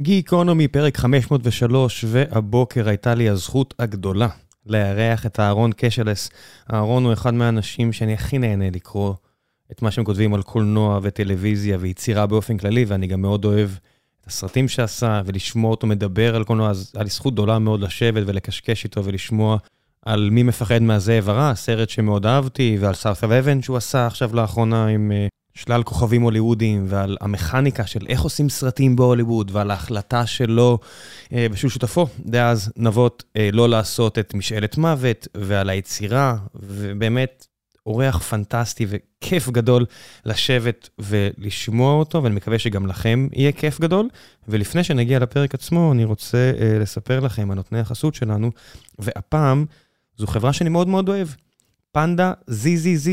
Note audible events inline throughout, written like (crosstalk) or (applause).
גיקונומי, פרק 503, והבוקר הייתה לי הזכות הגדולה לארח את אהרון קשלס. אהרון הוא אחד מהאנשים שאני הכי נהנה לקרוא את מה שהם כותבים על קולנוע וטלוויזיה ויצירה באופן כללי, ואני גם מאוד אוהב את הסרטים שעשה ולשמוע אותו מדבר על קולנוע, אז היה לי זכות גדולה מאוד לשבת ולקשקש איתו ולשמוע על מי מפחד מהזאב הרע, סרט שמאוד אהבתי, ועל סארת' אבן שהוא עשה עכשיו לאחרונה עם אה, שלל כוכבים הוליוודיים, ועל המכניקה של איך עושים סרטים בהוליווד, ועל ההחלטה שלו אה, ושל שותפו. דאז נבות אה, לא לעשות את משאלת מוות, ועל היצירה, ובאמת אורח פנטסטי וכיף גדול לשבת ולשמוע אותו, ואני מקווה שגם לכם יהיה כיף גדול. ולפני שנגיע לפרק עצמו, אני רוצה uh, לספר לכם על נותני החסות שלנו, והפעם זו חברה שאני מאוד מאוד אוהב, פנדה ZZZ.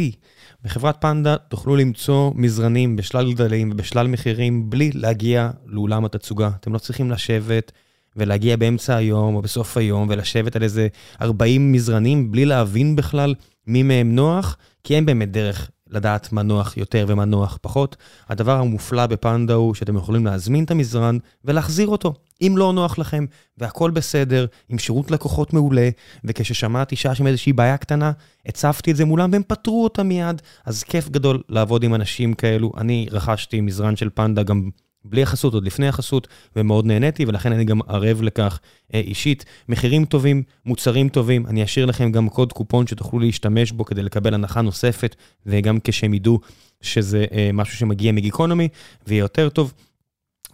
בחברת פנדה תוכלו למצוא מזרנים בשלל גדלים ובשלל מחירים בלי להגיע לאולם התצוגה. אתם לא צריכים לשבת ולהגיע באמצע היום או בסוף היום ולשבת על איזה 40 מזרנים בלי להבין בכלל מי מהם נוח, כי אין באמת דרך לדעת מה נוח יותר ומה נוח פחות. הדבר המופלא בפנדה הוא שאתם יכולים להזמין את המזרן ולהחזיר אותו, אם לא נוח לכם, והכל בסדר, עם שירות לקוחות מעולה, וכששמעתי שהיה שם איזושהי בעיה קטנה, הצפתי את זה מולם והם פתרו אותה מיד, אז כיף גדול לעבוד עם אנשים כאלו. אני רכשתי מזרן של פנדה גם בלי החסות, עוד לפני החסות, ומאוד נהניתי, ולכן אני גם ערב לכך אה, אישית. מחירים טובים, מוצרים טובים, אני אשאיר לכם גם קוד קופון שתוכלו להשתמש בו כדי לקבל הנחה נוספת, וגם כשהם ידעו שזה אה, משהו שמגיע מגיקונומי, ויהיה יותר טוב.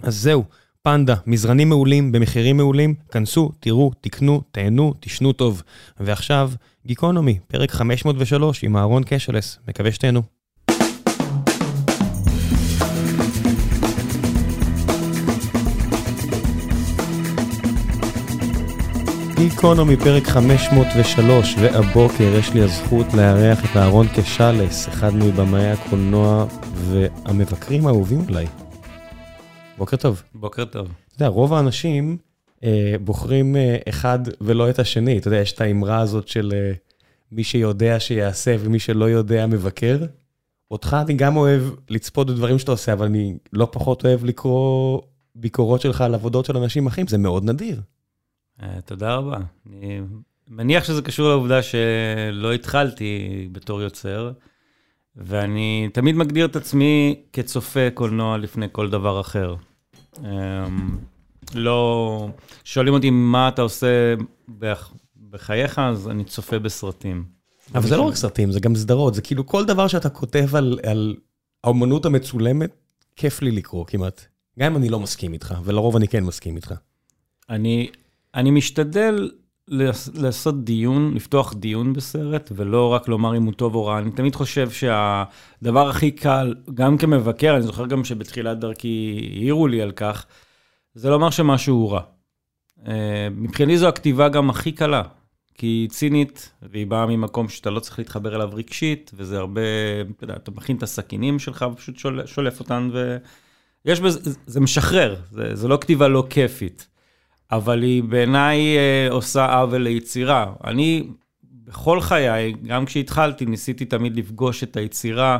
אז זהו, פנדה, מזרנים מעולים במחירים מעולים, כנסו, תראו, תקנו, תהנו, תשנו טוב. ועכשיו, גיקונומי, פרק 503 עם אהרון קשלס, מקווה שתהנו. גיקונומי, פרק 503, והבוקר יש לי הזכות לארח את אהרון קשלס, אחד מבמאי הקולנוע והמבקרים האהובים עליי. בוקר טוב. בוקר טוב. אתה יודע, רוב האנשים אה, בוחרים אה, אחד ולא את השני. אתה יודע, יש את האמרה הזאת של אה, מי שיודע שיעשה ומי שלא יודע מבקר. אותך אני גם אוהב לצפות בדברים שאתה עושה, אבל אני לא פחות אוהב לקרוא ביקורות שלך על עבודות של אנשים אחרים, זה מאוד נדיר. אה, תודה רבה. אני מניח שזה קשור לעובדה שלא התחלתי בתור יוצר, ואני תמיד מגדיר את עצמי כצופה קולנוע לפני כל דבר אחר. אמ, לא... שואלים אותי מה אתה עושה בחייך, אז אני צופה בסרטים. אבל זה לא רק סרטים, זה גם סדרות, זה כאילו כל דבר שאתה כותב על, על האומנות המצולמת, כיף לי לקרוא כמעט. גם אם אני לא מסכים איתך, ולרוב אני כן מסכים איתך. אני, אני משתדל לעשות דיון, לפתוח דיון בסרט, ולא רק לומר אם הוא טוב או רע. אני תמיד חושב שהדבר הכי קל, גם כמבקר, אני זוכר גם שבתחילת דרכי העירו לי על כך, זה לומר שמשהו הוא רע. אה, מבחינתי זו הכתיבה גם הכי קלה, כי היא צינית, והיא באה ממקום שאתה לא צריך להתחבר אליו רגשית, וזה הרבה, אתה יודע, אתה מכין את הסכינים שלך ופשוט שולף אותן, ויש בזה, זה משחרר, זה, זה לא כתיבה לא כיפית. אבל היא בעיניי אה, עושה עוול ליצירה. אני, בכל חיי, גם כשהתחלתי, ניסיתי תמיד לפגוש את היצירה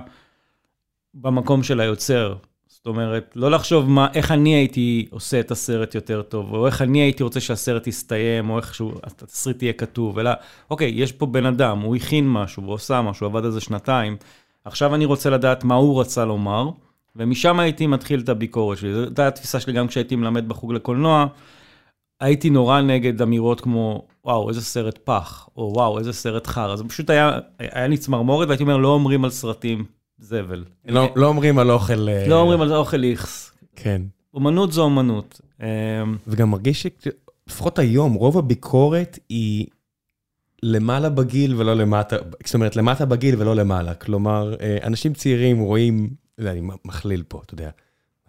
במקום של היוצר. זאת אומרת, לא לחשוב מה, איך אני הייתי עושה את הסרט יותר טוב, או איך אני הייתי רוצה שהסרט יסתיים, או איך שהוא, התסריט יהיה כתוב, אלא, אוקיי, יש פה בן אדם, הוא הכין משהו, הוא עושה משהו, עבד על זה שנתיים, עכשיו אני רוצה לדעת מה הוא רצה לומר, ומשם הייתי מתחיל את הביקורת שלי. זו הייתה התפיסה שלי גם כשהייתי מלמד בחוג לקולנוע. הייתי נורא נגד אמירות כמו, וואו, איזה סרט פח, או וואו, איזה סרט חרא. זה פשוט היה, היה לי צמרמורת, והייתי אומר, לא אומרים על סרטים זבל. לא, לא אומרים על אוכל... לא אומרים על אוכל איכס. כן. אומנות זו אומנות. אמ, וגם מרגיש שלפחות היום, רוב הביקורת היא למעלה בגיל ולא למטה, זאת אומרת, למטה בגיל ולא למעלה. כלומר, אה, אנשים צעירים רואים, אני מכליל פה, אתה יודע,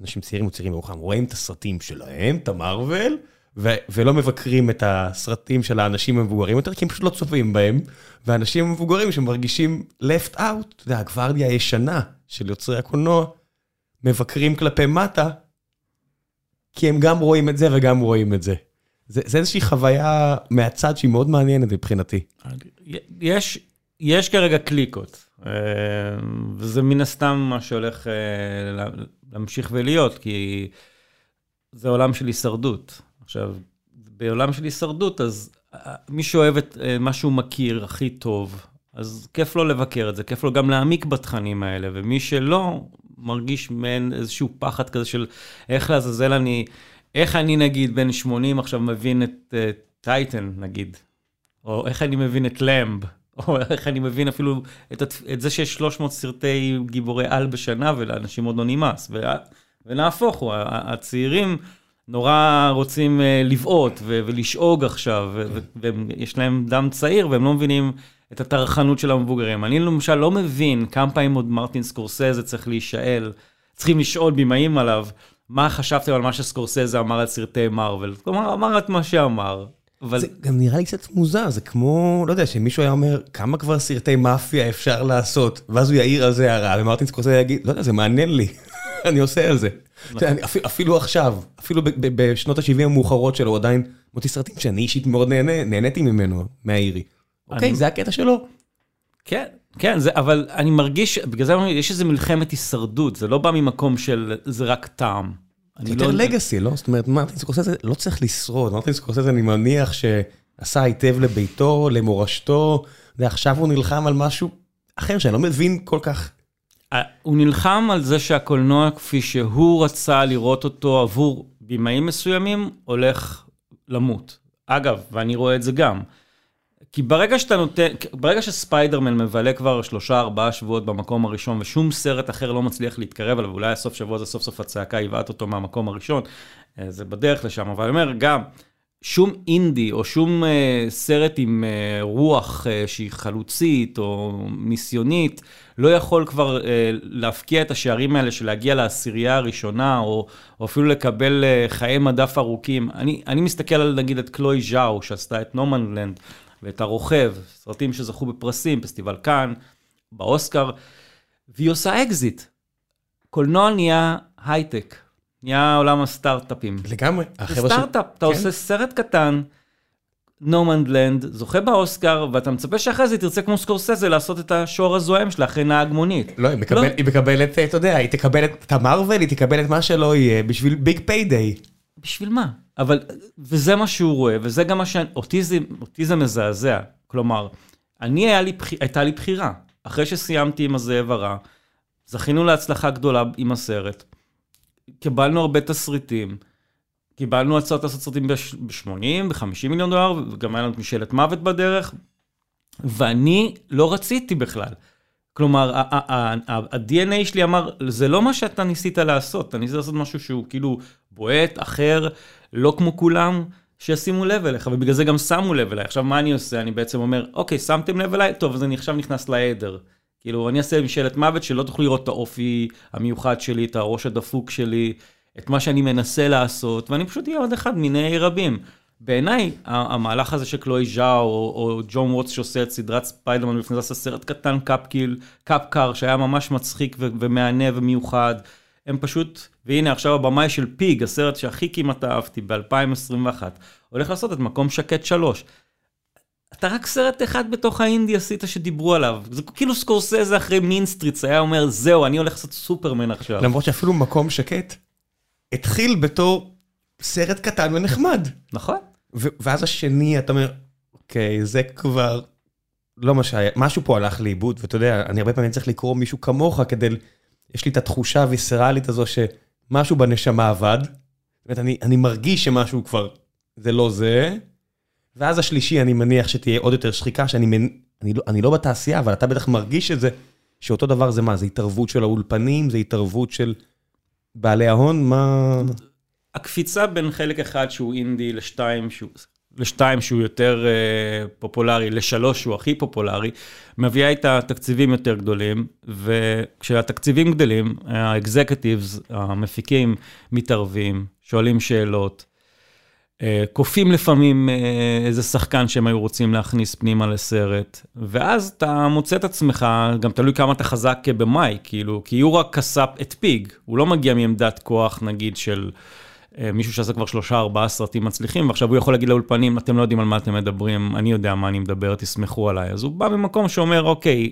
אנשים צעירים וצעירים ברוחם, רואים את הסרטים שלהם, את המרוויל, ולא מבקרים את הסרטים של האנשים המבוגרים יותר, כי הם פשוט לא צופים בהם, ואנשים המבוגרים שמרגישים left out, אתה יודע, הגוורדיה הישנה של יוצרי הקולנוע, מבקרים כלפי מטה, כי הם גם רואים את זה וגם רואים את זה. זה, זה איזושהי חוויה מהצד שהיא מאוד מעניינת מבחינתי. יש, יש כרגע קליקות, אה, וזה מן הסתם מה שהולך אה, להמשיך ולהיות, כי... זה עולם של הישרדות. עכשיו, בעולם של הישרדות, אז אה, מי שאוהב את אה, מה שהוא מכיר הכי טוב, אז כיף לו לבקר את זה, כיף לו גם להעמיק בתכנים האלה, ומי שלא, מרגיש מעין איזשהו פחד כזה של איך לעזאזל אני, איך אני נגיד בן 80 עכשיו מבין את טייטן, uh, נגיד, או איך אני מבין את למב, או איך אני מבין אפילו את, את זה שיש 300 סרטי גיבורי על בשנה ולאנשים עוד לא נמאס. ונהפוך הוא, הצעירים נורא רוצים uh, לבעוט ולשאוג עכשיו, ויש להם דם צעיר והם לא מבינים את הטרחנות של המבוגרים. אני למשל לא מבין כמה פעמים עוד מרטין סקורסזה צריך להישאל, צריכים לשאול במאים עליו, מה חשבתם על מה שסקורסזה אמר על סרטי מארוול? כלומר, אמר את מה שאמר. אבל... זה גם נראה לי קצת מוזר, זה כמו, לא יודע, שמישהו היה אומר, כמה כבר סרטי מאפיה אפשר לעשות? ואז הוא יעיר על זה הרע, ומרטין סקורסזה יגיד, לא יודע, זה מעניין לי, (laughs) אני עושה על זה. נכון. אפילו עכשיו, אפילו בשנות ה-70 המאוחרות שלו, הוא עדיין מוציא סרטים שאני אישית מאוד נהניתי ממנו, מהאירי. אוקיי, זה הקטע שלו. כן, כן, זה, אבל אני מרגיש, בגלל זה יש איזה מלחמת הישרדות, זה לא בא ממקום של זה רק טעם. זה יותר לא... לגאסי, לא? זאת אומרת, מרטין סקורסזה לא צריך לשרוד, מרטין סקורסזה אני מניח שעשה היטב לביתו, למורשתו, ועכשיו הוא נלחם על משהו אחר שאני לא מבין כל כך. הוא נלחם על זה שהקולנוע כפי שהוא רצה לראות אותו עבור במאים מסוימים, הולך למות. אגב, ואני רואה את זה גם. כי ברגע שאתה נותן, ברגע שספיידרמן מבלה כבר שלושה ארבעה שבועות במקום הראשון ושום סרט אחר לא מצליח להתקרב אליו, אולי הסוף שבוע זה סוף סוף הצעקה יבעט אותו מהמקום הראשון, אה, זה בדרך לשם, אבל אני אומר גם, שום אינדי או שום אה, סרט עם אה, רוח אה, שהיא חלוצית או ניסיונית, לא יכול כבר אה, להפקיע את השערים האלה של להגיע לעשירייה הראשונה, או, או אפילו לקבל אה, חיי מדף ארוכים. אני, אני מסתכל על נגיד את קלוי ז'או, שעשתה את נומדלנד, ואת הרוכב, סרטים שזכו בפרסים, פסטיבל קאן, באוסקר, והיא עושה אקזיט. קולנוע נהיה הייטק, נהיה עולם הסטארט-אפים. לגמרי. זה סטארט-אפ, ש... אתה כן. עושה סרט קטן, נומנד לנד, זוכה באוסקר, ואתה מצפה שאחרי זה תרצה כמו סקורסזה לעשות את השור הזוהם שלה אחרי נהג מונית. לא, היא, מקבל, לא. היא מקבלת, אתה יודע, היא תקבל את המרוויל, היא תקבל את מה שלא יהיה בשביל ביג פיידיי. בשביל מה? אבל, וזה מה שהוא רואה, וזה גם מה שאוטיזם, אוטיזם מזעזע. כלומר, אני, היה לי, הייתה לי בחירה. אחרי שסיימתי עם הזאב הרע, זכינו להצלחה גדולה עם הסרט, קיבלנו הרבה תסריטים, קיבלנו הצעות לעשות סרטים ב-80, ב-50 מיליון דולר, וגם היה לנו משאלת מוות בדרך, ואני לא רציתי בכלל. כלומר, ה-DNA שלי אמר, זה לא מה שאתה ניסית לעשות, אתה ניסית לעשות משהו שהוא כאילו בועט, אחר, לא כמו כולם, שישימו לב אליך, ובגלל זה גם שמו לב אליי. עכשיו, מה אני עושה? אני בעצם אומר, אוקיי, שמתם לב אליי? טוב, אז אני עכשיו נכנס לעדר. כאילו, אני אעשה משאלת מוות שלא תוכלו לראות את האופי המיוחד שלי, את הראש הדפוק שלי, את מה שאני מנסה לעשות, ואני פשוט אהיה עוד אחד מיני רבים. בעיניי, המהלך הזה של קלוי ז'או, או, או ג'ון ווטס שעושה את סדרת ספיידרמן עשה סרט קטן, קאפקיל, קופ קאר, שהיה ממש מצחיק ומהנה ומיוחד, הם פשוט, והנה עכשיו הבמאי של פיג, הסרט שהכי כמעט אהבתי ב-2021, הולך לעשות את מקום שקט שלוש. אתה רק סרט אחד בתוך האינדי עשית שדיברו עליו. זה כאילו סקורסזה אחרי מין סטריטס היה אומר, זהו, אני הולך לעשות סופרמן עכשיו. למרות שאפילו מקום שקט התחיל בתור סרט קטן ונחמד. נכון. ואז השני, אתה אומר, אוקיי, זה כבר לא מה שהיה, משהו פה הלך לאיבוד, ואתה יודע, אני הרבה פעמים צריך לקרוא מישהו כמוך כדי, יש לי את התחושה הוויסרלית הזו שמשהו בנשמה עבד. זאת אומרת, אני, אני מרגיש שמשהו כבר, זה לא זה. ואז השלישי, אני מניח שתהיה עוד יותר שחיקה, שאני מנ... אני לא, אני לא בתעשייה, אבל אתה בטח מרגיש את זה, שאותו דבר זה מה? זה התערבות של האולפנים? זה התערבות של בעלי ההון? מה... הקפיצה בין חלק אחד שהוא אינדי לשתיים שהוא, לשתיים שהוא יותר uh, פופולרי, לשלוש שהוא הכי פופולרי, מביאה איתה תקציבים יותר גדולים, וכשהתקציבים גדלים, האקזקטיבס, המפיקים, מתערבים, שואלים שאלות, כופים לפעמים uh, איזה שחקן שהם היו רוצים להכניס פנימה לסרט, ואז אתה מוצא את עצמך, גם תלוי כמה אתה חזק במאי, כאילו, כי רק כסף את פיג, הוא לא מגיע מעמדת כוח, נגיד, של... אה, מישהו שעשה כבר שלושה, ארבעה סרטים מצליחים, ועכשיו הוא יכול להגיד לאולפנים, אתם לא יודעים על מה אתם מדברים, אני יודע מה אני מדבר, תסמכו עליי. אז הוא בא ממקום שאומר, אוקיי,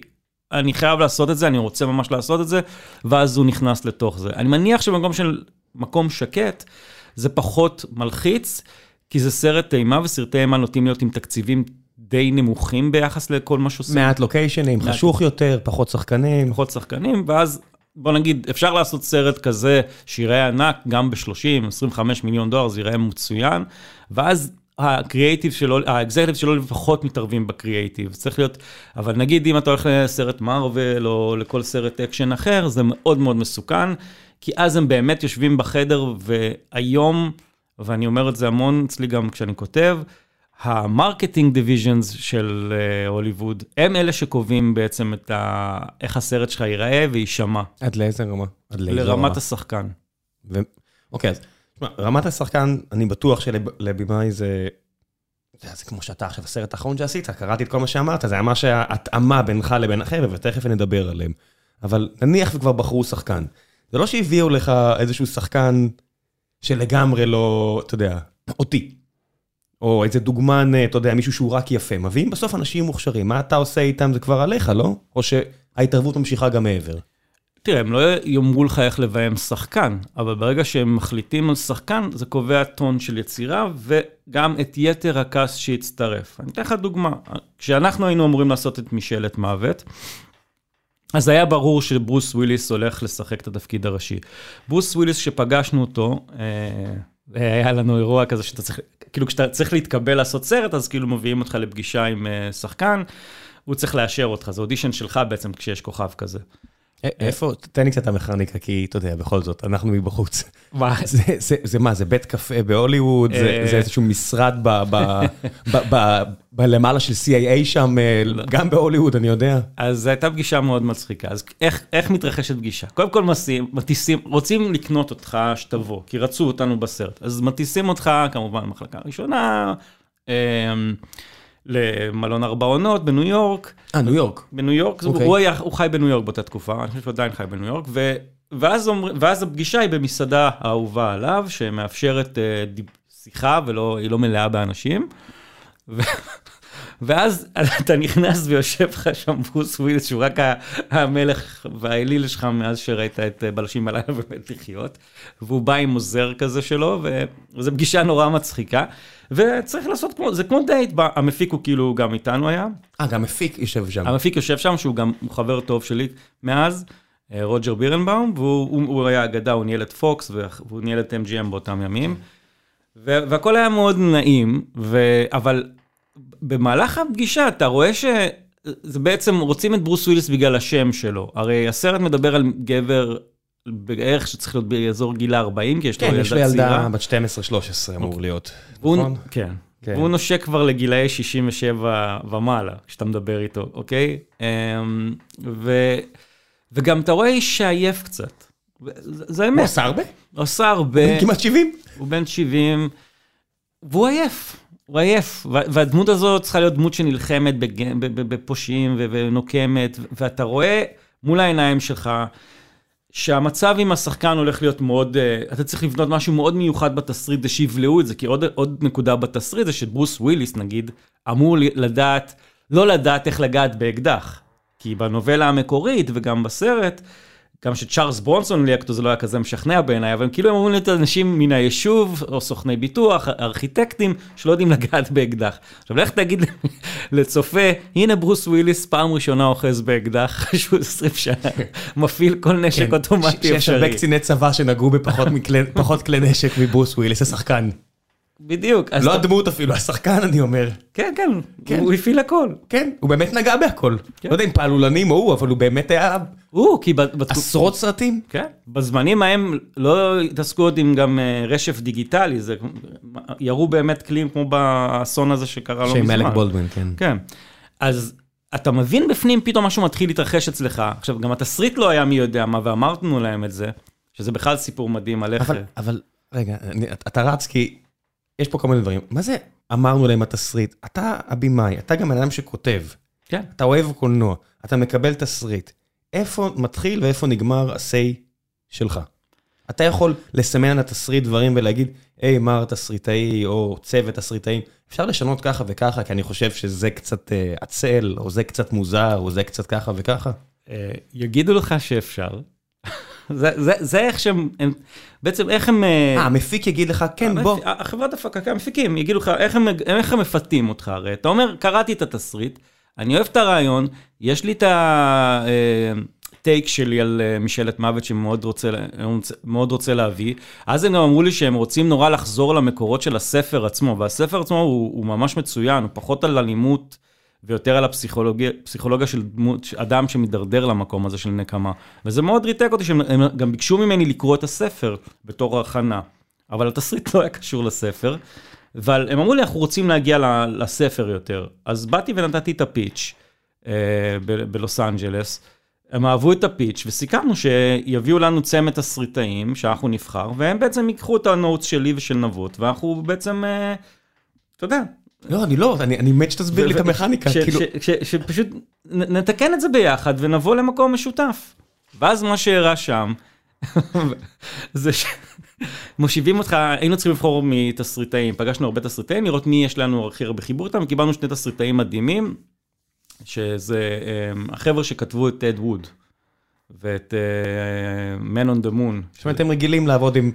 אני חייב לעשות את זה, אני רוצה ממש לעשות את זה, ואז הוא נכנס לתוך זה. אני מניח שבמקום של מקום שקט, זה פחות מלחיץ, כי זה סרט אימה, וסרטי אימה נוטים להיות עם תקציבים די נמוכים ביחס לכל מה שעושים. מעט לוקיישנים, מעט. חשוך יותר, פחות שחקנים. פחות שחקנים, ואז בוא נגיד, אפשר לעשות סרט כזה שיראה ענק, גם ב-30, 25 מיליון דולר, זה ייראה מצוין, ואז הקריאייטיב שלו, האקזקטיב שלו לפחות מתערבים בקריאייטיב, צריך להיות, אבל נגיד אם אתה הולך לסרט מארוול או לכל סרט אקשן אחר, זה מאוד מאוד מסוכן, כי אז הם באמת יושבים בחדר, והיום, ואני אומר את זה המון אצלי גם כשאני כותב, ה marketing divisions של אה, הוליווד, הם אלה שקובעים בעצם את ה... איך הסרט שלך ייראה ויישמע. עד לאיזה רמה? עד לרמת רמה? השחקן. ו... אוקיי, אז רמת השחקן, אני בטוח שלבימאי זה... זה כמו שאתה עכשיו, הסרט האחרון שעשית, קראתי את כל מה שאמרת, זה ממש ההתאמה בינך לבין החבר'ה, ותכף נדבר עליהם. אבל נניח וכבר בחרו שחקן. זה לא שהביאו לך איזשהו שחקן שלגמרי לא, אתה יודע, אותי. או איזה דוגמן, אתה יודע, מישהו שהוא רק יפה. מביאים בסוף אנשים מוכשרים, מה אתה עושה איתם זה כבר עליך, לא? או שההתערבות ממשיכה גם מעבר. תראה, הם לא יאמרו לך איך לביים שחקן, אבל ברגע שהם מחליטים על שחקן, זה קובע טון של יצירה, וגם את יתר הכעס שיצטרף. אני אתן לך דוגמה. כשאנחנו היינו אמורים לעשות את משאלת מוות, אז היה ברור שברוס וויליס הולך לשחק את התפקיד הראשי. ברוס וויליס, כשפגשנו אותו, אה, היה לנו אירוע כזה שאתה צריך, כאילו כשאתה צריך להתקבל לעשות סרט, אז כאילו מביאים אותך לפגישה עם אה, שחקן, הוא צריך לאשר אותך, זה אודישן שלך בעצם כשיש כוכב כזה. איפה, תן לי קצת המכניקה, כי אתה יודע, בכל זאת, אנחנו מבחוץ. מה? (laughs) זה, מה, זה בית קפה בהוליווד, זה, זה איזשהו משרד בלמעלה של CAA שם, גם בהוליווד, אני יודע. אז זו הייתה פגישה מאוד מצחיקה. אז איך, מתרחשת פגישה? קודם כל מטיסים, רוצים לקנות אותך שתבוא, כי רצו אותנו בסרט. אז מטיסים אותך, כמובן, מחלקה ראשונה, אה, למלון ארבע עונות בניו יורק. אה, ניו יורק. בניו יורק, okay. הוא, היה, הוא חי בניו יורק באותה תקופה, אני חושב שהוא עדיין חי בניו יורק, ו, ואז, אומר, ואז הפגישה היא במסעדה האהובה עליו, שמאפשרת uh, דיב, שיחה והיא לא מלאה באנשים. ואז (laughs) אתה נכנס ויושב לך שם ברוס וויליס, שהוא רק המלך והאליל שלך מאז שראית את בלשים בלילה ומת לחיות, והוא בא עם עוזר כזה שלו, וזו פגישה נורא מצחיקה. וצריך לעשות כמו, זה כמו דייט, המפיק הוא כאילו גם איתנו היה. אה, גם המפיק יושב שם. המפיק יושב שם, שהוא גם חבר טוב שלי מאז, רוג'ר בירנבאום, והוא הוא היה אגדה, הוא ניהל את פוקס, והוא ניהל את MGM באותם ימים. והכל היה מאוד נעים, ו... אבל במהלך הפגישה אתה רואה שזה בעצם רוצים את ברוס וויליס בגלל השם שלו. הרי הסרט מדבר על גבר בערך שצריך להיות באזור גיל 40, כי יש לו כן, ילדה צעירה. כן, יש לו ילדה בת 12-13 אמור להיות, נכון? כן. כן. והוא נושק כבר לגילאי 67 ומעלה, כשאתה מדבר איתו, אוקיי? ו... וגם אתה רואה איש שעייף קצת. זה אמת. הוא עשה הרבה? הוא עשה הרבה. הוא כמעט 70? הוא בן 70, והוא עייף. הוא עייף, והדמות הזו צריכה להיות דמות שנלחמת בפושעים ונוקמת, ואתה רואה מול העיניים שלך שהמצב עם השחקן הולך להיות מאוד, אתה צריך לבנות משהו מאוד מיוחד בתסריט, זה שיבלעו את זה, כי עוד, עוד נקודה בתסריט זה שברוס וויליס נגיד, אמור לדעת, לא לדעת איך לגעת באקדח, כי בנובלה המקורית וגם בסרט, גם שצ'ארלס ברונסון ליהק אותו זה לא היה כזה משכנע בעיניי, אבל כאילו הם אמורים להיות אנשים מן היישוב, או סוכני ביטוח, ארכיטקטים, שלא יודעים לגעת באקדח. עכשיו לך תגיד (laughs) לצופה, הנה ברוס וויליס פעם ראשונה אוחז באקדח, (laughs) שהוא 20 שנה, מפעיל כל נשק כן, אוטומטי אפשרי. שיש הרבה קציני צבא שנגעו בפחות (laughs) כלי נשק מברוס וויליס, השחקן. בדיוק. לא הדמות אפילו, השחקן אני אומר. כן, כן, כן. הוא הפעיל הכל. כן, הוא באמת נגע בהכל. כן. לא יודע אם פעלולנים או הוא, אבל הוא באמת היה... הוא, כי... עשרות סרטים. כן. בזמנים ההם לא התעסקו עוד עם גם רשף דיגיטלי, זה... ירו באמת כלים כמו באסון הזה שקרה לא מזמן. של מלק בולדווין, כן. כן. אז אתה מבין בפנים, פתאום משהו מתחיל להתרחש אצלך. עכשיו, גם התסריט לא היה מי יודע מה, ואמרנו להם את זה, שזה בכלל סיפור מדהים על איך... אבל, אבל, רגע, אתה רץ כי... יש פה כל מיני דברים. מה זה אמרנו להם התסריט? אתה הבמאי, אתה גם אדם שכותב. כן. אתה אוהב קולנוע, אתה מקבל תסריט. איפה מתחיל ואיפה נגמר ה-say שלך? אתה יכול לסמן על התסריט דברים ולהגיד, היי, מר תסריטאי, או צוות תסריטאים, אפשר לשנות ככה וככה, כי אני חושב שזה קצת uh, עצל, או זה קצת מוזר, או זה קצת ככה וככה? Uh, יגידו לך שאפשר. (laughs) זה, זה, זה איך שהם, הם, בעצם איך הם... אה, המפיק יגיד לך, כן, בוא. החברת הפקה, המפיקים, יגידו לך, איך הם, איך הם מפתים אותך, הרי אתה אומר, קראתי את התסריט, אני אוהב את הרעיון, יש לי את הטייק שלי על אה, משאלת מוות שמאוד רוצה, מאוד רוצה להביא, אז הם גם אמרו לי שהם רוצים נורא לחזור למקורות של הספר עצמו, והספר עצמו הוא, הוא ממש מצוין, הוא פחות על אלימות. ויותר על הפסיכולוגיה של דמות, אדם שמידרדר למקום הזה של נקמה. וזה מאוד ריתק אותי, שהם גם ביקשו ממני לקרוא את הספר בתור הכנה, אבל התסריט לא היה קשור לספר. אבל הם אמרו לי, אנחנו רוצים להגיע לספר יותר. אז באתי ונתתי את ה pitch אה, בלוס אנג'לס. הם אהבו את ה pitch וסיכמנו שיביאו לנו צמד תסריטאים שאנחנו נבחר, והם בעצם ייקחו את ה notes שלי ושל נבות, ואנחנו בעצם, אה, אתה יודע, לא, אני לא, אני, אני מת שתסביר לי את המכניקה, כאילו... שפשוט נתקן את זה ביחד ונבוא למקום משותף. ואז מה שאירע שם, (laughs) זה שמושיבים אותך, היינו צריכים לבחור מתסריטאים, פגשנו הרבה תסריטאים, לראות מי יש לנו הכי הרבה חיבור איתם, קיבלנו שני תסריטאים מדהימים, שזה um, החבר'ה שכתבו את טד ווד, ואת uh, Man on the Moon. זאת אומרת, הם רגילים לעבוד עם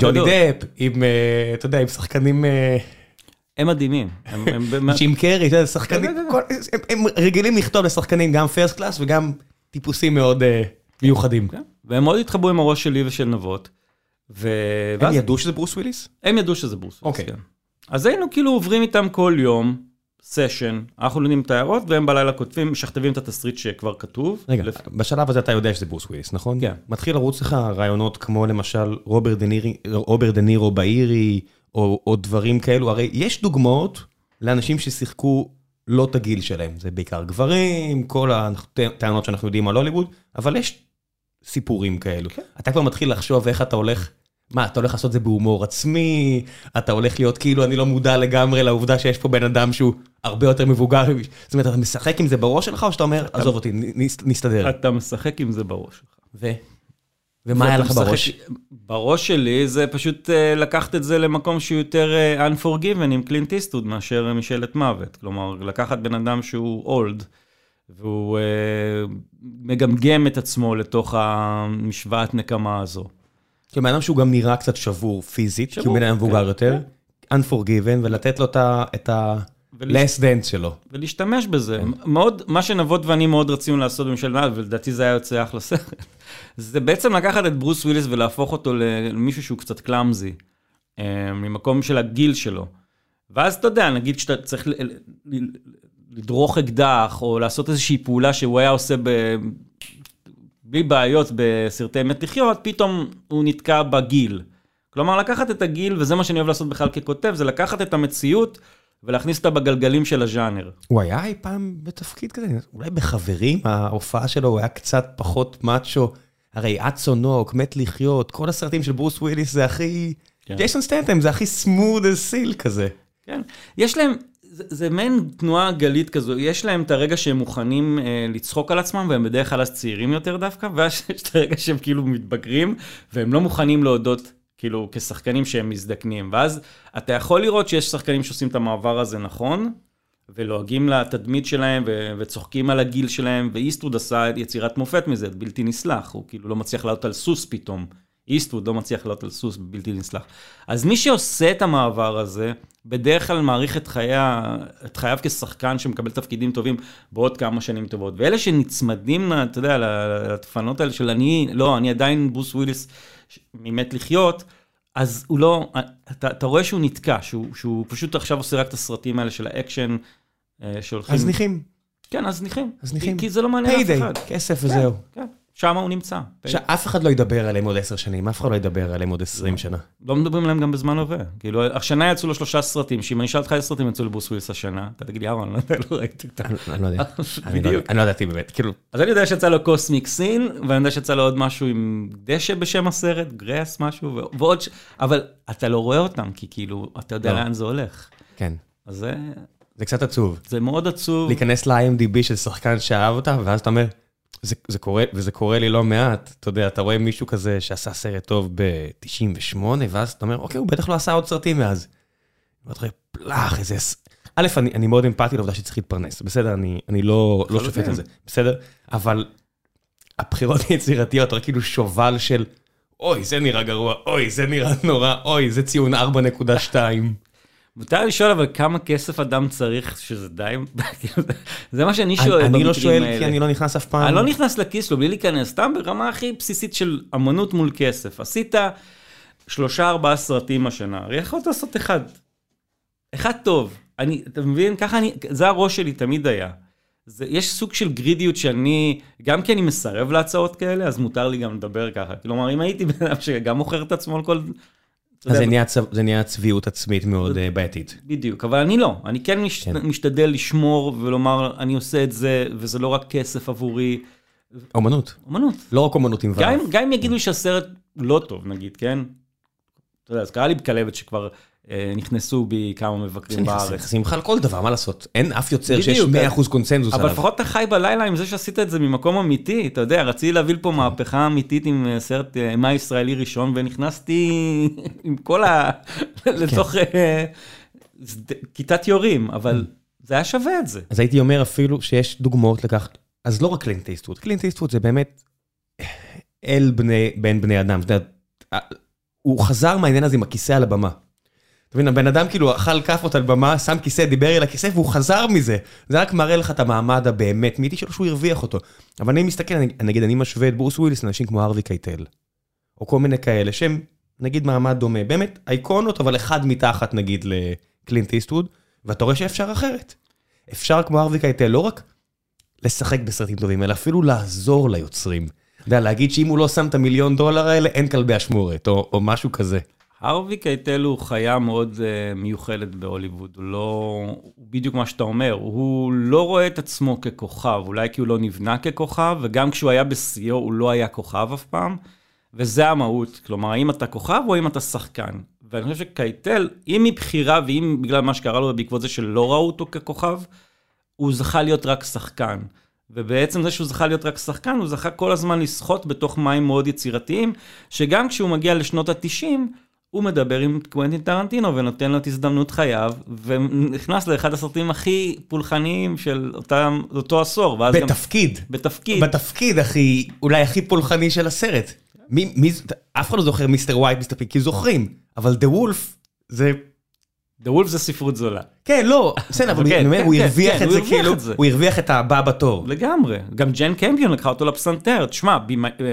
ג'וני דפ, עם, uh, אתה יודע, עם שחקנים... Uh... הם מדהימים. (laughs) ג'ים קרי, שחקנים, הם רגילים לכתוב לשחקנים גם first class וגם טיפוסים מאוד אה, מיוחדים. כן. והם מאוד התחברו עם הראש שלי ושל נבות. הם ידעו שזה ברוס וויליס? הם ידעו שזה ברוס וויליס, אוקיי. כן. אז היינו כאילו עוברים איתם כל יום, session, אנחנו לומדים את ההערות, והם בלילה כותבים, משכתבים את התסריט שכבר כתוב. רגע, בשלב הזה אתה יודע שזה ברוס וויליס, נכון? כן. מתחיל לרוץ לך רעיונות כמו למשל רוברט דה נירו באיירישמן, או או דברים כאלו, הרי יש דוגמאות לאנשים ששיחקו לא את הגיל שלהם, זה בעיקר גברים, כל הטענות שאנחנו יודעים על הוליווד, אבל יש סיפורים כאלו. כן. אתה כבר מתחיל לחשוב איך אתה הולך, מה, אתה הולך לעשות את זה בהומור עצמי, אתה הולך להיות כאילו אני לא מודע לגמרי לעובדה שיש פה בן אדם שהוא הרבה יותר מבוגר, זאת אומרת, אתה משחק עם זה בראש שלך, או שאתה אומר, עזוב אותי, נסתדר. אתה משחק עם זה בראש שלך. ו? ומה היה לך בראש? בראש שלי זה פשוט uh, לקחת את זה למקום שהוא יותר uh, unforgiven עם קלינט איסטוד מאשר משאלת מוות. כלומר, לקחת בן אדם שהוא אולד, והוא uh, מגמגם את עצמו לתוך המשוואת נקמה הזו. כי בן אדם שהוא גם נראה קצת שבור פיזית, שבור, כי הוא בן אדם מבוגר כן, יותר, כן. unforgiven, ולתת לו את ה... last dance שלו. ולהשתמש בזה. כן. מאוד, מה שנבות ואני מאוד רצינו לעשות במשאלת מוות, ולדעתי זה היה יוצא אחלה סרט. (laughs) זה בעצם לקחת את ברוס וויליס ולהפוך אותו למישהו שהוא קצת קלאמזי, אה, ממקום של הגיל שלו. ואז אתה יודע, נגיד שאתה צריך לדרוך אקדח, או לעשות איזושהי פעולה שהוא היה עושה ב... בלי בעיות בסרטי מת לחיות, פתאום הוא נתקע בגיל. כלומר, לקחת את הגיל, וזה מה שאני אוהב לעשות בכלל ככותב, זה לקחת את המציאות ולהכניס אותה בגלגלים של הז'אנר. הוא היה אי פעם בתפקיד כזה, אולי בחברים, ההופעה שלו הוא היה קצת פחות מאצ'ו. הרי אצו נוק, מת לחיות, כל הסרטים של ברוס וויליס זה הכי... כן. ג'ייסון סטנטם זה הכי סמוד as סיל כזה. כן, יש להם, זה, זה מעין תנועה גלית כזו, יש להם את הרגע שהם מוכנים אה, לצחוק על עצמם, והם בדרך כלל אז צעירים יותר דווקא, ואז (laughs) יש את הרגע שהם כאילו מתבגרים, והם לא מוכנים להודות כאילו כשחקנים שהם מזדקנים. ואז אתה יכול לראות שיש שחקנים שעושים את המעבר הזה נכון, ולועגים לתדמית שלהם ו- וצוחקים על הגיל שלהם, ואיסטווד עשה יצירת מופת מזה, בלתי נסלח, הוא כאילו לא מצליח לעלות על סוס פתאום. איסטווד לא מצליח לעלות על סוס בלתי נסלח. אז מי שעושה את המעבר הזה, בדרך כלל מעריך את, חייה, את חייו כשחקן שמקבל תפקידים טובים בעוד כמה שנים טובות. ואלה שנצמדים, אתה יודע, לתפנות האלה של אני, לא, אני עדיין בוס וויליס ממת לחיות, אז הוא לא, אתה, אתה רואה שהוא נתקע, שהוא, שהוא פשוט עכשיו עושה רק את הסרטים האלה של האקשן אה, שהולכים... הזניחים. כן, הזניחים. הזניחים. כי, כי זה לא מעניין אף אחד. כסף כן, וזהו. כן. שם הוא נמצא. שאף אחד לא ידבר עליהם עוד עשר שנים, אף אחד לא ידבר עליהם עוד עשרים שנה. לא מדברים עליהם גם בזמן הווה. כאילו, השנה יצאו לו שלושה סרטים, שאם אני אשאל אותך איזה סרטים יצאו לברוס ווילס השנה, אתה תגיד לי, אהרון, לא יודע, לא ראיתי אותם. אני לא יודע. (laughs) אני לא ידעתי באמת, כאילו... אז אני יודע שיצא לו Cosmic Sin, ואני יודע שיצא לו עוד משהו עם דשא בשם הסרט, grass משהו, ועוד ש... אבל אתה לא רואה אותם, כי כאילו, אתה יודע לא. לאן זה הולך. כן. אז זה... זה קצת עצוב. זה מאוד עצוב. להיכנס ל-IMDb של שחקן שאהב אותה, ואז אתה אומר... זה, זה קורה, וזה קורה לי לא מעט, אתה יודע, אתה רואה מישהו כזה שעשה סרט טוב ב-98, ואז אתה אומר, אוקיי, הוא בטח לא עשה עוד סרטים מאז. ואתה רואה, פלאח, איזה... א', אני, אני מאוד אמפתי לעובדה שצריך להתפרנס, בסדר, אני, אני לא, לא שופט את זה, בסדר? אבל הבחירות (laughs) היצירתיות, רק כאילו שובל של, אוי, זה נראה גרוע, אוי, זה נראה נורא, אוי, זה ציון 4.2. מותר לשאול אבל כמה כסף אדם צריך שזה די, (laughs) זה מה שאני שואל אני לא שואל. כי אני לא נכנס אף פעם. אני לא נכנס לכיס שלו בלי להיכנס, סתם ברמה הכי בסיסית של אמנות מול כסף. עשית שלושה ארבעה סרטים השנה, הרי יכולת לעשות אחד. אחד טוב. אני, אתה מבין? ככה אני, זה הראש שלי תמיד היה. זה, יש סוג של גרידיות שאני, גם כי אני מסרב להצעות כאלה, אז מותר לי גם לדבר ככה. כלומר, אם הייתי בן אדם שגם מוכר את עצמו על כל... אז זה נהיה צביעות עצמית מאוד אה, בעייתית. בדיוק, אבל אני לא, אני כן. כן. משתדל לשמור ולומר, אני עושה את זה, וזה לא רק כסף עבורי, אומנות. אמנות. לא רק אומנות עם ו'. גם אם יגידו שהסרט לא טוב, נגיד, כן? אתה יודע, אז קרה לי בכלבת שכבר נכנסו בי כמה מבקרים בארץ. לך על כל דבר, מה לעשות? אין אף יוצר שיש בדיוק. 100% קונצנזוס אבל עליו. לפחות אתה חי בלילה עם זה שעשית את זה ממקום אמיתי, אתה יודע, רציתי להביא לפה מהפכה אמיתית עם אה, סרט אה, אימה ישראלי ראשון, ונכנסתי (laughs) עם כל ה... (laughs) לתוך אה, שד- כיתת יורים, אבל זה היה שווה את זה. אז הייתי אומר אפילו שיש דוגמאות לכך, אז לא רק קלינט איסטווד, קלינט איסטווד זה באמת אל בני, בין בני אדם. הוא חזר מהעניין הזה עם הכיסא על הבמה. מבין, הבן אדם כאילו אכל כאפות על במה, שם כיסא, דיבר אל הכיסא והוא חזר מזה. זה רק מראה לך את המעמד הבאמת מיתי שלו שהוא הרוויח אותו. אבל אני מסתכל, אני- נגיד אני משווה את ברוס וויליס לאנשים כמו ארווי קייטל. או כל מיני כאלה שהם נגיד מעמד דומה. באמת אייקונות, אבל אחד מתחת נגיד לקלינט איסטווד, ואתה רואה שאפשר אחרת. אפשר כמו הארווי קייטל לא רק לשחק בסרטים טובים, אלא אפילו לעזור ליוצרים. אתה יודע, להגיד שאם הוא לא שם את המיליון דולר האלה, אין כלבי אשמורת, או, או משהו כזה. הרווי קייטל הוא חיה מאוד uh, מיוחדת בהוליווד, הוא לא, הוא בדיוק מה שאתה אומר, הוא לא רואה את עצמו ככוכב, אולי כי הוא לא נבנה ככוכב, וגם כשהוא היה בשיאו הוא לא היה כוכב אף פעם, וזה המהות, כלומר, האם אתה כוכב או האם אתה שחקן. ואני חושב שקייטל, אם מבחירה ואם בגלל מה שקרה לו בעקבות זה שלא ראו אותו ככוכב, הוא זכה להיות רק שחקן. ובעצם זה שהוא זכה להיות רק שחקן, הוא זכה כל הזמן לשחות בתוך מים מאוד יצירתיים, שגם כשהוא מגיע לשנות ה-90, הוא מדבר עם קוונטין טרנטינו ונותן לו את הזדמנות חייו, ונכנס לאחד הסרטים הכי פולחניים של אותם, אותו עשור, ואז גם... בתפקיד. בתפקיד. בתפקיד הכי, אולי הכי פולחני של הסרט. מי, מי, אף אחד לא זוכר Mr. White, Mr. Pink, כי זוכרים. אבל The Wolf, זה... The Wolf זה ספרות זולה. כן, לא, בסדר, אבל (laughs) כן, אומר, כן, הוא כן, הרוויח כן, את הוא זה כאילו, את זה. הוא הרוויח את הבא בתור. לגמרי. גם ג'יין קמפיון לקחה אותו לפסנתר. תשמע,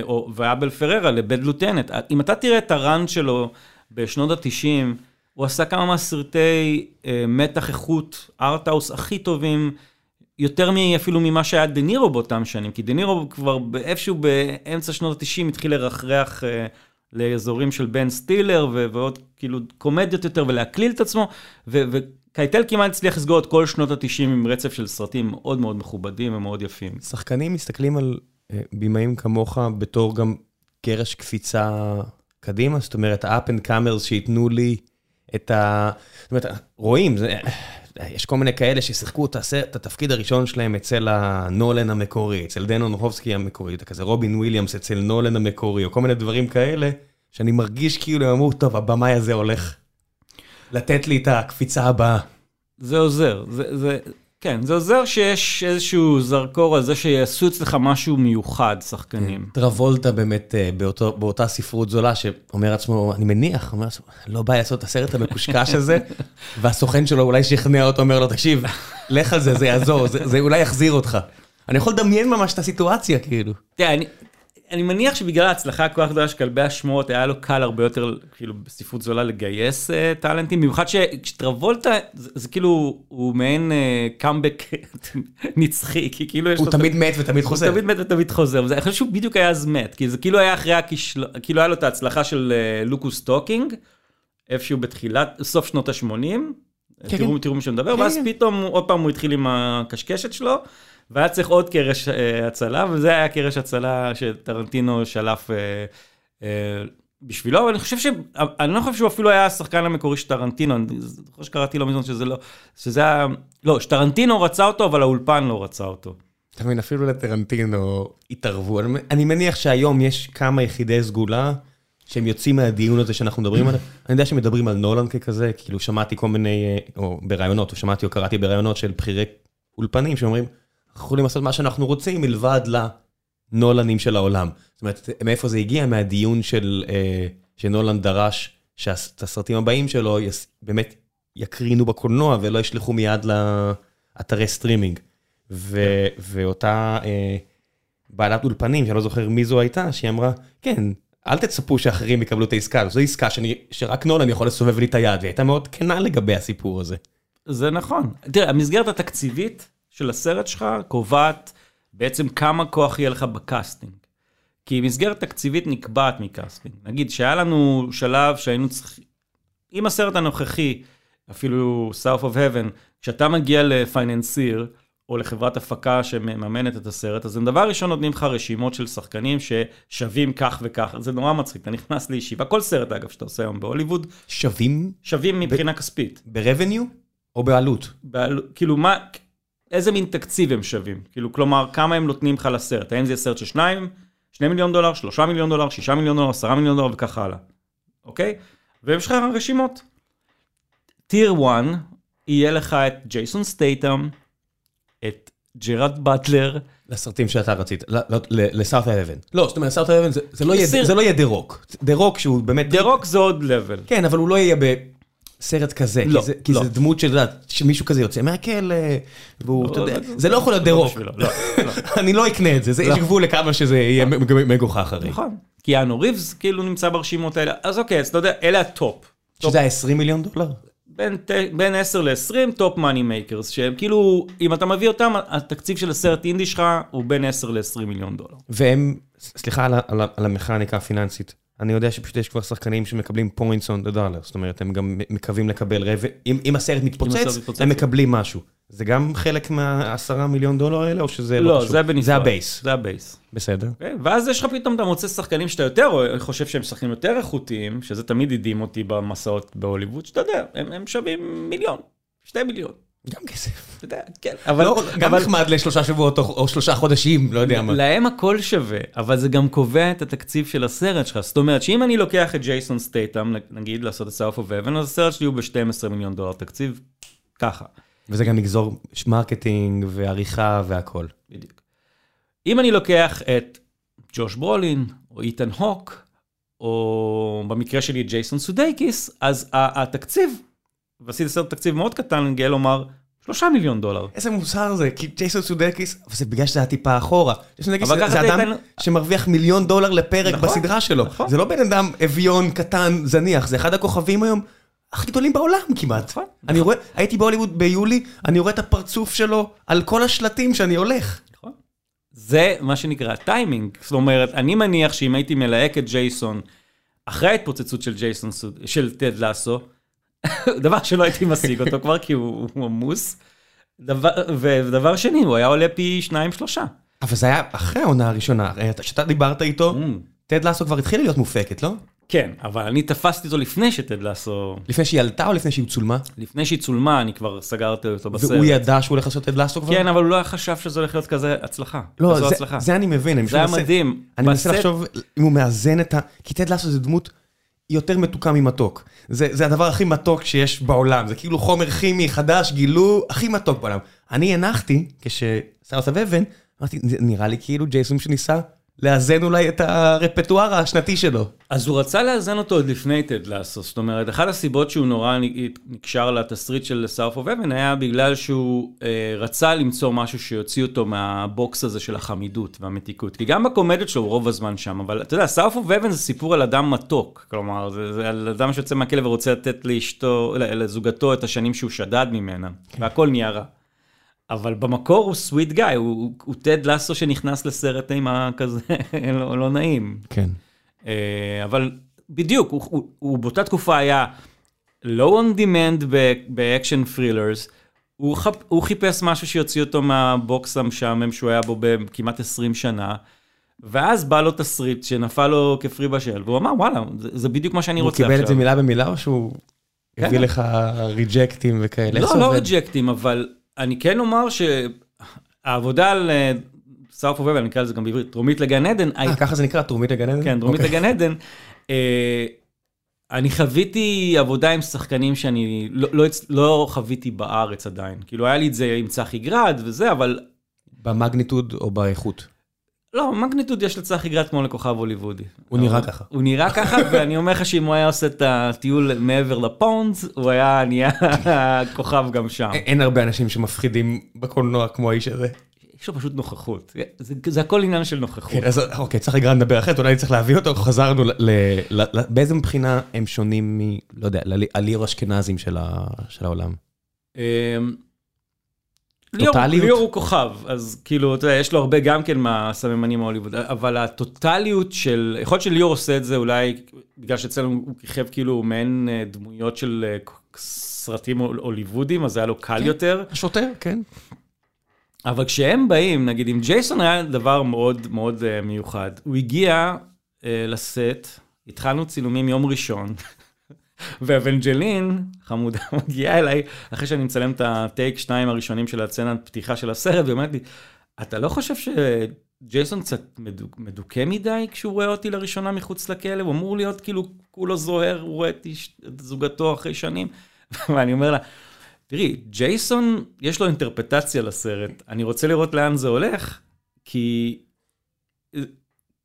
או- ואבל פררה ל Bad Lieutenant. אם אתה תראה את ה run שלו בשנות ה-90, הוא עשה כמה מהסרטי אה, מתח איכות, arthouse הכי טובים, יותר אפילו ממה שהיה דה נירו באותם שנים, כי דה נירו כבר איפשהו באמצע שנות ה-90 התחיל לרחרח אה, לאזורים של בן סטילר ו- ועוד כאילו קומדיות יותר ולהקליל את עצמו, ו- וקייטל כמעט הצליח לסגור את כל שנות ה-90 עם רצף של סרטים מאוד מאוד מכובדים ומאוד יפים. שחקנים מסתכלים על אה, בימאים כמוך בתור גם קרש קפיצה קדימה, זאת אומרת, ה-up and comers שייתנו לי את ה... זאת אומרת, רואים, זה... יש כל מיני כאלה ששיחקו את, הסרט, התפקיד הראשון שלהם אצל הנולן המקורי, אצל ארונופסקי המקורי, אתה כזה רובין וויליאמס אצל נולן המקורי, או כל מיני דברים כאלה, שאני מרגיש כאילו הם אמרו, טוב, הבמאי הזה הולך לתת לי את הקפיצה הבאה. זה עוזר, זה, זה, כן, זה עוזר שיש איזשהו זרקור על זה שיעשו אצלך משהו מיוחד, שחקנים. טרבולטה באמת אה, באותו, באותה ספרות זולה שאומר לעצמו, אני מניח, אומר לעצמו, לא בא לעשות את הסרט המקושקש הזה, (laughs) והסוכן שלו אולי שכנע אותו, אומר לו, תקשיב, לך על זה, זה יעזור, זה, זה אולי יחזיר אותך. אני יכול לדמיין ממש את הסיטואציה, כאילו. תראה, אני, אני מניח שבגלל ההצלחה הכל כך גדולה של כלבי אשמורת, היה לו קל הרבה יותר, כאילו, בספרות זולה לגייס uh, טאלנטים, במיוחד שטרבולטה, זה, זה כאילו, הוא מעין uh, (laughs) קאמבק נצחי, כי כאילו יש הוא לו... תמיד מת ותמיד הוא חוזר. תמיד מת ותמיד חוזר, וזה- אני חושב שהוא בדיוק היה אז מת, כי זה כאילו היה אחרי הכישלון, כאילו היה לו את ההצלחה של אה, Look Who's Talking, איפשהו בתחילת, סוף שנות ה-80, כן, תראו כן. תראו מי שמדבר, כן, ואז כן. פתאום הוא- עוד פעם הוא התחיל עם הקשקשת שלו, והיה צריך עוד קרש אה, הצלה, וזה היה קרש הצלה שטרנטינו שלף אה, אה, בשבילו, אבל אני חושב ש... אני לא חושב שהוא אפילו היה השחקן המקורי של טרנטינו, אני זוכר שקראתי לא מזמן שזה לא... שזה היה... לא, שטרנטינו רצה אותו, אבל האולפן לא רצה אותו. אתה מבין, אפילו לטרנטינו התערבו. אני, אני מניח שהיום יש כמה יחידי סגולה שהם יוצאים מהדיון הזה שאנחנו מדברים עליו. (clears throat) אני יודע שמדברים על נולן ככזה, כאילו שמעתי כל מיני, או בראיונות, או שמעתי או קראתי בראיונות של בכירי אולפנים שאומרים, אנחנו יכולים לעשות מה שאנחנו רוצים מלבד הנולנים של העולם. זאת אומרת, מאיפה זה הגיע? מהדיון של, אה, שנולן דרש שאת הסרטים הבאים שלו יס, באמת יקרינו בקולנוע ולא ישלחו מיד לאתרי סטרימינג. ו, ואותה אה, בעלת אולפנים, שאני לא זוכר מי זו הייתה, שהיא אמרה, כן, אל תצפו שאחרים יקבלו את העסקה, זו עסקה שאני, שרק נולן יכול לסובב לי את היד, והיא הייתה מאוד כנה לגבי הסיפור הזה. זה נכון. תראה, המסגרת התקציבית של הסרט שלך קובעת בעצם כמה כוח יהיה לך ב casting. כי מסגרת תקציבית נקבעת מ casting. נגיד שהיה לנו שלב שהיינו צריכים, אם הסרט הנוכחי, אפילו South of Heaven, כשאתה מגיע ל financier, או לחברת הפקה שמממנת את הסרט, אז הם דבר ראשון נותנים לך רשימות של שחקנים ששווים כך וכך, זה נורא מצחיק, אתה נכנס לישיבה, כל סרט אגב שאתה עושה היום בהוליווד, שווים? שווים מבחינה ב- כספית. ברבניו או בעלות? בעל, כאילו מה, איזה מין תקציב הם שווים? כאילו, כלומר, כמה הם נותנים לך לסרט? האם זה סרט של שניים, שני מיליון דולר, שלושה מיליון דולר, שישה מיליון דולר, עשרה מיליון דולר וכך הלאה, אוקיי? ויש לך רשימות. tier 1, יהיה לך את ג'ייסון סטייטם, את ג'רד באטלר. לסרטים שאתה רצית, ל South of Heaven. לא, זאת אומרת, South of Heaven זה לא יהיה דה רוק. דה רוק שהוא באמת... דה רוק זה עוד level. כן, אבל הוא לא יהיה בסרט כזה. לא, לא. כי זה דמות של, שמישהו כזה יוצא מהכלא, והוא, אתה יודע, זה לא יכול להיות דה רוק. (laughs) אני לא אקנה את זה, יש גבול לכמה שזה יהיה מגוחך הרי. נכון. קיאנו ריבס כאילו נמצא ברשימות האלה. אז אוקיי, אז אתה יודע, אלה ה top. שזה ה-20 מיליון דולר? בין, בין 10 ל-20 top money makers, שהם כאילו, אם אתה מביא אותם, התקציב של הסרט אינדי שלך הוא בין 10 ל-20 מיליון דולר. והם, סליחה על, על, על המכניקה הפיננסית, אני יודע שפשוט יש כבר שחקנים שמקבלים points on the dollar, זאת אומרת, הם גם מקווים לקבל רבע, אם, אם הסרט מתפוצץ, הם מקבלים משהו. זה גם חלק מהעשרה מיליון דולר האלה, או שזה לא, לא זה בנפרד. זה ה base. זה ה base. בסדר. Okay, כן, ואז יש לך פתאום, אתה מוצא שחקנים שאתה יותר חושב שהם שחקנים יותר איכותיים, שזה תמיד הדהים אותי במסעות בהוליווד, שאתה יודע, הם, הם שווים מיליון, שתי מיליון. גם כסף. אתה יודע, כן. אבל... לא, גם נחמד לשלושה שבועות או, או שלושה חודשים, לא יודע מה. להם הכל שווה, אבל זה גם קובע את התקציב של הסרט שלך. זאת אומרת שאם אני לוקח את ג'ייסון סטייטם, נגיד לעשות את South of Heaven, אז הסרט שלי הוא ב-12 מיליון דולר תקציב, ככה. וזה גם יגזור marketing ועריכה והכל. בדיוק. אם אני לוקח את ג'וש ברולין, או איתן הוק, או במקרה שלי את ג'ייסון סודייקיס, אז התקציב, ועשיתי סרט תקציב מאוד קטן, אני גאה לומר, שלושה מיליון דולר. איזה מוזר זה, כי ג'ייסון סודייקיס, אבל זה בגלל שזה היה טיפה אחורה. ג'ייסון סודייקיס זה אדם שמרוויח מיליון דולר לפרק נכון, בסדרה שלו. נכון. זה לא בן אדם אביון קטן זניח, זה אחד הכוכבים היום הכי גדולים בעולם כמעט. נכון. אני רואה, הייתי בהוליווד ביולי, אני רואה את הפרצוף שלו על כל השלטים שאני הולך. נכון. זה מה שנקרא טיימינג. זאת אומרת, אני מניח שאם הייתי מלהק את ג'ייסון, אחרי ההתפוצצות של ג'ייסון, של טד לאסו, (laughs) דבר שלא הייתי משיג אותו כבר, כי הוא עמוס. ודבר שני, הוא היה עולה פי שניים שלושה. אבל זה היה אחרי העונה הראשונה, כשאתה דיברת איתו, mm. טד לאסו כבר התחילה להיות מופקת, לא? כן, אבל אני תפסתי אותו לפני שטד לאסו... לפני שהיא עלתה או לפני שהיא צולמה? לפני שהיא צולמה, אני כבר סגרתי אותו בסרט. והוא ידע שהוא הולך לעשות טד לאסו כבר? כן, אבל הוא לא חשב שזה הולך להיות כזה הצלחה. לא, זה, הצלחה. זה אני מבין. זה היה מדהים. אני מנסה לחשוב אם הוא מאזן את ה... כי טד לאסו זה דמות יותר מתוקה ממתוק. זה, זה הדבר הכי מתוק שיש בעולם. זה כאילו חומר כימי חדש, גילו, הכי מתוק בעולם. אני הנחתי, כש South of Heaven, אמרתי, נראה לי כאילו ג'ייסון שניסה לאזן אולי את הרפטואר השנתי שלו. אז הוא רצה לאזן אותו עוד לפני טד לאסו, זאת אומרת, אחת הסיבות שהוא נורא נקשר לתסריט של South of Heaven היה בגלל שהוא אה, רצה למצוא משהו שיוציא אותו מה box הזה של החמידות והמתיקות. כי גם בקומדיות שלו הוא רוב הזמן שם, אבל אתה יודע, South of Heaven זה סיפור על אדם מתוק, כלומר, זה, זה על אדם שיוצא מהכלא ורוצה לתת לאשתו, לזוגתו את השנים שהוא שדד ממנה, והכל נהיה רע. אבל במקור הוא sweet guy, הוא, הוא טד לסו שנכנס לסרט אימה כזה (laughs) לא, לא נעים. כן. אה, אבל בדיוק, הוא, הוא, הוא באותה תקופה היה low on demand ב action thrillers, הוא, חפ, הוא חיפש משהו שיוציא אותו מה box המשעמם שהוא היה בו בכמעט 20 שנה. ואז בא לו תסריט שנפל לו כפרי בשל, והוא אמר, וואלה, זה, זה בדיוק מה שאני רוצה עכשיו. הוא קיבל את זה מילה במילה, או שהוא כן. הביא לך ריג'קטים וכאלה? לא, לא ריג'קטים, אבל אני כן אומר שהעבודה על סארף אוף אני אקרא לזה גם בעברית, דרומית לגן עדן. אה, ככה זה נקרא, דרומית לגן עדן? כן, דרומית אוקיי. לגן עדן. אה, אני חוויתי עבודה עם שחקנים שאני לא, לא, לא חוויתי בארץ עדיין. כאילו, היה לי את זה עם צחי גרד וזה, אבל... במגניטוד או באיכות? לא, מגניטוד יש לצחי גרט כמו לכוכב הוליוודי. הוא נראה ככה. הוא נראה ככה, (laughs) ואני אומר לך שאם הוא היה עושה את הטיול מעבר לפונדס, הוא היה נהיה (laughs) כוכב גם שם. אין הרבה אנשים שמפחידים בקולנוע כמו האיש הזה. יש לו פשוט נוכחות. זה, זה הכל עניין של נוכחות. כן, אז אוקיי, צחי גרט נדבר אחרת, אולי צריך להביא אותו, חזרנו ל... ל, ל, באיזה מבחינה הם שונים מ... לא יודע, לליאור אשכנזים של, ה, של העולם? אמ, ליאור, הוא כוכב, אז כאילו, אתה יודע, יש לו הרבה גם כן מהסממנים ההוליווד, אבל הטוטליות של, יכול להיות שליאור עושה את זה אולי בגלל שאצלנו הוא כיכב כאילו מעין אה, דמויות של אה, סרטים הוליוודים, אז היה לו קל כן, יותר. שוטר, כן. אבל כשהם באים, נגיד עם ג'ייסון היה דבר מאוד מאוד uh, מיוחד. הוא הגיע לסט, התחלנו צילומים יום ראשון, ואבנג'לין, חמודה, (laughs) מגיעה אליי, אחרי שאני מצלם את הטייק שניים הראשונים של הסצנת פתיחה של הסרט, ואומרת לי, אתה לא חושב שג'ייסון קצת מדוכא מדי כשהוא רואה אותי לראשונה מחוץ לכלא? הוא אמור להיות כאילו כולו זוהר, הוא רואה את, את זוגתו אחרי שנים. (laughs) ואני אומר לה, תראי, ג'ייסון, יש לו אינטרפטציה לסרט, אני רוצה לראות לאן זה הולך, כי,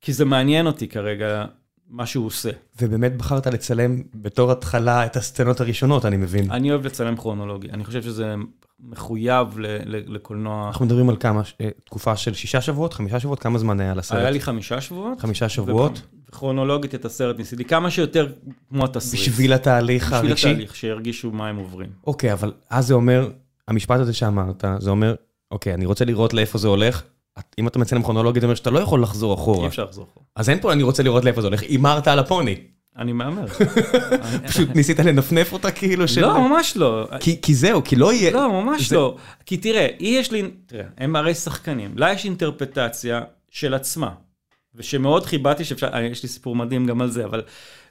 כי זה מעניין אותי כרגע, מה שהוא עושה. ובאמת בחרת לצלם בתור התחלה את הסצנות הראשונות, אני מבין. אני אוהב לצלם כרונולוגי, אני חושב שזה מחויב ל- ל- לקולנוע. אנחנו מדברים על כמה, אה, תקופה של שישה שבועות, חמישה שבועות, כמה זמן היה לסרט? היה לי חמישה שבועות. חמישה שבועות. וכרונולוגית את הסרט ניסיתי כמה שיותר כמו התסריט. בשביל התהליך הרגשי? בשביל התהליך, שירגישו מה הם עוברים. אוקיי, אבל אז זה אומר, המשפט הזה שאמרת, זה אומר, אוקיי, אני רוצה לראות לאיפה זה הולך, אם אתה מצלם כרונולוגית, זה אומר שאתה לא יכול לחזור אחורה. אי אפשר לחזור אחורה. אז אין פה, אני רוצה לראות לאיפה זה הולך, הימרת על הפוני. אני מהמר. (laughs) פשוט ניסית לנפנף אותה כאילו של... לא, ממש לא. כי, כי זהו, כי לא יהיה... לא, ממש זה... לא. כי תראה, היא יש לי... תראה, הם הרי שחקנים. לה יש אינטרפטציה של עצמה. ושמאוד חיבתי שאפשר... אה, יש לי סיפור מדהים גם על זה, אבל...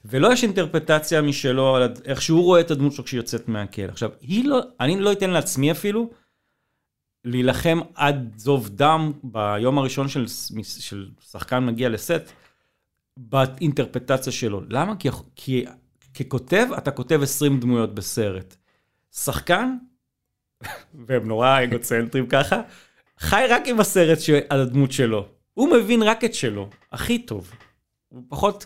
ולא יש אינטרפטציה משלו על איך שהוא רואה את הדמות שלו כשהיא יוצאת מהכלא. עכשיו, היא לא... אני לא אתן לעצמי אפילו להילחם עד זוב דם ביום הראשון של, של שחקן מגיע לסט, באינטרפטציה שלו. למה? כי, כי ככותב, אתה כותב 20 דמויות בסרט. שחקן, (laughs) והם נורא אגוצנטרים ככה, חי רק עם הסרט על הדמות שלו. הוא מבין רק את שלו, הכי טוב. הוא פחות,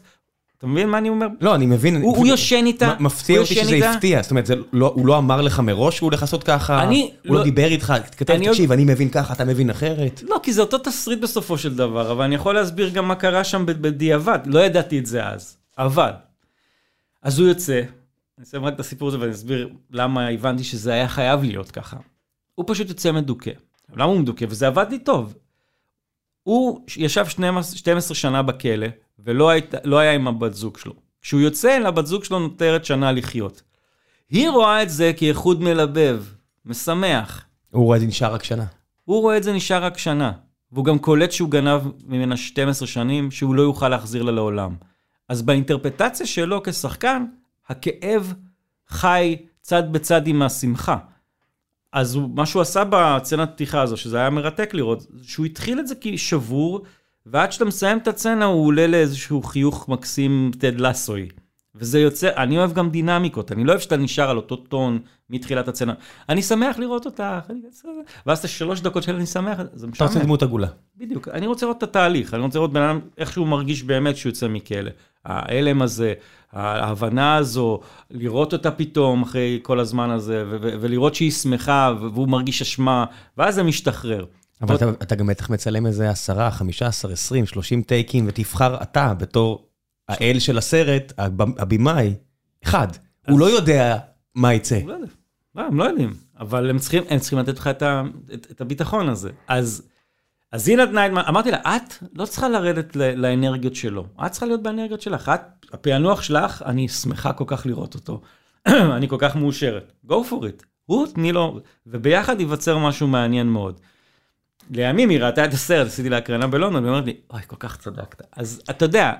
אתה מבין מה אני אומר? לא, אני מבין. הוא יושן איתה. מפתיע אותי שזה הפתיע, זאת אומרת, לא- הוא לא אמר לך מראש שהוא הולך לעשות ככה? הוא לא, לא דיבר איתך, כתב, תקשיב, אני מבין ככה, אתה מבין אחרת? לא, כי זה אותו תסריט בסופו של דבר, אבל אני יכול להסביר גם מה קרה שם בדיעבד, לא ידעתי את זה אז, אבל. אז הוא יוצא, אני אסיים רק את הסיפור הזה ואני אסביר למה הבנתי שזה היה חייב להיות ככה. הוא פשוט יוצא מדוכא. למה הוא מדוכא? וזה עבד לי טוב. הוא ישב 12 שנה בכלא, ולא היית, לא היה עם הבת זוג שלו. כשהוא יוצא, לבת זוג שלו נותרת שנה לחיות. היא רואה את זה כאיחוד מלבב, משמח. הוא רואה את זה נשאר רק שנה. הוא רואה את זה נשאר רק שנה. והוא גם קולט שהוא גנב ממנה 12 שנים, שהוא לא יוכל להחזיר לה לעולם. אז באינטרפטציה שלו כשחקן, הכאב חי צד בצד עם השמחה. אז הוא, מה שהוא עשה בצנת פתיחה הזו, שזה היה מרתק לראות, שהוא התחיל את זה כשבור, ועד שאתה מסיים את הצצנה הוא עולה לאיזשהו חיוך מקסים טד לסוי. וזה יוצא, אני אוהב גם דינמיקות, אני לא אוהב שאתה נשאר על אותו טון מתחילת הצצנה. אני שמח לראות אותה, ואז את השלוש דקות של אני שמח, זה משעמם. אתה רוצה דמות עגולה. בדיוק, אני רוצה לראות את התהליך, אני רוצה לראות בן אדם, איך שהוא מרגיש באמת כשהוא יוצא מכלא. ההלם הזה, ההבנה הזו, לראות אותה פתאום אחרי כל הזמן הזה, ולראות שהיא שמחה, והוא מרגיש אשמה, ואז זה משתחרר. אבל אתה, אתה גם בטח מצלם איזה עשרה, חמישה עשר, עשרים, שלושים טייקים, ותבחר אתה בתור האל של הסרט, הבמאי, אחד. הוא לא יודע מה יצא. לא יודע. לא, הם לא יודעים, אבל הם צריכים, הם צריכים לתת לך את, ה, את, את הביטחון הזה. אז, אז היא נתנה את מה, אמרתי לה, את לא צריכה לרדת לאנרגיות שלו, את צריכה להיות באנרגיות שלך. את, הפענוח שלך, אני שמחה כל כך לראות אותו. (clears throat) אני כל כך מאושרת. go for it. הוא, תני לו, וביחד ייווצר משהו מעניין מאוד. לימים היא ראתה את הסרט, עשיתי לה הקרנה בלונדון, והיא אומרת לי, אוי, כל כך צדקת. אז אתה יודע,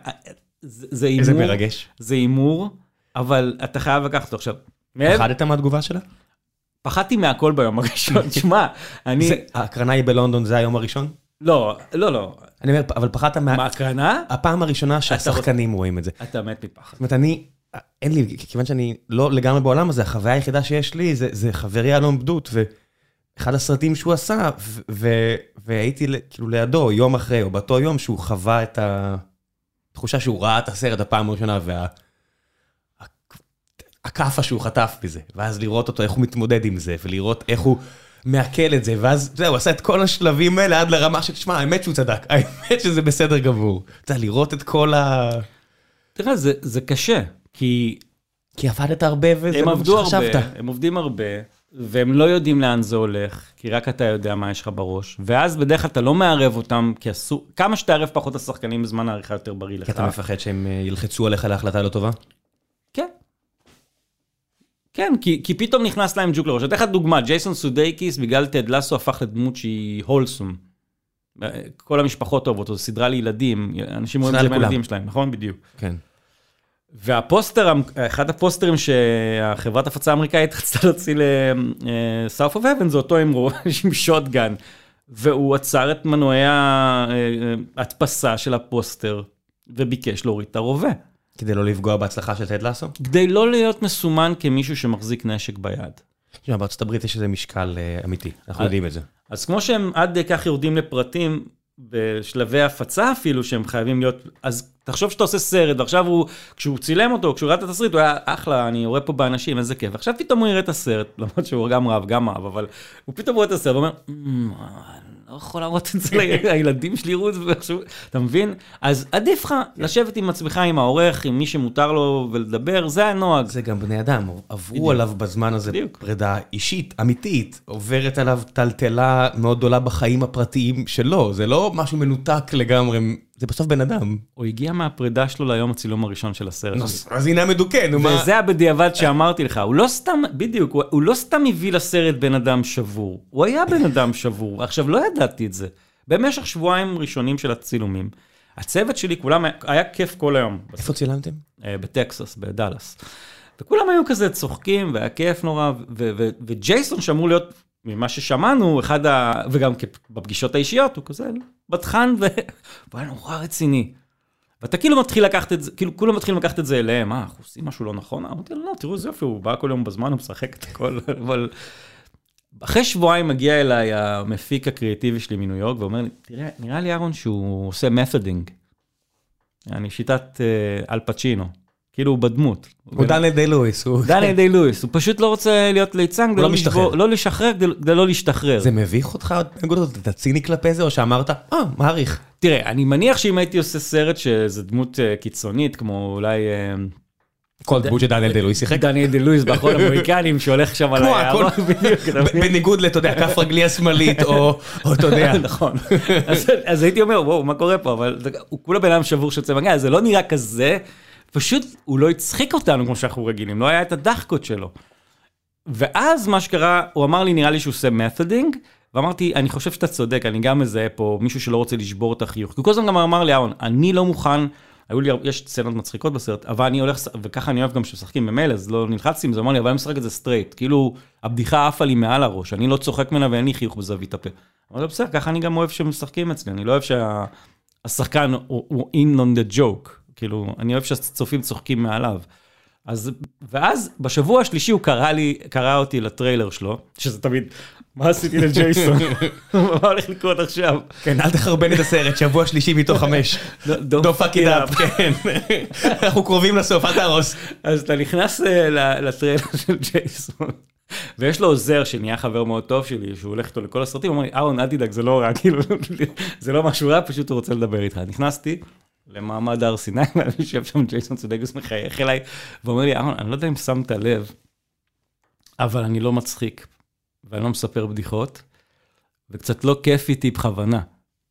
זה הימור. איזה מרגש. זה הימור, אבל אתה חייב לקחת אותו עכשיו. פחדת מהתגובה שלה? פחדתי מהכל ביום הראשון, (laughs) תשמע, אני... ההקרנה היא בלונדון, זה היום הראשון? לא, לא, לא. אני אומר, אבל פחדת מה... מהקרנה? הפעם הראשונה שהשחקנים רואים את זה. אתה מת מפחד. זאת אומרת, אני, אין לי, כיוון שאני לא לגמרי בעולם הזה, החוויה היחידה שיש לי זה חברי אלון בדות, אחד הסרטים שהוא עשה, והייתי כאילו לידו יום אחרי, או באותו יום שהוא חווה את התחושה שהוא ראה את הסרט הפעם הראשונה, וה... הכאפה שהוא חטף בזה, ואז לראות אותו, איך הוא מתמודד עם זה, ולראות איך הוא מעכל את זה, ואז, זהו, הוא עשה את כל השלבים האלה עד לרמה של, תשמע, האמת שהוא צדק, (laughs) האמת שזה בסדר גמור. אתה יודע, לראות את כל ה... תראה, זה, זה קשה, כי... כי עבדת הרבה וזה מה שחשבת. הם עובדים הרבה, והם לא יודעים לאן זה הולך, כי רק אתה יודע מה יש לך בראש, ואז בדרך כלל אתה לא מערב אותם, כי אסור, כמה שתערב פחות השחקנים בזמן העריכה יותר בריא לך. כי אתה מפחד שהם אה, ילחצו עליך להחלטה לא טובה? כן. כן, כי, כי פתאום נכנס להם ג'וק לראש. אתן לך דוגמה, ג'ייסון סודייקיס בגלל טד לסו הפך לדמות שהיא wholesome. כל המשפחות אוהבות, זו סדרה לילדים, אנשים רואים את זה עם הילדים שלהם, נכון? בדיוק. כן. והפוסטר, אחד הפוסטרים שהחברת הפצה האמריקאית רצתה להוציא ל South of Heaven, זה אותו עם shotgun. (laughs) והוא עצר את מנועי ההדפסה של הפוסטר וביקש להוריד את הרובה. כדי לא לפגוע בהצלחה של טד לסו? כדי לא להיות מסומן כמישהו שמחזיק נשק ביד. תשמע, בארצות הברית יש איזה משקל uh, אמיתי, אנחנו יודעים את זה. אז כמו שהם עד כך יורדים לפרטים, בשלבי הפצה אפילו, שהם חייבים להיות, אז תחשוב שאתה עושה סרט, ועכשיו הוא, כשהוא צילם אותו, כשהוא ראה את התסריט, הוא היה אחלה, אני יורה פה באנשים, איזה כיף. עכשיו פתאום הוא יראה את הסרט, (laughs) למרות שהוא גם רב, גם אהב, אבל הוא פתאום רואה את הסרט ואומר, אמ, לא יכול להראות את זה (laughs) לילדים שלי יראו את זה, אתה מבין? אז עדיף לך לשבת עם עצמך, עם העורך, עם מי שמותר לו ולדבר, זה הנוהג. זה גם בני אדם, עברו עליו בזמן הזה פרידה אישית, אמיתית, עוברת עליו טלטלה מאוד גדולה בחיים הפרטיים שלו, זה לא משהו מנותק לגמרי. זה בסוף בן אדם. הוא הגיע מהפרידה שלו ליום הצילום הראשון של הסרט. אז הנה המדוכא, נו מה... וזה הבדיעבד שאמרתי לך, הוא לא סתם, בדיוק, הוא לא סתם הביא לסרט בן אדם שבור, הוא היה בן אדם שבור, עכשיו לא ידעתי את זה. במשך שבועיים ראשונים של הצילומים, הצוות שלי, כולם, היה כיף כל היום. איפה צילמתם? אה, בטקסס, בדאלאס. וכולם היו כזה צוחקים, והיה כיף נורא, וג'ייסון שאמור להיות ממה ששמענו, אחד ה... וגם בפגישות האישיות, הוא כזה בטחן, והוא היה נורא רציני. ואתה כאילו מתחיל לקחת את זה, כאילו כולם מתחילים לקחת את זה אליהם, מה, אנחנו עושים משהו לא נכון? אמרתי לו, לא, תראו איזה יופי, הוא בא כל יום בזמן, הוא משחק את הכל, (laughs) אבל... אחרי שבועיים מגיע אליי המפיק הקריאטיבי שלי מניו יורק, ואומר לי, תראה, נראה לי אהרון שהוא עושה מתודינג. אני שיטת אה, אל פצ'ינו. כאילו הוא בדמות. הוא דניאל די לואיס. דניאל די לואיס, הוא פשוט לא רוצה להיות ליצן, לא, לא לשחרר כדי לא להשתחרר. זה מביך אותך, אתה ציני כלפי זה, או שאמרת, אה, מעריך. תראה, אני מניח שאם הייתי עושה סרט שזה דמות אה, קיצונית, כמו אולי... אה, כל דמות שדניאל די לואיס שיחק. דניאל די לואיס באחרון המוריקנים שהולך שם על היערות. בניגוד לאתה יודע, כף רגלי השמאלית, או אתה יודע. (laughs) נכון. אז הייתי אומר, וואו, מה קורה פה? אבל הוא כולה בן אדם שבור שיוצא מגע, זה לא נראה כזה. פשוט הוא לא הצחיק אותנו כמו שאנחנו רגילים, לא היה את הדחקות שלו. ואז מה שקרה, הוא אמר לי, נראה לי שהוא עושה מתודינג, ואמרתי, אני חושב שאתה צודק, אני גם מזהה פה מישהו שלא רוצה לשבור את החיוך. כי הוא כל הזמן גם אמר לי, אהרון, אני לא מוכן, היו לי, יש סצנות מצחיקות בסרט, אבל אני הולך, וככה אני אוהב גם שמשחקים במייל, אז לא נלחצתי עם זה, אמר לי, אבל אני משחק את זה straight, כאילו, הבדיחה עפה לי מעל הראש, אני לא צוחק ממנה ואין לי חיוך בזווית הפה. אבל בסדר, ככה אני גם אוהב שמשחקים אצלי, אני לא אוהב שהשחקן הוא in on the joke. כאילו, אני אוהב שהצופים צוחקים מעליו. אז, ואז בשבוע השלישי הוא קרא לי, קרא אותי לטריילר שלו, שזה תמיד, מה עשיתי לג'ייסון? (laughs) מה הולך לקרות עכשיו? כן, אל תחרבן את הסרט, שבוע שלישי מתוך חמש. (laughs) Don't fuck it up. כן. (laughs) אנחנו קרובים לסוף, אל תהרוס. אז אתה נכנס אה, לטריילר של ג'ייסון. ויש לו עוזר שנהיה חבר מאוד טוב שלי, שהוא הולך איתו לכל הסרטים, הוא אומר לי, אהרון, אל תדאג, זה לא רע, כאילו, זה לא משהו רע, פשוט הוא רוצה לדבר איתך. נכנסתי, למעמד הר סיני, (laughs) ואני יושב שם ג'ייסון סודגוס מחייך אליי, ואומר לי, אהרון, אני לא יודע אם שמת לב, אבל אני לא מצחיק, ואני לא מספר בדיחות, וקצת לא כיף איתי בכוונה.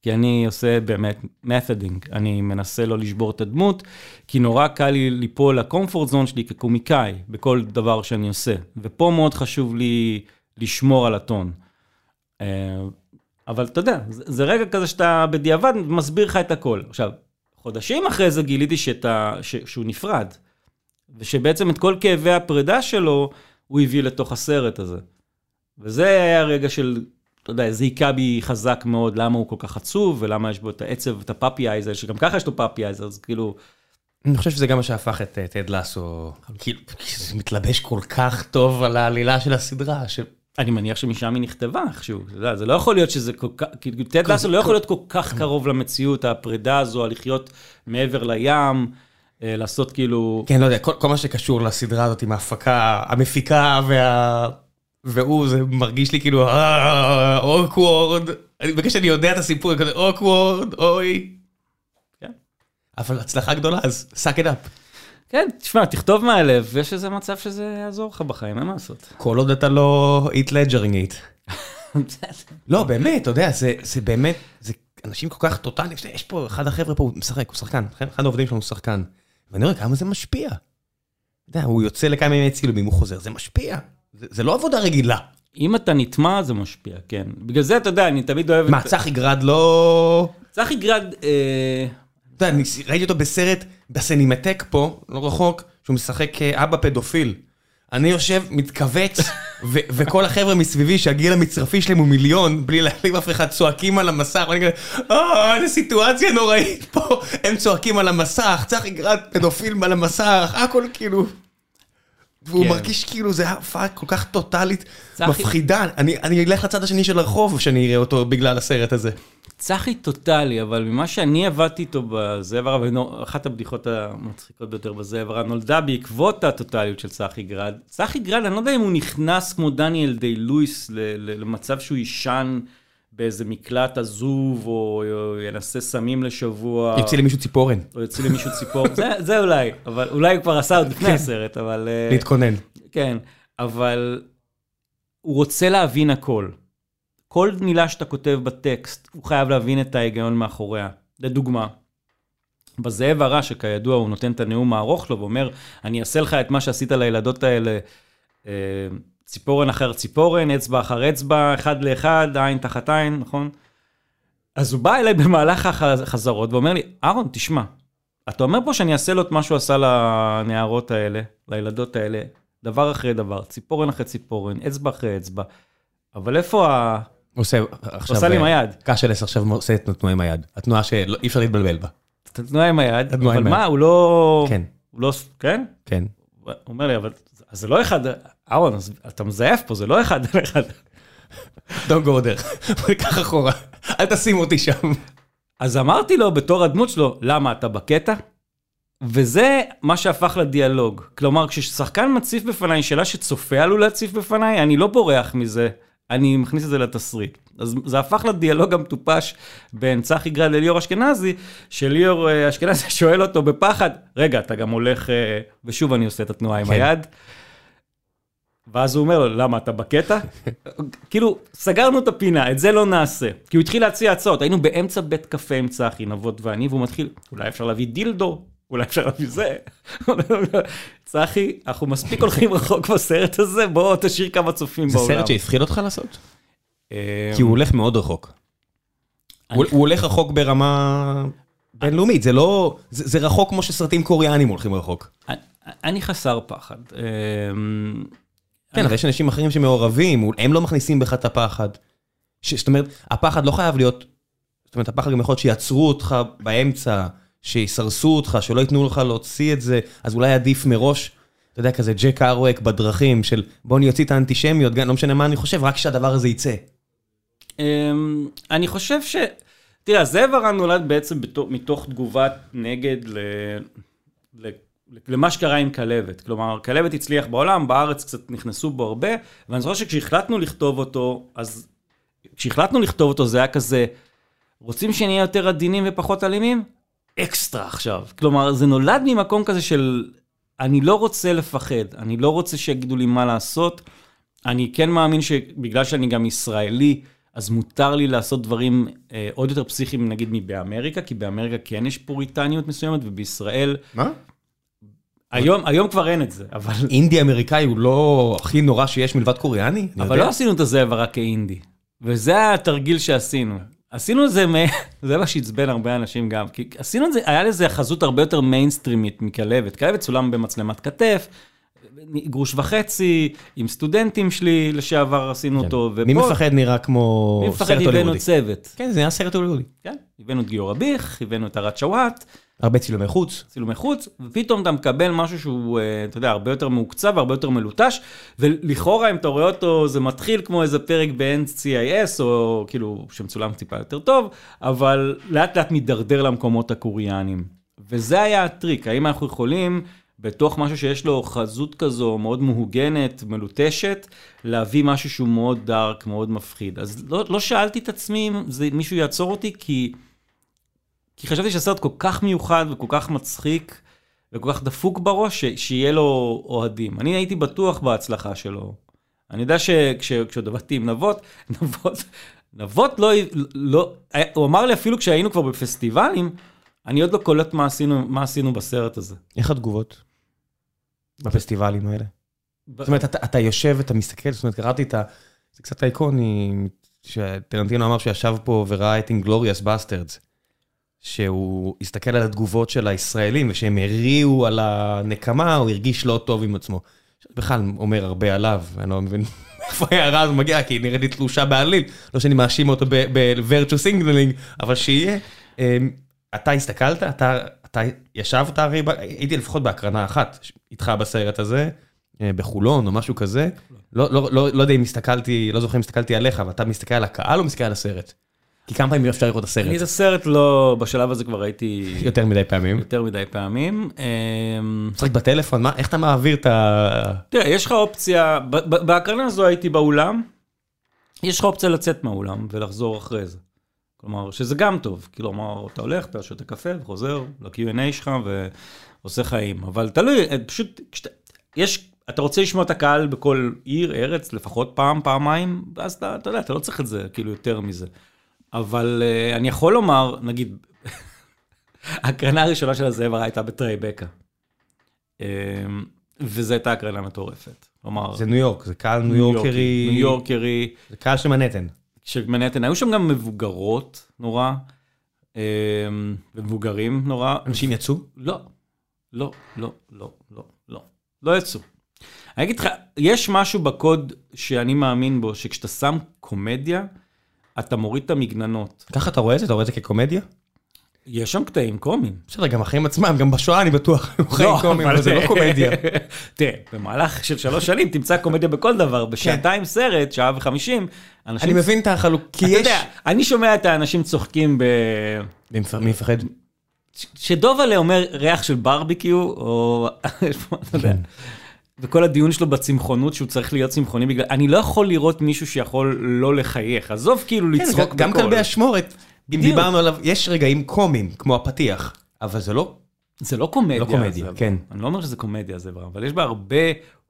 כי אני עושה באמת מת'דינג, אני מנסה לא לשבור את הדמות, כי נורא קל לי ליפול לקומפורט זון שלי כקומיקאי, בכל דבר שאני עושה. ופה מאוד חשוב לי לשמור על הטון. אה, אבל אתה יודע, זה רגע כזה שאתה בדיעבד מסביר לך את הכל. עכשיו, חודשים אחרי זה גיליתי שאתה, ש, שהוא נפרד, ושבעצם את כל כאבי הפרידה שלו, הוא הביא לתוך הסרט הזה. וזה היה רגע של, אתה יודע, זה היכה בי חזק מאוד, למה הוא כל כך עצוב, ולמה יש בו את העצב, ואת הפאפי אייזר, שגם ככה יש לו פאפי אייזר, אז כאילו... אני חושב שזה גם מה שהפך את טד לסו, כאילו, זה מתלבש כל כך טוב על העלילה של הסדרה, ש... אני מניח שמשם היא נכתבה איכשהו, אתה יודע, זה לא יכול להיות שזה כל כך, כאילו, טד לאסו לא יכול להיות כל כך קרוב למציאות, הפרידה הזו, לחיות מעבר לים, אה, לעשות כאילו... כן, לא יודע, כל, כל מה שקשור לסדרה הזאת עם ההפקה, המפיקה וה... והוא, זה מרגיש לי כאילו, awkward, אני מבקש שאני יודע את הסיפור, כזה awkward, אוי. כן. אבל הצלחה גדולה, אז suck it up. כן, תשמע, תכתוב מהלב, ויש איזה מצב שזה יעזור לך בחיים, אין מה לעשות. כל עוד אתה לא Heath Ledgering it. לא, באמת, אתה יודע, זה, זה באמת, זה אנשים כל כך טוטאליים, יש פה, אחד החבר'ה פה, הוא משחק, הוא שחקן, אחד העובדים שלנו הוא שחקן. ואני רואה כמה זה משפיע. אתה יודע, הוא יוצא לכמה ימי צילומים, הוא חוזר, זה משפיע. זה, זה לא עבודה רגילה. אם אתה נטמע, זה משפיע, כן. בגלל זה, אתה יודע, אני תמיד אוהב... מה, צחי גרד לא... צחי גרד, אה... אתה יודע, אני ראיתי אותו בסרט, בסנימטק פה, לא רחוק, שהוא משחק אה, אבא פדופיל. אני יושב, מתכווץ, ו- וכל החבר'ה מסביבי שהגיל המצרפי שלהם הוא מיליון, בלי להעליב אף אחד, צועקים על המסך, ואני כזה, אה, איזה סיטואציה נוראית פה, הם צועקים על המסך, צחי גרד פדופיל על המסך, הכל כאילו... והוא כן. מרגיש כאילו זה הופעה כל כך טוטאלית, מפחידה, אני אני אלך לצד השני של הרחוב כשאני אראה אותו בגלל הסרט הזה. צחי טוטאלי, אבל ממה שאני עבדתי איתו בזאב הרע, ואחת הבדיחות המצחיקות ביותר בזאב הרע, נולדה בעקבות הטוטאליות של צחי גרד. צחי גרד, אני לא יודע אם הוא נכנס כמו דניאל דיי לואיס למצב שהוא יישן באיזה מקלט עזוב, או ינסה סמים לשבוע. יוציא למישהו ציפורן, או יוציא למישהו ציפור, זה, זה אולי, אבל אולי הוא כבר עשה עוד לפני הסרט, אבל... אה, להתכונן. כן, אבל הוא רוצה להבין הכל. כל מילה שאתה כותב בטקסט, הוא חייב להבין את ההיגיון מאחוריה. לדוגמה, בזאב הרע, שכידוע הוא נותן את הנאום הארוך שלו ואומר, אני אעשה לך את מה שעשית לילדות האלה, אה, ציפורן אחר ציפורן, אצבע אחר אצבע, אחד לאחד, עין תחת עין, נכון? אז הוא בא אליי במהלך החזרות ואומר לי, אהרון, תשמע, אתה אומר פה שאני אעשה לו את מה שהוא עשה לנערות האלה, לילדות האלה, דבר אחרי דבר, ציפורן אחרי ציפורן, אצבע אחרי אצבע, אבל איפה. עושה עכשיו... עשה לי עם היד. קשלס עכשיו עושה את התנועה עם היד. התנועה שאי אפשר להתבלבל בה. את התנועה עם היד, אבל מה. הוא לא... כן, הוא לא... כן? כן. הוא אומר לי, אבל אז זה לא אחד... אהרון, אתה מזייף פה, זה לא אחד על אחד. Don't go there. (laughs) קח אחורה. אל תשים אותי שם. אז אמרתי לו, בתור הדמות שלו, למה, אתה בקטע? וזה מה שהפך לדיאלוג. כלומר, כששחקן מציף בפניי שאלה שצופה עלול להציף בפניי, אני לא בורח מזה, אני מכניס את זה לתסריט. אז זה הפך לדיאלוג המטופש בין צחי גרד לליאור אשכנזי, שליאור אה, אשכנזי (laughs) שואל אותו בפחד, רגע, אתה גם הולך, אה, ושוב אני עושה את התנועה עם כן. היד. ואז הוא אומר לו, למה, אתה בקטע? (laughs) כאילו, סגרנו את הפינה, את זה לא נעשה. כי הוא התחיל להציע הצעות, היינו באמצע בית קפה עם צחי, נבות ואני, והוא מתחיל, אולי אפשר להביא דילדו, אולי אפשר להביא זה. צחי, אנחנו מספיק הולכים רחוק בסרט הזה, בוא תשאיר כמה צופים זה בעולם. סרט שהפחיד אותך לעשות? אה, כי הוא הולך מאוד רחוק. הוא הולך רחוק ברמה בינלאומית, זה לא... זה זה רחוק כמו שסרטים קוריאנים הולכים רחוק. אני- חסר פחד. אה, כן, אבל יש אנשים אחרים שמעורבים, הם לא מכניסים בך את הפחד. זאת אומרת, הפחד לא חייב להיות... זאת אומרת, הפחד גם יכול להיות שיעצרו אותך באמצע, שיסרסו אותך, שלא ייתנו לך להוציא את זה, אז אולי עדיף מראש, אתה יודע, כזה ג'ק ארווק בדרכים של בוא אני אוציא את האנטישמיות, לא משנה מה אני חושב, רק שהדבר הזה יצא. אמ, אני חושב ש... תראה, זאב הרן נולד בעצם מתוך תגובת נגד ל... ל... למה שקרה עם כלבת. כלומר, כלבת הצליח בעולם, בארץ קצת נכנסו בו הרבה, ואני זוכר שכשהחלטנו לכתוב אותו, אז כשהחלטנו לכתוב אותו זה היה כזה, רוצים שנהיה יותר עדינים ופחות אלימים? אקסטרה עכשיו. כלומר, זה נולד ממקום כזה של, אני לא רוצה לפחד, אני לא רוצה שיגידו לי מה לעשות. אני כן מאמין שבגלל שאני גם ישראלי, אז מותר לי לעשות דברים אה, עוד יותר פסיכיים, נגיד, מבאמריקה, כי באמריקה כן יש פוריטניות מסוימת, ובישראל, מה? היום, היום כבר אין את זה, אבל, אינדי אמריקאי הוא לא הכי נורא שיש מלבד קוריאני? אני אבל יודע. לא עשינו את הזאב רק כאינדי. וזה התרגיל שעשינו. עשינו את זה, מ- (laughs) זה מה שעצבן הרבה אנשים גם, כי עשינו את זה, היה לזה חזות הרבה יותר מיינסטרימית מכלבת. כלבת צולם במצלמת כתף, גרוש וחצי, עם סטודנטים שלי לשעבר עשינו אותו, כן. מי מפחד נראה כמו מי מפחד סרט הבאנו הוליוודי. צוות. כן, זה נראה סרט הוליוודי. כן, הבאנו את גיורא ביך, הבאנו את ארד שוואט, הרבה צילומי חוץ. צילומי חוץ, ופתאום אתה מקבל משהו שהוא, אה, אתה יודע, הרבה יותר מעוקצב והרבה יותר מלוטש, ולכאורה אם אתה רואה אותו זה מתחיל כמו איזה פרק ב-NCIS, או כאילו שמצולם טיפה יותר טוב, אבל לאט לאט מידרדר למקומות הקוריאנים. וזה היה הטריק, האם אנחנו יכולים... בתוך משהו שיש לו חזות כזו מאוד מהוגנת, מלוטשת, להביא משהו שהוא מאוד דארק, מאוד מפחיד. אז לא, לא שאלתי את עצמי אם מישהו יעצור אותי, כי, כי חשבתי שהסרט כל כך מיוחד וכל כך מצחיק וכל כך דפוק בראש, ש, שיהיה לו אוהדים. אני הייתי בטוח בהצלחה שלו. אני יודע שכשעוד עבדתי עם נבות, (laughs) נבות, נבות לא, לא, הוא אמר לי אפילו כשהיינו כבר בפסטיבלים, אני עוד לא קולט מה עשינו, מה עשינו בסרט הזה. איך התגובות? בפסטיבלים האלה. זאת אומרת, אתה, אתה יושב ואתה מסתכל, זאת אומרת, קראתי את ה... זה קצת אייקוני, שטרנטינו אמר שישב פה וראה את Inglourious Basterds, שהוא הסתכל על התגובות של הישראלים, ושהם הריעו על הנקמה, הוא הרגיש לא טוב עם עצמו. בכלל אומר הרבה עליו, אני לא מבין (laughs) איפה ההערה הזו מגיעה, כי היא נראית לי תלושה בעליל, לא שאני מאשים אותו ב-virtue signaling, אבל שיהיה. אמ, אתה הסתכלת, אתה אתה ישבת הרי, הייתי לפחות בהקרנה אחת איתך בסרט הזה, אה, בחולון או משהו כזה. לא, לא, לא, לא יודע אם הסתכלתי, לא זוכר אם הסתכלתי עליך, אבל אתה מסתכל על הקהל או מסתכל על הסרט? כי כמה פעמים אפשר לראות את הסרט? אני את הסרט לא, בשלב הזה כבר הייתי... יותר מדי פעמים. יותר מדי פעמים. משחק אמ, בטלפון, מה, איך אתה מעביר את ה... תראה, יש לך אופציה, בהקרנה הזו הייתי באולם, יש לך אופציה לצאת מהאולם ולחזור אחרי זה. כלומר, שזה גם טוב, כלומר, אתה הולך, אתה שותה קפה וחוזר ל-Q&A שלך ועושה חיים, אבל תלוי, פשוט, כשאתה, יש, אתה רוצה לשמוע את הקהל בכל עיר, ארץ, לפחות פעם, פעמיים, ואז אתה, אתה יודע, אתה לא צריך את זה, כאילו, יותר מזה. אבל uh, אני יכול לומר, נגיד, (laughs) הקרנה הראשונה של הזאב הייתה בטרייבקה. Um, וזו הייתה הקרנה מטורפת. כלומר... זה ניו יורק, זה קהל ניו יורקרי. ניו יורקרי. זה קהל של מנהטן. של מנהטן, היו שם גם מבוגרות נורא, אמ, ומבוגרים נורא. אנשים יצאו? לא, לא, לא, לא, לא, לא, לא יצאו. אני אגיד לך, יש משהו בקוד שאני מאמין בו, שכשאתה שם קומדיה, אתה מוריד את המגננות. ככה אתה רואה את זה? אתה רואה את זה כקומדיה? יש שם קטעים קומיים. בסדר, גם החיים עצמם, גם בשואה אני בטוח, היו חיים קומיים, אבל זה לא קומדיה. (laughs) תראה, במהלך של שלוש שנים תמצא קומדיה בכל דבר, בשעתיים סרט, שעה וחמישים, אנשים... אני מבין את החלוק, כי יש... אתה יודע, אני שומע את האנשים צוחקים ב... מי מפחד? שדובלה אומר ריח של ברביקיו, או... (laughs) וכל הדיון שלו בצמחונות, שהוא צריך להיות צמחוני בגלל... אני לא יכול לראות מישהו שיכול לא לחייך. עזוב כאילו כן, לצחוק בקול. גם כלבי אשמורת. אם דיברנו עליו, יש רגעים קומיים, כמו הפתיח, אבל זה לא... זה לא קומדיה. לא קומדיה, כן. אני לא אומר שזה קומדיה, זה אבל יש בה הרבה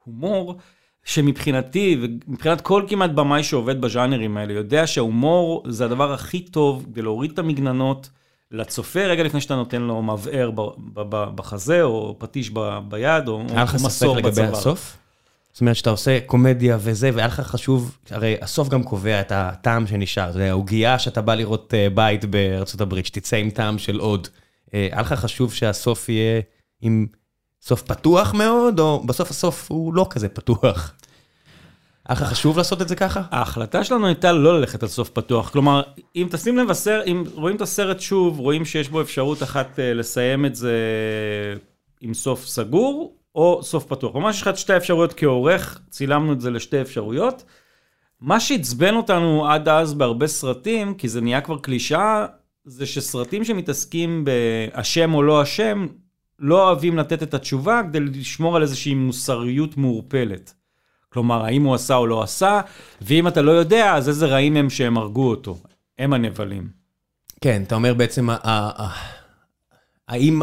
הומור, שמבחינתי, ומבחינת כל כמעט במאי שעובד בז'אנרים האלה, יודע שההומור זה הדבר הכי טוב כדי להוריד את המגננות לצופה רגע לפני שאתה נותן לו מבער בחזה, או פטיש ביד, או מסור בצוואר. היה לך ספק לגבי הסוף? זאת אומרת שאתה עושה קומדיה וזה, והיה לך חשוב, הרי הסוף גם קובע את הטעם שנשאר. זה העוגייה שאתה בא לראות אה, בית בארצות הברית, שתצא עם טעם של עוד. אה, היה לך חשוב שהסוף יהיה עם סוף פתוח מאוד, או בסוף הסוף הוא לא כזה פתוח? היה לך חשוב לעשות את זה ככה? ההחלטה שלנו הייתה לא ללכת על סוף פתוח. כלומר, אם תשים לב, אם רואים את הסרט שוב, רואים שיש בו אפשרות אחת אה, לסיים את זה עם סוף סגור, או סוף פתוח. ממש יש לך את שתי האפשרויות כעורך, צילמנו את זה לשתי אפשרויות. מה שעצבן אותנו עד אז בהרבה סרטים, כי זה נהיה כבר קלישאה, זה שסרטים שמתעסקים באשם או לא אשם, לא אוהבים לתת את התשובה כדי לשמור על איזושהי מוסריות מעורפלת. כלומר, האם הוא עשה או לא עשה, ואם אתה לא יודע, אז איזה רעים הם שהם הרגו אותו. הם הנבלים. כן, אתה אומר בעצם, האם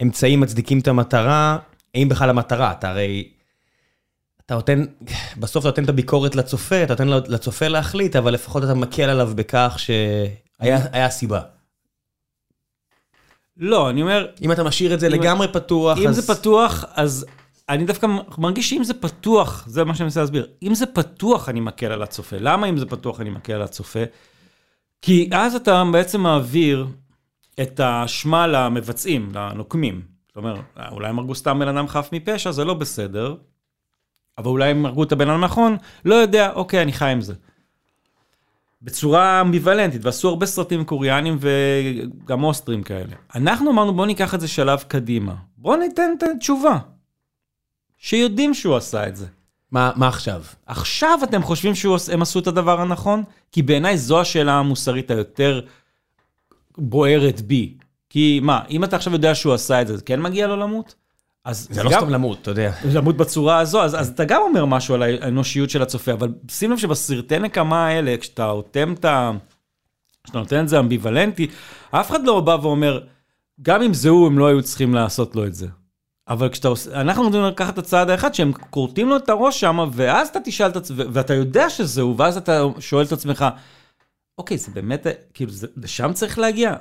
האמצעים מצדיקים את המטרה, האם בכלל המטרה, אתה הרי... אתה נותן, בסוף אתה נותן את הביקורת לצופה, אתה נותן לצופה להחליט, אבל לפחות אתה מקל עליו בכך שהיה סיבה. לא, אני אומר... אם אתה משאיר את זה לגמרי פתוח, אם אז... זה פתוח, אז אני דווקא מרגיש שאם זה פתוח, זה מה שאני מנסה להסביר, אם זה פתוח אני מקל על הצופה. למה אם זה פתוח אני מקל על הצופה? כי אז אתה בעצם מעביר את האשמה למבצעים, לנוקמים. זאת אומרת, אולי הם הרגו סתם בן אדם חף מפשע, זה לא בסדר, אבל אולי הם הרגו את הבן אדם הנכון, לא יודע, אוקיי, אני חי עם זה. בצורה אמביוולנטית, ועשו הרבה סרטים קוריאנים וגם אוסטרים כאלה. אנחנו אמרנו, בואו ניקח את זה שלב קדימה. בואו ניתן את התשובה. שיודעים שהוא עשה את זה. מה, מה עכשיו? עכשיו אתם חושבים שהם עשו את הדבר הנכון? כי בעיניי זו השאלה המוסרית היותר בוערת בי. כי מה, אם אתה עכשיו יודע שהוא עשה את זה, כן מגיע לו למות? אז זה לא גם, סתם למות, אתה יודע. למות בצורה הזו, אז, אז אתה גם אומר משהו על האנושיות של הצופה, אבל שים לב שבסרטי נקמה האלה, כשאתה אוטם את ה... כשאתה נותן את זה אמביוולנטי, אף אחד לא בא ואומר, גם אם זה הוא, הם לא היו צריכים לעשות לו את זה. אבל כשאתה עושה, אנחנו רוצים לקחת את הצעד האחד שהם כורתים לו את הראש שם, ואז אתה תשאל את עצמך, ואתה יודע שזה הוא, ואז אתה שואל את עצמך, אוקיי, זה באמת, כאילו, זה, לשם צריך להגיע?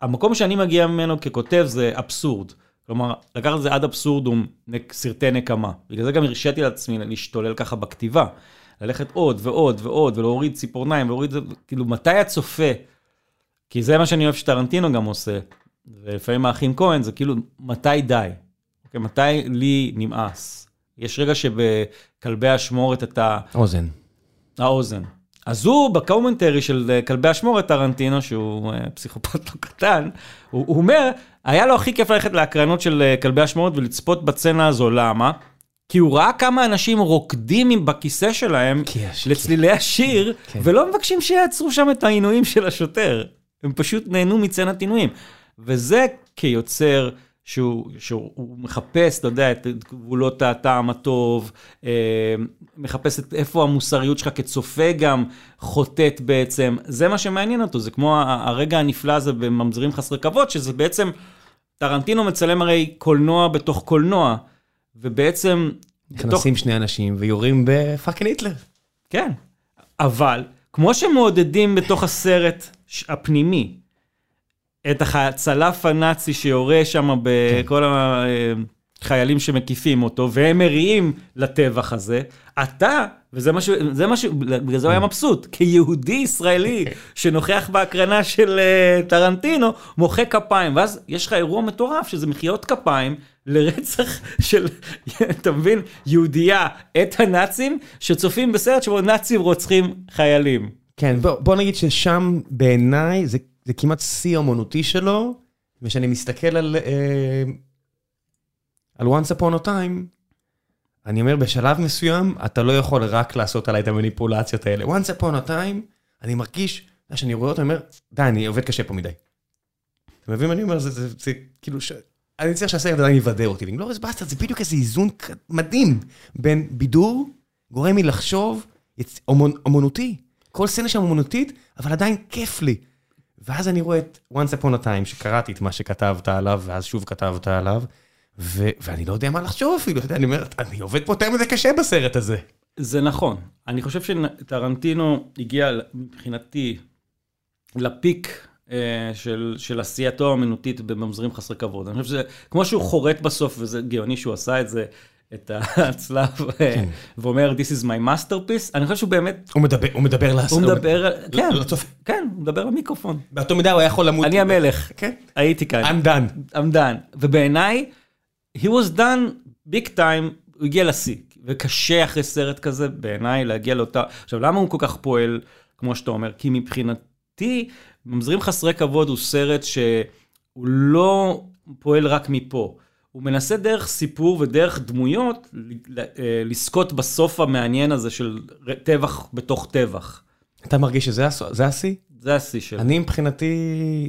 המקום שאני מגיע ממנו ככותב זה אבסורד. כלומר, לקחת את זה עד אבסורדום, סרטי נקמה. בגלל זה גם הרשיתי לעצמי להשתולל ככה בכתיבה. ללכת עוד ועוד ועוד, ולהוריד ציפורניים, ולהוריד, כאילו, מתי הצופה? כי זה מה שאני אוהב שטרנטינו גם עושה, ולפעמים האחים כהן, זה כאילו, מתי די? מתי לי נמאס? יש רגע שבכלבי אשמורת אתה... אוזן. האוזן. אז הוא בקומנטרי של אה, כלבי אשמורת, טרנטינו, שהוא אה, פסיכופת לא קטן, הוא, הוא אומר, היה לו הכי כיף ללכת להקרנות של אה, כלבי אשמורת ולצפות בצנה הזו, למה? כי הוא ראה כמה אנשים רוקדים בכיסא שלהם לצלילי השיר, כן. ולא מבקשים שיעצרו שם את העינויים של השוטר. הם פשוט נהנו מצנת עינויים. וזה כיוצר שהוא, שהוא מחפש, אתה יודע, את גבולות הטעם הטוב, אה, מחפש את איפה המוסריות שלך כצופה גם חוטאת בעצם. זה מה שמעניין אותו, זה כמו הרגע הנפלא הזה בממזרים חסרי כבוד, שזה בעצם, טרנטינו מצלם הרי קולנוע בתוך קולנוע, ובעצם... נכנסים בתוך... שני אנשים ויורים בפאקינג היטלר. כן, אבל כמו שמעודדים בתוך הסרט הפנימי, את הצלף הנאצי שיורה שם בכל כן. החיילים שמקיפים אותו, והם מריעים לטבח הזה, אתה, וזה משהו, זה משהו, בגלל זה הוא היה כן. מבסוט, כיהודי ישראלי (laughs) שנוכח בהקרנה של uh, טרנטינו, מוחא כפיים, ואז יש לך אירוע מטורף שזה מחיאות כפיים לרצח (laughs) של, אתה מבין, יהודייה את הנאצים, שצופים בסרט שבו נאצים רוצחים חיילים. כן, בוא, בוא נגיד ששם בעיניי זה... זה כמעט שיא אומנותי שלו, וכשאני מסתכל על, אה, על once upon a time, אני אומר, בשלב מסוים, אתה לא יכול רק לעשות עליי את המניפולציות האלה. once upon a time, אני מרגיש, כשאני רואה אותו, אני אומר, די, אני עובד קשה פה מדי. אתה מבין מה אני אומר? זה, זה, זה, זה כאילו, ש... אני צריך שהסרט עדיין יבדר אותי. ו Inglourious Basterds זה בדיוק איזה איזון מדהים בין בידור, גורם לי לחשוב. אומנ... אומנותי. כל סצנה שם אומנותית, אבל עדיין כיף לי. ואז אני רואה את once upon a time, שקראתי את מה שכתבת עליו, ואז שוב כתבת עליו, ו- ואני לא יודע מה לחשוב אפילו, אני אומר, אני עובד פה יותר מדי קשה בסרט הזה. זה נכון. אני חושב שטרנטינו הגיע מבחינתי לפיק אה, של, של עשייתו האמנותית בממזרים חסרי כבוד. אני חושב שזה, כמו שהוא חורט בסוף, וזה גאוני שהוא עשה את זה, את הצלב, כן. ואומר, This is my masterpiece, אני חושב שהוא באמת... הוא מדבר, הוא מדבר לעשות. הוא מדבר, כן, כן, הוא מדבר למיקרופון. באותו מידה הוא היה יכול למות. אני המלך, כן, הייתי כאן. I'm done. I'm done. ובעיניי, he was done big time, הוא הגיע לשיא. וקשה אחרי סרט כזה, בעיניי, להגיע לאותה... עכשיו, למה הוא כל כך פועל, כמו שאתה אומר? כי מבחינתי, ממזרים חסרי כבוד הוא סרט שהוא לא פועל רק מפה. הוא מנסה דרך סיפור ודרך דמויות אה, לזכות בסוף המעניין הזה של טבח בתוך טבח. אתה מרגיש שזה השיא? זה השיא שלו. אני מבחינתי,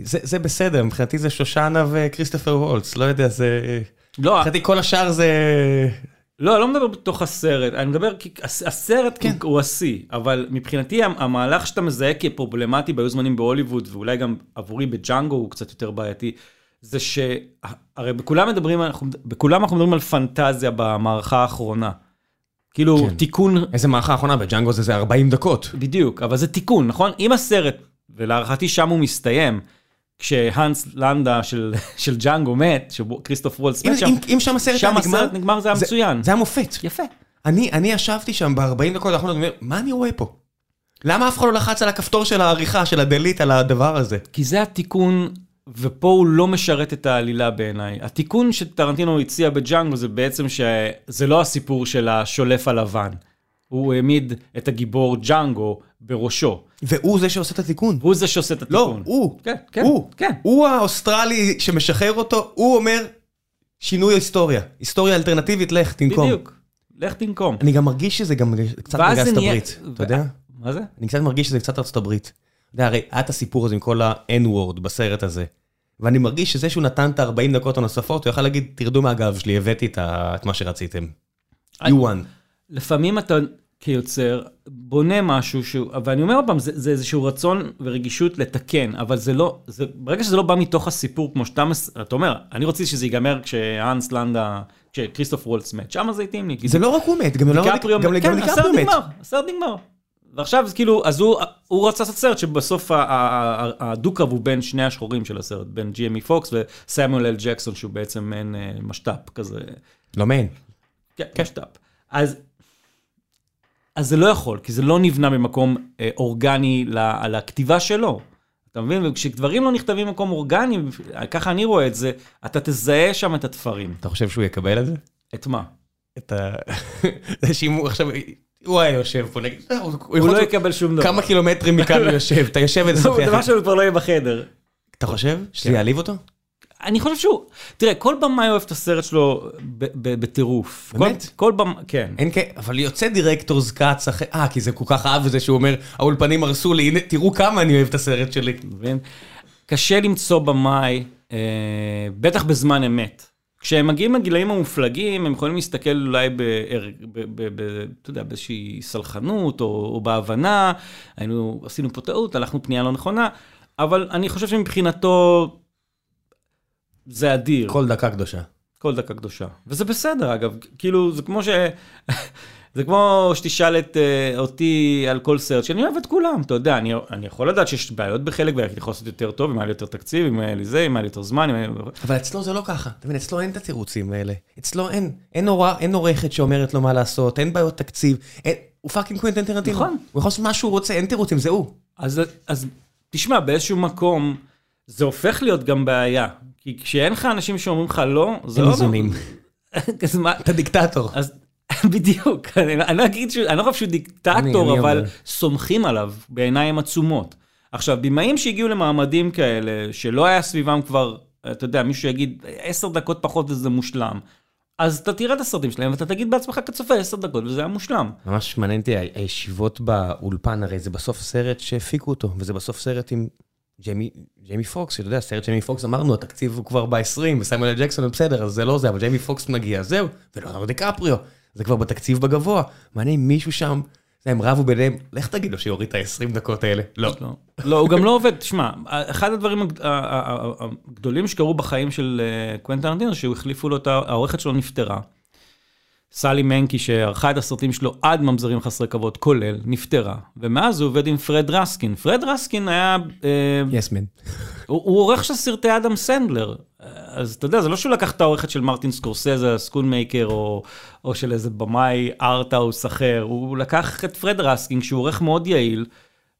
זה, זה בסדר, מבחינתי זה שושנה וכריסטופר וולץ, לא יודע, זה... לא. מבחינתי כל השאר זה... לא, אני לא מדבר בתוך הסרט, אני מדבר, כי הסרט כן. הוא השיא, אבל מבחינתי המהלך שאתה מזהה כפרובלמטי ביו זמנים בהוליווד, ואולי גם עבורי בג'אנגו הוא קצת יותר בעייתי, זה שהרי בכולם מדברים, אנחנו, בכולם אנחנו מדברים על פנטזיה במערכה האחרונה. כאילו כן. תיקון... איזה מערכה האחרונה? בג'אנגו זה, זה 40 דקות. בדיוק, אבל זה תיקון, נכון? אם הסרט, ולהערכתי שם הוא מסתיים, כשהאנס לנדה של, (laughs) של ג'אנגו מת, שכריסטוף וולס מת שם, אם, אם שם הסרט שם נגמר, הסרט נגמר זה היה מצוין. זה היה מופת. יפה. אני, אני ישבתי שם ב-40 דקות האחרונות, ואומר, מה אני רואה פה? למה אף אחד לא לחץ על הכפתור של העריכה, של הדליט, על הדבר הזה? כי זה התיקון ופה הוא לא משרת את העלילה בעיניי. התיקון שטרנטינו הציע בג'אנגו זה בעצם שזה לא הסיפור של השולף הלבן. הוא העמיד את הגיבור ג'אנגו בראשו. והוא זה שעושה את התיקון. הוא זה שעושה את לא, התיקון. הוא. כן, כן, הוא. כן. הוא האוסטרלי שמשחרר אותו, הוא אומר, שינוי היסטוריה. היסטוריה אלטרנטיבית, לך, תנקום. בדיוק. לך תנקום. אני גם מרגיש שזה גם קצת זה נהיה- הברית, אתה יודע? מה זה? אני קצת מרגיש שזה קצת ארצות הברית. אתה יודע, הרי היה את הסיפור הזה עם כל ה-N-word בסרט הזה. ואני מרגיש שזה שהוא נתן את ה-40 דקות הנוספות, הוא יכל להגיד, תרדו מהגב שלי, הבאתי את מה שרציתם. You won. לפעמים אתה כיוצר בונה משהו שהוא, ואני אומר עוד פעם, זה, זה איזשהו רצון ורגישות לתקן, אבל זה לא, זה, ברגע שזה לא בא מתוך הסיפור, כמו שאתה אתה אומר, אני רציתי שזה ייגמר כשהאנס לנדה, כשכריסטוף וולץ מת, שם זה התאים לי. זה לא רק הוא מת, גם לא- גם מת, גם כן, דיקפריו הסרט מת. נגמר, הסרט נגמר. ועכשיו, כאילו, אז הוא, הוא רצה לעשות סרט שבסוף הדו-קרב הוא בין שני השחורים של הסרט, בין ג'י.אמי פוקס וסמואל אל ג'קסון, שהוא בעצם מעין אה, משת"פ כזה. לא מעין. כן, משת"פ. אז, אז זה לא יכול, כי זה לא נבנה במקום אה, אורגני ל- לכתיבה שלו. אתה מבין? וכשדברים לא נכתבים במקום אורגני, ככה אני רואה את זה, אתה תזהה שם את התפרים. אתה חושב שהוא יקבל את זה? את מה? את ה... (laughs) זה שאם הוא עכשיו... הוא היה יושב פה, נגיד, הוא לא יקבל שום דבר. כמה קילומטרים מכאן הוא יושב, אתה יושב זה ותשוחח. דבר שהוא כבר לא יהיה בחדר. אתה חושב שזה יעליב אותו? אני חושב שהוא, תראה, כל במאי אוהב את הסרט שלו בטירוף. באמת? כל- במאי, כן. אין כאלה, אבל יוצא דירקטור זקץ אחרי, אה, כי זה כל כך אהב את זה שהוא אומר, האולפנים הרסו לי, הנה, תראו כמה אני אוהב את הסרט שלי. קשה למצוא במאי, אה, בטח בזמן אמת. כשהם מגיעים לגילאים המופלגים, הם יכולים להסתכל אולי ב... ב, ב, אתה יודע, באיזושהי סלחנות או, או בהבנה, היינו, עשינו פה טעות, הלכנו פנייה לא נכונה, אבל אני חושב שמבחינתו זה אדיר. כל דקה קדושה. כל דקה קדושה. וזה בסדר, אגב, כאילו, זה כמו ש... זה כמו שתשאל את uh, אותי על כל סרט, שאני אוהב את כולם, אתה יודע, אני, אני יכול לדעת שיש בעיות בחלק, והייתי יכול לעשות יותר טוב, אם היה לי יותר תקציב, אם היה לי זה, אם היה לי יותר זמן, אם היה לי... אבל אצלו זה לא ככה, אתה מבין, אצלו אין את התירוצים האלה. אצלו אין, אין הוראה, אין עורכת שאומרת לו מה לעשות, אין בעיות תקציב, אין, הוא פאקינג קווינטן טרנטינו. נכון. הוא יכול לעשות מה שהוא רוצה, אין תירוצים, זה הוא. אז, אז תשמע, באיזשהו מקום, זה הופך להיות גם בעיה. כי כשאין לך אנשים שאומרים לך לא, זה אין לא... איזונים. (laughs) אז מה... אתה דיקטטור. אז (laughs) בדיוק, אני, אני לא אגיד שהוא, אני לא חושב שהוא דיקטטור, אבל. סומכים עליו בעיניים עצומות. עכשיו, במאים שהגיעו למעמדים כאלה, שלא היה סביבם כבר, אתה יודע, מישהו יגיד, עשר דקות פחות וזה מושלם. אז אתה תראה את הסרטים שלהם ואתה תגיד בעצמך כצופה עשר דקות וזה היה מושלם. ממש מעניין אותי, הישיבות באולפן, הרי זה בסוף סרט שהפיקו אותו, וזה בסוף סרט עם ג'יימי, ג'יימי פוקס, אתה יודע, סרט ג'יימי פוקס, אמרנו, התקציב הוא כבר ב-20, וסיימואל אל ג'קסון, בסדר, אז זה לא זה, אבל ג'יימי פוקס מגיע, זהו, ולאונרדו דיקפריו, זה כבר בתקציב בגבוה. מעניין, מישהו שם, הם רבו ביניהם, לך תגיד לו שיוריד את ה-20 דקות האלה. לא. לא, לא, הוא גם לא עובד, תשמע, אחד הדברים הגדולים שקרו בחיים של אה, קוונטין טרנטינו, שהוא החליפו לו את. העורכת שלו נפטרה. סלי מנקי, שערכה את הסרטים שלו עד ממזרים חסרי כבוד, כולל, נפטרה. ומאז הוא עובד עם פרד רסקין. פרד רסקין היה... אה, yes man. הוא, הוא עורך של סרטי אדם סנדלר. אז אתה יודע, זה לא שהוא לקח את העורכת של מרטין סקורסזה, סקונמייקר, או, או של איזה במאי arthouse אחר. הוא לקח את פרד רסקין, שהוא עורך מאוד יעיל.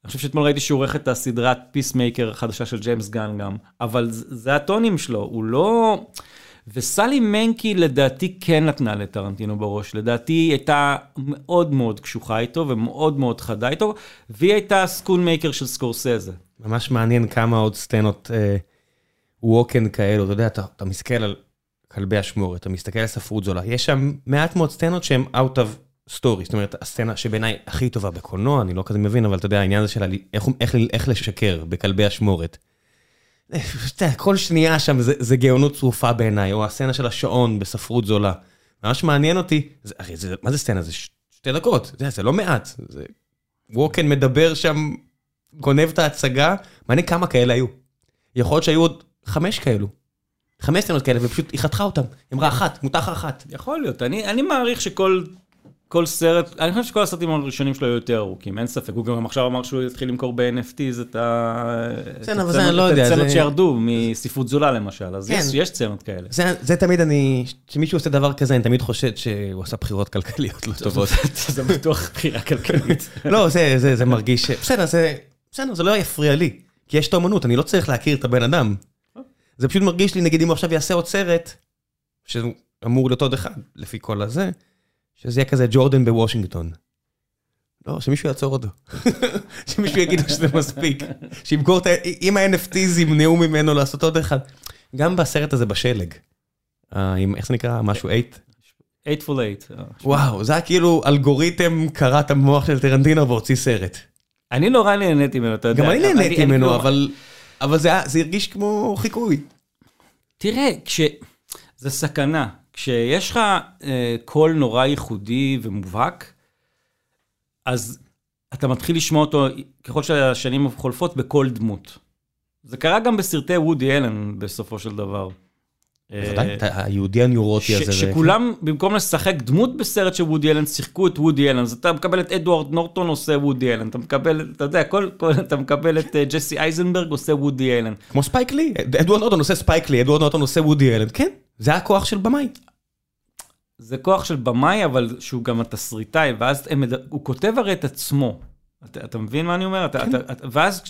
אני חושב שאתמול ראיתי שהוא עורך את הסדרת Peacemaker החדשה של ג'יימס גן גם. אבל זה, הטונים שלו, הוא לא... וסלי מנקי לדעתי כן נתנה לטרנטינו בראש, לדעתי היא הייתה מאוד מאוד קשוחה איתו ומאוד מאוד חדה איתו, והיא הייתה סקונמייקר של סקורסזה. ממש מעניין כמה עוד סצנות אה, ווקן כאלו, אתה יודע, אתה, אתה מסתכל על כלבי אשמורת, אתה מסתכל על ספרות זולה, יש שם מעט מאוד סצנות שהן out of story, זאת אומרת, הסצנה שבעיניי הכי טובה בקולנוע, אני לא כזה מבין, אבל אתה יודע, העניין הזה של איך, איך, איך לשקר בכלבי אשמורת. (laughs) כל שנייה שם זה, זה גאונות צרופה בעיניי, או הסצנה של השעון בספרות זולה. ממש מעניין אותי, זה, הרי זה, מה זה סצנה? זה ש, שתי דקות, זה, זה לא מעט. זה, ווקן מדבר שם, גונב את ההצגה, מעניין כמה כאלה היו. יכול להיות שהיו עוד חמש כאלו. חמש סצנות כאלה, ופשוט היא חתכה אותם. היא אמרה אחת, מותר לך אחת. יכול להיות, אני, אני מעריך שכל כל סרט, אני חושב שכל הסרטים הראשונים שלו היו יותר ארוכים, אין ספק, הוא גם עכשיו אמר שהוא יתחיל למכור ב-NFTs את ה... בסדר, את אבל זה אני לא יודע, את הסצנות שירדו מספרות זולה למשל, אז כן. יש, יש סצנות כאלה. זה, זה תמיד אני, כשמישהו עושה דבר כזה, אני תמיד חושד שהוא עשה בחירות כלכליות לא טובות. (laughs) זה בטוח בחירה כלכלית. (laughs) לא, זה, זה, זה מרגיש, בסדר, זה, בסדר, זה לא יפריע לי. כי יש את האמנות, אני לא צריך להכיר את הבן אדם. זה פשוט מרגיש לי, נגיד אם הוא עכשיו יעשה עוד סרט, שאמור להיות עוד אחד, לפי כל הזה, שזה יהיה כזה ג'ורדן בוושינגטון. לא, שמישהו יעצור אותו. (laughs) שמישהו יגיד לו שזה מספיק. שימכור את ה... אם ה-NFTs ימנעו ממנו לעשות עוד אחד. גם בסרט הזה בשלג. אה, עם- איך זה נקרא? משהו 8? 8 for 8. וואו, זה היה כאילו אלגוריתם קרא את המוח של טרנטינו והוציא סרט. אני נורא נהניתי ממנו, אתה יודע. גם אני נהניתי ממנו, כאילו- אבל... אבל זה זה הרגיש כמו חיקוי. תראה, כש... זה סכנה. כשיש לך אה, קול נורא ייחודי ומובהק, אז אתה מתחיל לשמוע אותו, ככל שהשנים חולפות, בכל דמות. זה קרה גם בסרטי וודי אלן בסופו של דבר. בוודאי, אה, היהודי הניורוטי הזה. זה- שכולם, במקום לשחק דמות בסרט של וודי אלן, שיחקו את וודי אלן. אז אתה מקבל את אדוארד נורטון עושה וודי אלן, אתה מקבל, אתה יודע, כל, כל, אתה מקבל את אה, ג'סי אייזנברג עושה וודי אלן. כמו ספייק לי, אדוארד נורטון עושה ספייק לי, אדוארד נורטון עושה וודי אלן, כן, זה הכוח של במאי. זה כוח של במאי, אבל שהוא גם התסריטאי, ואז הם, הוא כותב הרי את עצמו. אתה, אתה מבין מה אני אומר? אתה, אתה, אתה, ואז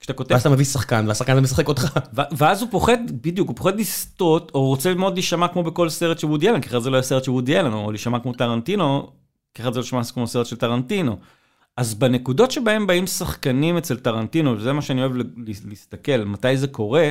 כשאתה, כותב, ואז אתה מביא שחקן, והשחקן הזה משחק אותך. ואז הוא פוחד, בדיוק, הוא פוחד לסטות, או רוצה מאוד להישמע כמו בכל סרט של וודי אלן, כי אחרת זה לא יהיה סרט של וודי אלן, או להישמע כמו טרנטינו, כי אחרת זה לא יישמע כמו סרט של טרנטינו. אז בנקודות שבהם באים שחקנים אצל טרנטינו, וזה מה שאני אוהב ל- להסתכל, מתי זה קורה,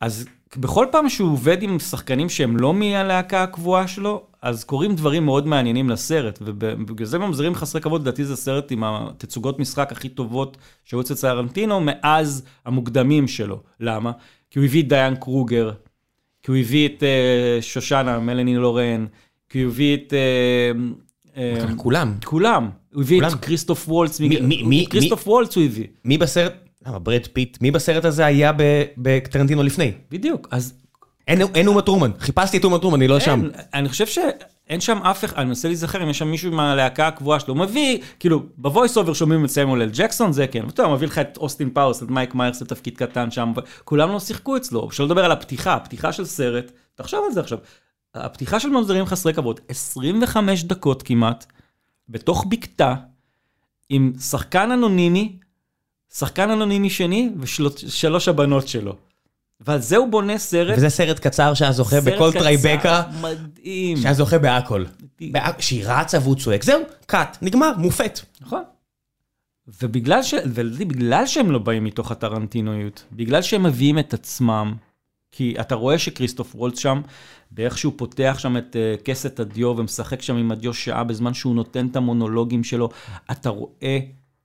אז בכל פעם שהוא עובד עם שחקנים שהם לא מהלהקה הקבועה שלו, אז קורים דברים מאוד מעניינים לסרט, ובגלל זה ממזרים חסרי כבוד, לדעתי זה סרט עם התצוגות משחק הכי טובות שהיו אצל טרנטינו מאז המוקדמים שלו. למה? כי הוא הביא את דיין קרוגר, כי הוא הביא את uh, שושנה, מלני לורן, כי הוא הביא את... אה, אה, כולם. כולם. הוא הביא כולם. את כריסטוף וולץ, מי- מי- כריסטוף וולץ הוא הביא. מי בסרט, למה ברד פיט, מי בסרט הזה היה בטרנטינו לפני? בדיוק, אז אין אין אומה תורמן, חיפשתי את אומה תורמן, היא לא שם. אין, אני חושב שאין שם אף אחד, אני מנסה להיזכר אם יש שם מישהו מהלהקה הקבועה שלו, מביא, כאילו, ב voice over שומעים את סמואל אל ג'קסון, זה כן, הוא מביא לך את אוסטין פאוורס, את מייק מיירס לתפקיד קטן שם, כולם לא שיחקו אצלו, שלא לדבר על הפתיחה, הפתיחה של סרט, תחשוב על זה עכשיו, הפתיחה של ממזרים חסרי כבוד, 25 דקות כמעט, בתוך בקתה, עם שחקן אנונימי, שחקן אנונימי שני, ושלוש הבנות שלו. ועל זה הוא בונה סרט. וזה סרט קצר שהיה זוכה סרט בכל קצר, טרייבקה, מדהים. שהיה זוכה בהכל. בהכ- שהיא רצה והוא צועק, זהו, cut, נגמר, מופת. נכון. ובגלל ש... ולדעתי, בגלל שהם לא באים מתוך הטרנטינואיות, בגלל שהם מביאים את עצמם, כי אתה רואה שכריסטוף וולץ שם, באיך שהוא פותח שם את אה, כסת הדיו ומשחק שם עם הדיו שעה בזמן שהוא נותן את המונולוגים שלו, אתה רואה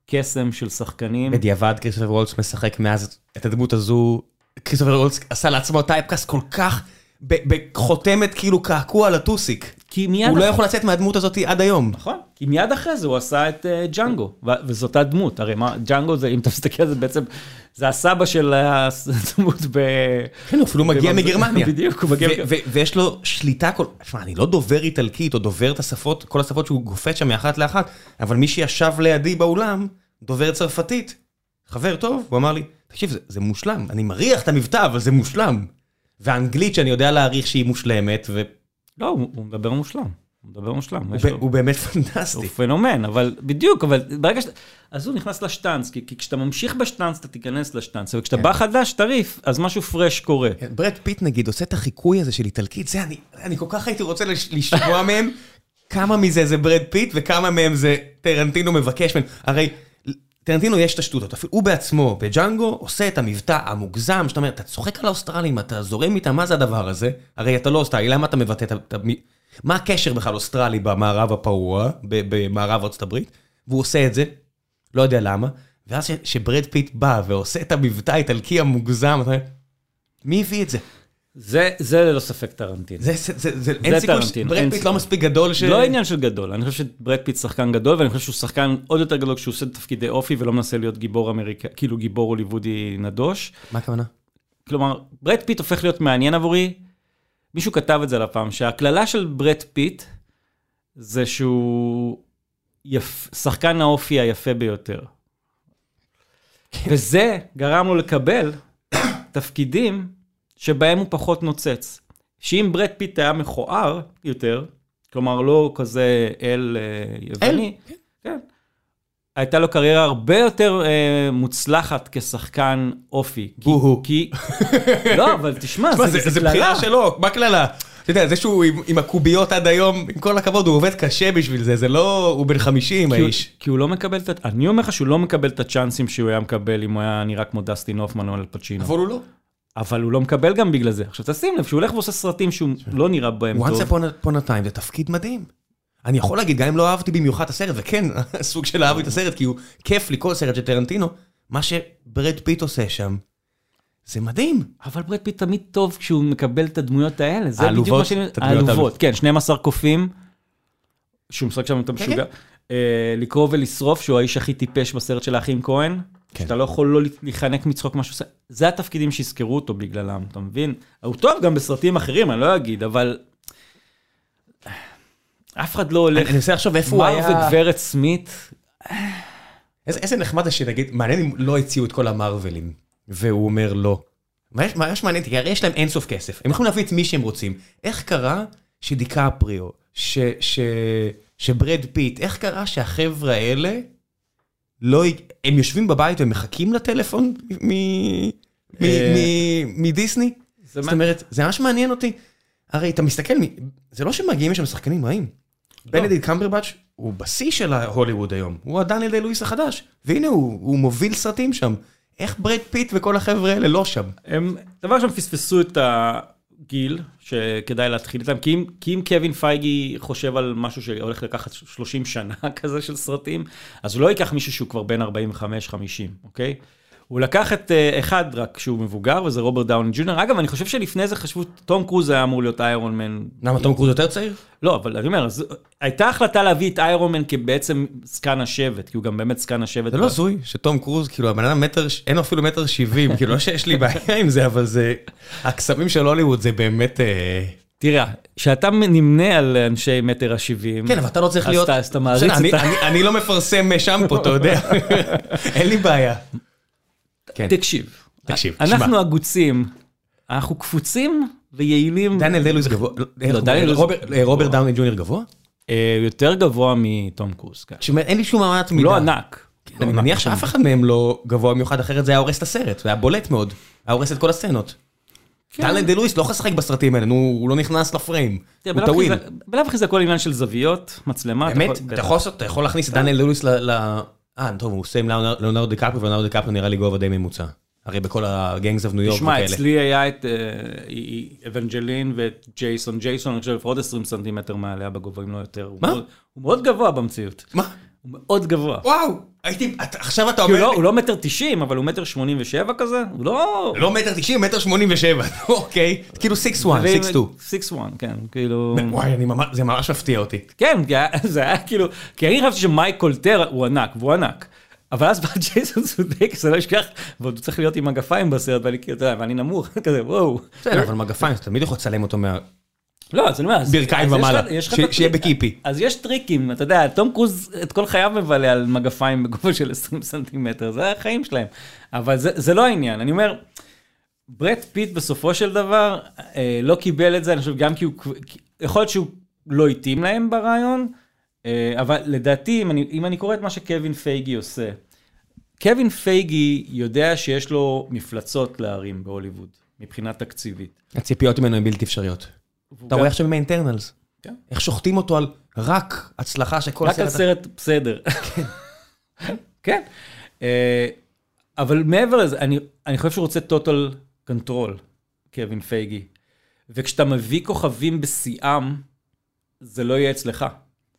קסם של שחקנים. בדיעבד כריסטופר וולץ משחק מאז את הדמות הזו, כריסטופר וולץ עשה לעצמו typecast כל כך, בחותמת כאילו קעקוע על הטוסיק. כי מיד... הוא לא יכול לצאת מהדמות הזאת עד היום. נכון, כי מיד אחרי זה הוא עשה את אה, ג'אנגו, ו- וזאת אותה דמות, הרי מה, ג'אנגו זה, אם אתה מסתכל על זה בעצם, זה הסבא של הדמות ב... כן, הוא אפילו מגיע מגרמניה. (laughs) בדיוק, הוא מגיע... ויש לו שליטה כל... שמע, אני לא דובר איטלקית או דובר את השפות, כל השפות שהוא גופת שם מאחת לאחת, אבל מי שישב לידי באולם, דובר צרפתית. חבר טוב, הוא אמר לי, תקשיב, זה, זה מושלם, אני מריח את המבטא, אבל זה מושלם. והאנגלית שאני יודע להעריך שהיא מושלמת, והוא לא, הוא, הוא מדבר מושלם. הוא מדבר מושלם. יש ב- לו- הוא באמת הוא פנטסטי. פנומן, אבל בדיוק, אבל ברגע ש... אז הוא נכנס לשטאנץ, כי, כי כשאתה ממשיך בשטאנץ אתה תיכנס לשטאנץ, וכשאתה בא חדש, טרי, אז משהו fresh קורה. כן, ברד פיט נגיד עושה את החיקוי הזה של איטלקית, זה אני, אני כל כך הייתי רוצה לש- לשמוע מהם כמה מזה זה ברד פיט וכמה מהם זה טרנטינו מבקש מהם. הרי טרנטינו יש את השטות, אפילו הוא בעצמו בג'אנגו עושה את המבטא המוגזם, שאתה אומר, אתה צוחק על האוסטרלים, אתה זורם איתם, מה זה הדבר הזה? הרי אתה לא אוסטרלי, למה אתה מבטא את ה... מה הקשר בכלל אוסטרלי במערב הפרוע, במערב ארצות הברית? והוא עושה את זה, לא יודע למה, ואז שברד פיט בא ועושה את המבטא האיטלקי המוגזם, אתה אומר, מי הביא את זה? זה, זה ללא ספק טרנטינו. זה, זה, זה, זה, אין סיכוי שברד אין פיט. לא מספיק גדול ש... לא עניין של גדול, אני חושב שברד פיט שחקן גדול, ואני חושב שהוא שחקן עוד יותר גדול כשהוא עושה תפקידי אופי ולא מנסה להיות גיבור אמריקאי, כאילו גיבור הוליוודי נדוש. מה הכוונה? כלומר, ברד פיט הופך להיות מעניין עבורי. מישהו כתב את זה על הפעם, שהקללה של ברד פיט זה שהוא יפ... שחקן האופי היפה ביותר. וזה גרם לו לקבל תפקידים שבהם הוא פחות נוצץ. שאם ברד פיט היה מכוער יותר, כלומר לא כזה אל אה, יווני, אל, כן. הייתה לו קריירה הרבה יותר אה, מוצלחת כשחקן אופי. בוהו. כי... (laughs) לא, אבל תשמע, תשמע, זה זה, זה קללה. בחירה שלו, מה קללה? אתה יודע, זה שהוא עם, עם הקוביות עד היום, עם כל הכבוד, הוא עובד קשה בשביל זה, זה לא, הוא בן 50 כי הוא- האיש. כי הוא לא מקבל את. אני אומר לך שהוא לא מקבל את הצ'אנסים שהוא היה מקבל אם הוא היה נראה כמו דסטין הופמן או אל פצ'ינו. אבל הוא לא. אבל הוא לא מקבל גם בגלל זה. עכשיו תשים לב, שהוא הולך ועושה סרטים שהוא לא נראה בהם טוב. once upon a- upon a time זה תפקיד מדהים. אני יכול להגיד, גם אם לא אהבתי במיוחד את הסרט, וכן, (laughs) סוג של אהבתי את הסרט, כי הוא כיף לי כל סרט של טרנטינו, מה שברד פיט עושה שם, זה מדהים. אבל ברד פיט תמיד טוב כשהוא מקבל את הדמויות האלה. זה בדיוק מה שאני... העלובות, כן, 12 קופים. שהוא משחק שם את כן, המשוגע. אה, לקרוא ולשרוף, שהוא האיש הכי טיפש בסרט של האחים כהן. כן. שאתה לא יכול לא להיחנק מצחוק מה שהוא עושה. זה התפקידים שיזכרו אותו בגללם, אתה מבין? הוא טוב גם בסרטים אחרים, אני לא אגיד, אבל... אף אחד לא הולך... אני מנסה לחשוב איפה הוא מר היה... וגברת סמית, איזה, איזה נחמד זה שנגיד, מעניין אם לא הציעו את כל המארוולים, והוא אומר לא. ממש ממש מעניין כי הרי יש להם אינסוף כסף, הם יכולים להביא את מי שהם רוצים. איך קרה שדיקפריו, ש, ש, שברד פיט, איך קרה שהחבר'ה האלה, לא, הם יושבים בבית ומחכים לטלפון אה, מדיסני? זאת אומרת, זה ממש מעניין אותי. הרי אתה מסתכל, זה לא שמגיעים לשם שחקנים רעים. בנדיקט קמברבאץ' הוא בשיא של ההוליווד היום, הוא הדניאל די לואיס החדש, והנה הוא, מוביל סרטים שם. איך ברד פיט וכל החבר'ה האלה לא שם? הם, דבר ראשון, פספסו את הגיל שכדאי להתחיל איתם, כי אם, כי אם קווין פייגי חושב על משהו שהולך לקחת 30 שנה (laughs) כזה של סרטים, אז הוא לא ייקח מישהו שהוא כבר בן 45-50, אוקיי? הוא לקח את אה, אחד רק שהוא מבוגר, וזה רוברט דאוני ג'וניור. אגב, אני חושב שלפני זה חשבו, תום קרוז היה אמור להיות איירון מן. למה תום קרוז יותר צעיר? לא, אבל אני אומר, אז, הייתה החלטה להביא את איירון מן כבעצם זקן השבט, כי הוא גם באמת זקן השבט. זה לא הזוי שתום קרוז, כאילו הבן אדם מטר, אין לו אפילו מטר שבעים, (laughs) כאילו לא שיש לי בעיה עם זה, אבל זה, הקסמים של הוליווד זה באמת... אה, תראה, כשאתה נמנה על אנשי מטר ה-70, כן, אבל אתה לא צריך להיות... אז אתה מעריץ את ה- אני לא מפרסם שמפו, אתה יודע. (laughs) אין לי בעיה. כן. תקשיב, תקשיב, אנחנו שמע. הגוצים, אנחנו קפוצים ויעילים, דניאל די לואיס גבוה, הוא- דניאל לואיס רוברט-. רוברט דאוני ג'וניור גבוה? אה, יותר גבוה מתום קרוז. כן. אין לי שום אמנת מידה. לא ענק. אני מניח שאף אחד מהם לא גבוה במיוחד, אחרת זה היה הורס את הסרט, זה היה בולט מאוד. היה הורס את כל הסצנות. כן. דניאל דה לואיס לא יכול לשחק בסרטים האלה, נו, הוא לא נכנס לפריים. הוא. זה- בלאו הכי זה הכל עניין של זוויות, מצלמה. באמת, אתה. יכול להכניס את דניאל דה לואיס אה, טוב, הוא עושה עם ליאונר- ליאונרדו דיקפריו, וליאונרדו דיקפריו נראה לי גובה די ממוצע. הרי בכל ה gangs of New York תשמע, וכאלה. אצלי היה את אה, אבנג'לין ואת ג'ייסון. ג'ייסון, אני חושב, לפחות 20 סנטימטר מעליה בגובה, אם לא יותר. מה? הוא מאוד גבוה במציאות. מה? הוא מאוד גבוה. וואו, הייתי, עכשיו אתה אומר לא- הוא לא מטר 90, אבל הוא מטר 87 כזה? הוא לא... לא מטר תשעים, מטר שמונים ושבע, (laughs) אוקיי, כאילו six one, six two. 6-1, כן, כאילו... וואי, זה ממש מפתיע אותי. כן, (laughs) זה היה כאילו... כי אני חשבתי שמייקל טר הוא ענק, והוא ענק. אבל אז בא (laughs) ג'ייסון סודייקיס, אני לא אשכח, ועוד הוא צריך להיות עם מגפיים בסרט, ואני כאילו, אתה יודע, ואני נמוך, כזה, וואו. בסדר, אבל מגפיים, אתה תמיד יכול לצלם אותו מה... לא, אז אני אומר, ברכיים ומעלה, שיהיה בקיפי. אז יש טריקים, אתה יודע, תום קרוז את כל חייו מבלה על מגפיים בגובה של 20 סנטימטר, זה החיים שלהם. אבל זה, זה לא העניין, אני אומר, ברד פיט בסופו של דבר אה, לא קיבל את זה, אני חושב גם כי הוא, יכול להיות שהוא לא התאים להם ברעיון, אה, אבל לדעתי, אם אני, אם אני קורא את מה שקווין פייגי עושה, קווין פייגי יודע שיש לו מפלצות להרים בהוליווד, מבחינה תקציבית. הציפיות ממנו הן בלתי אפשריות. אתה רואה עכשיו עם האינטרנלס. כן. איך שוחטים אותו על רק הצלחה שכל רק על סרט בסדר. (laughs) כן. אה, אבל מעבר לזה, אני, אני חושב שהוא רוצה total control, קווין פייגי. וכשאתה מביא כוכבים בשיאם, זה לא יהיה אצלך.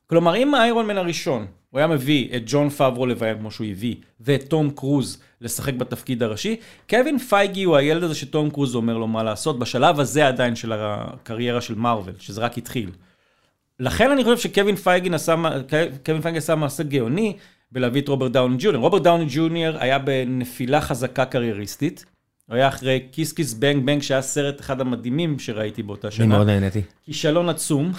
כלומר, אם האיירון מן הראשון, הוא היה מביא את ג'ון פאברו לביים כמו שהוא הביא, ואת תום קרוז לשחק בתפקיד הראשי, קווין פייגי הוא הילד הזה שתום קרוז אומר לו מה לעשות, בשלב הזה עדיין של הקריירה של מארוול, שזה רק התחיל. לכן אני חושב שקווין פייגי עשה, קווין פייגי עשה מעשה גאוני בלהביא את רוברט דאוני ג'וניור. רוברט דאוני ג'וניור היה בנפילה חזקה קרייריסטית. הוא היה אחרי כיס כיס בנג בנג, שהיה סרט אחד המדהימים שראיתי באותה אני שנה. מאוד נהניתי. כישלון עצום.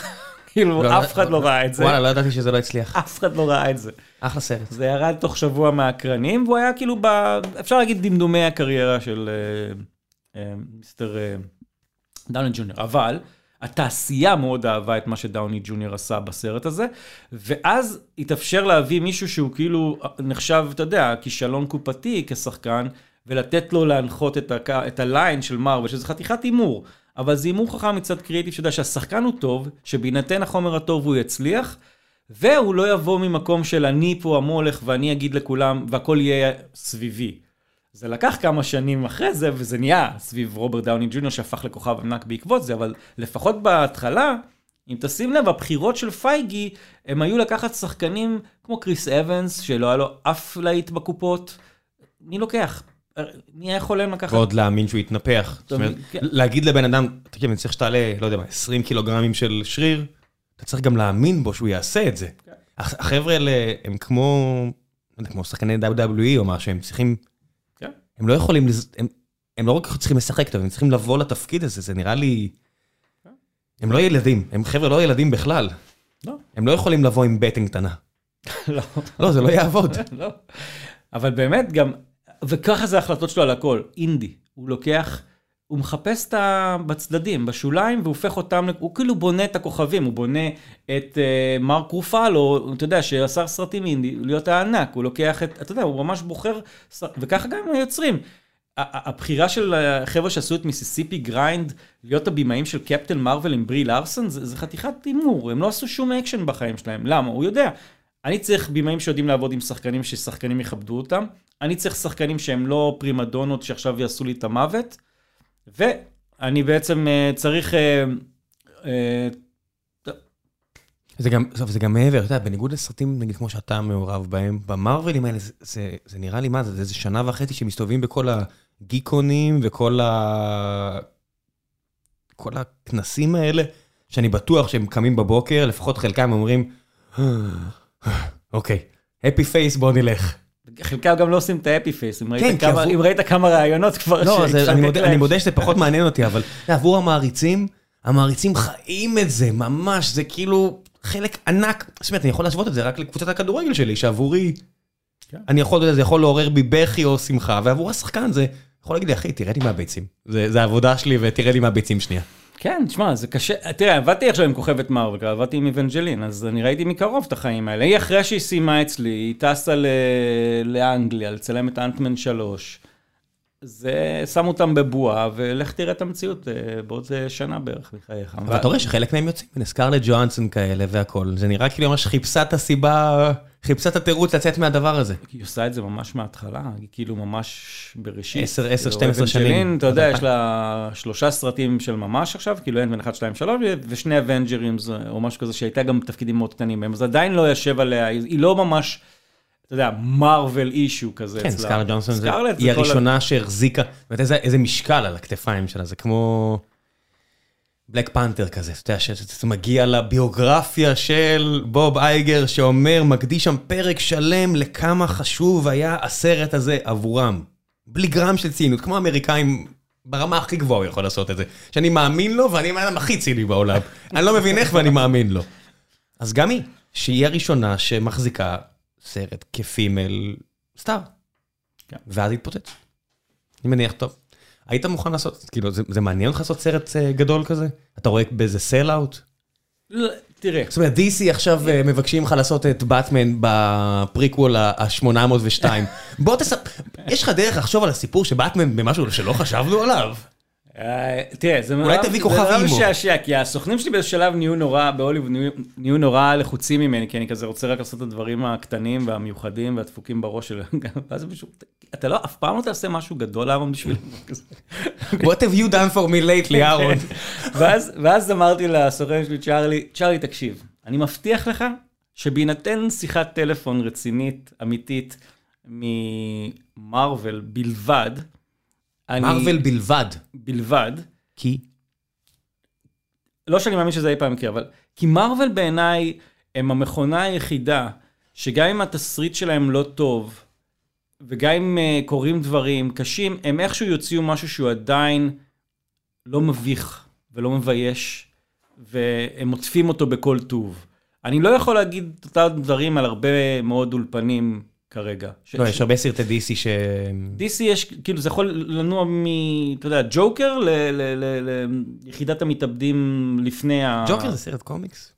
כאילו, לא, אף אחד לא ראה את זה. וואלה, לא ידעתי שזה לא הצליח. אף אחד לא ראה את זה. אחלה סרט. זה ירד תוך שבוע מהאקרנים, והוא היה כאילו ב... אפשר להגיד דמדומי הקריירה של אה, אה, מיסטר אה, דאוני ג'וניור. אבל התעשייה מאוד אהבה את מה שדאוני ג'וניור עשה בסרט הזה, ואז התאפשר להביא מישהו שהוא כאילו נחשב, אתה יודע, כישלון קופתי כשחקן, ולתת לו להנחות את, הק... את הליין של מרוויל, שזה חתיכת הימור. אבל זה הימור חכם מצד קריאיטיב שיודע שהשחקן הוא טוב, שבהינתן החומר הטוב הוא יצליח, והוא לא יבוא ממקום של אני פה המולך ואני אגיד לכולם והכל יהיה סביבי. זה לקח כמה שנים אחרי זה וזה נהיה סביב רוברט דאוני ג'וניור שהפך לכוכב ענק בעקבות זה, אבל לפחות בהתחלה, אם תשים לב, הבחירות של פייגי הם היו לקחת שחקנים כמו קריס אבנס, שלא היה לו אף להיט בקופות. מי לוקח? מי היה חולם לקחת? ועוד להאמין שהוא יתנפח. זאת אומרת, כן. להגיד לבן אדם, תקשיב, אני צריך שתעלה, לא יודע מה, 20 קילוגרמים של שריר, אתה צריך גם להאמין בו שהוא יעשה את זה. כן. הח- החבר'ה האלה הם כמו, לא יודע, כמו שחקני WWE או משהו, הם צריכים, כן. הם לא יכולים, הם- הם לא רק צריכים לשחק טוב, הם צריכים לבוא לתפקיד הזה, זה נראה לי... הם לא ילדים, הם חבר'ה לא ילדים בכלל. לא. הם לא יכולים לבוא עם בטן קטנה. (laughs) לא. לא, זה לא יעבוד. (laughs) לא. אבל באמת גם, וככה זה ההחלטות שלו על הכל, אינדי. הוא לוקח, הוא מחפש את ה... בצדדים, בשוליים, והופך אותם, הוא כאילו בונה את הכוכבים, הוא בונה את אה, מרק רופלו, אתה יודע, שעשה סרטים אינדי, להיות הענק, הוא לוקח את, אתה יודע, הוא ממש בוחר, וככה גם היוצרים. הבחירה של החבר'ה שעשו את Mississippi Grind, להיות הבמאים של קפטן מארוול עם ברי לארסון, זה, זה חתיכת הימור, הם לא עשו שום אקשן בחיים שלהם. למה? הוא יודע. אני צריך במאים שיודעים לעבוד עם שחקנים, ששחקנים יכבדו אותם. אני צריך שחקנים שהם לא פרימדונות שעכשיו יעשו לי את המוות. ואני בעצם אה, צריך... אה, אה, זה גם, טוב, זה גם מעבר, אתה יודע, בניגוד לסרטים, נגיד, כמו שאתה מעורב בהם, במרווילים האלה, זה, זה, זה נראה לי, מה זה, זה איזה שנה וחצי שמסתובבים בכל הגיקונים וכל ה... כל הכנסים האלה, שאני בטוח שהם קמים בבוקר, לפחות חלקם אומרים, אוקיי, happy face, בוא נלך. חלקם גם לא עושים את האפי פייס, אם, כן, כמה- עבור- אם ראית כמה ראיונות כבר לא, זה, אני, מודה. אני מודה שזה פחות מעניין אותי, אבל יודע, (laughs) עבור המעריצים, המעריצים חיים את זה, ממש, זה כאילו חלק ענק. זאת אומרת, אני יכול להשוות את זה רק לקבוצת הכדורגל שלי, שעבורי, כן. אני יכול, זה יכול לעורר בי בכי או שמחה, ועבור השחקן זה יכול להגיד לי, אחי, תרד לי מהביצים. זה, זה העבודה שלי ותרד לי מהביצים שנייה. כן, תשמע, זה קשה. תראה, עבדתי עכשיו עם כוכבת מרוויל, עבדתי עם איוונג'לין, אז אני ראיתי מקרוב את החיים האלה. היא אחרי שהיא סיימה אצלי, היא טסה ל... לאנגליה, לצלם את אנטמן 3. זה, שם אותם בבועה, ולך תראה את המציאות אה, בעוד אה, שנה בערך מחייך. אבל אתה רואה שחלק מהם יוצאים, הנה סקרלט ג'ואנסון כאלה והכל, זה נראה כאילו ממש חיפשה את הסיבה, חיפשה את התירוץ לצאת מהדבר הזה. היא עושה את זה ממש מההתחלה, היא כאילו ממש בראשית. עשר, עשר, כאילו, 12 שנים. אתה יודע, יש לה שלושה סרטים של ממש עכשיו, כאילו אין בין 1, 2, 3, ושני אבנג'רים או משהו כזה, שהייתה גם בתפקידים מאוד קטנים בהם, אז עדיין לא יושב עליה, היא לא ממש, אתה יודע, מארוול issue כזה כן, אצלה. סקארלט ג'והנסון זה- סקארלט היא זה כל ה- הראשונה שהחזיקה, באמת איזה- איזה משקל על הכתפיים שלה, זה כמו Black Panther כזה, אתה יודע, שזה מגיע לביוגרפיה של בוב אייגר שאומר, מקדיש שם פרק שלם לכמה חשוב היה הסרט הזה עבורם. בלי גרם של ציניות, כמו האמריקאים ברמה הכי גבוהה הוא יכול לעשות את זה. שאני מאמין לו ואני האדם הכי ציני בעולם. אני לא מבין איך ואני מאמין לו. אז גם היא, שהיא הראשונה שמחזיקה סרט כפימל סטאר. כן. ואז התפוצץ. אני מניח, טוב. היית מוכן לעשות, כאילו, זה, זה מעניין אותך לעשות סרט אה, גדול כזה? אתה רואה באיזה סל אאוט? לא, תראה, זאת אומרת, DC עכשיו אה, מבקשים לך לעשות את באטמן בפריקוול ה-802. (laughs) בוא תספר, יש לך דרך לחשוב על הסיפור של באטמן במשהו שלא חשבנו עליו? אה, תראה, זה אולי תביא כוכב זה נורא אימו. משעשע, כי הסוכנים שלי באיזה שלב נהיו נורא, בהוליווד נהיו- נורא לחוצים ממני, כי אני כזה רוצה רק לעשות את הדברים הקטנים והמיוחדים והדפוקים בראש שלהם. (laughs) ואז פשוט, אתה לא, אף פעם לא תעשה משהו גדול אהרון בשבילי. (laughs) What have you done for me lately, (laughs) אהרון? ואז, אמרתי לסוכן שלי, צ'ארלי, צ'ארלי, תקשיב, אני מבטיח לך שבהינתן שיחת טלפון רצינית, אמיתית, ממרוויל בלבד. מרוויל בלבד. בלבד, כי? לא שאני מאמין שזה אי פעם יקרה, אבל... כי מרוויל בעיניי הם המכונה היחידה, שגם אם התסריט שלהם לא טוב, וגם אם uh, קורים דברים קשים, הם איכשהו יוציאו משהו שהוא עדיין לא מביך ולא מבייש, והם עוטפים אותו בכל טוב. אני לא יכול להגיד את אותם דברים על הרבה מאוד אולפנים כרגע. לא, ש- יש הרבה סרטי DC ש... DC יש, כאילו זה יכול לנוע מ... אתה יודע, ג'וקר ל- ל- ל- ליחידת המתאבדים לפני ה... ג'וקר זה סרט קומיקס?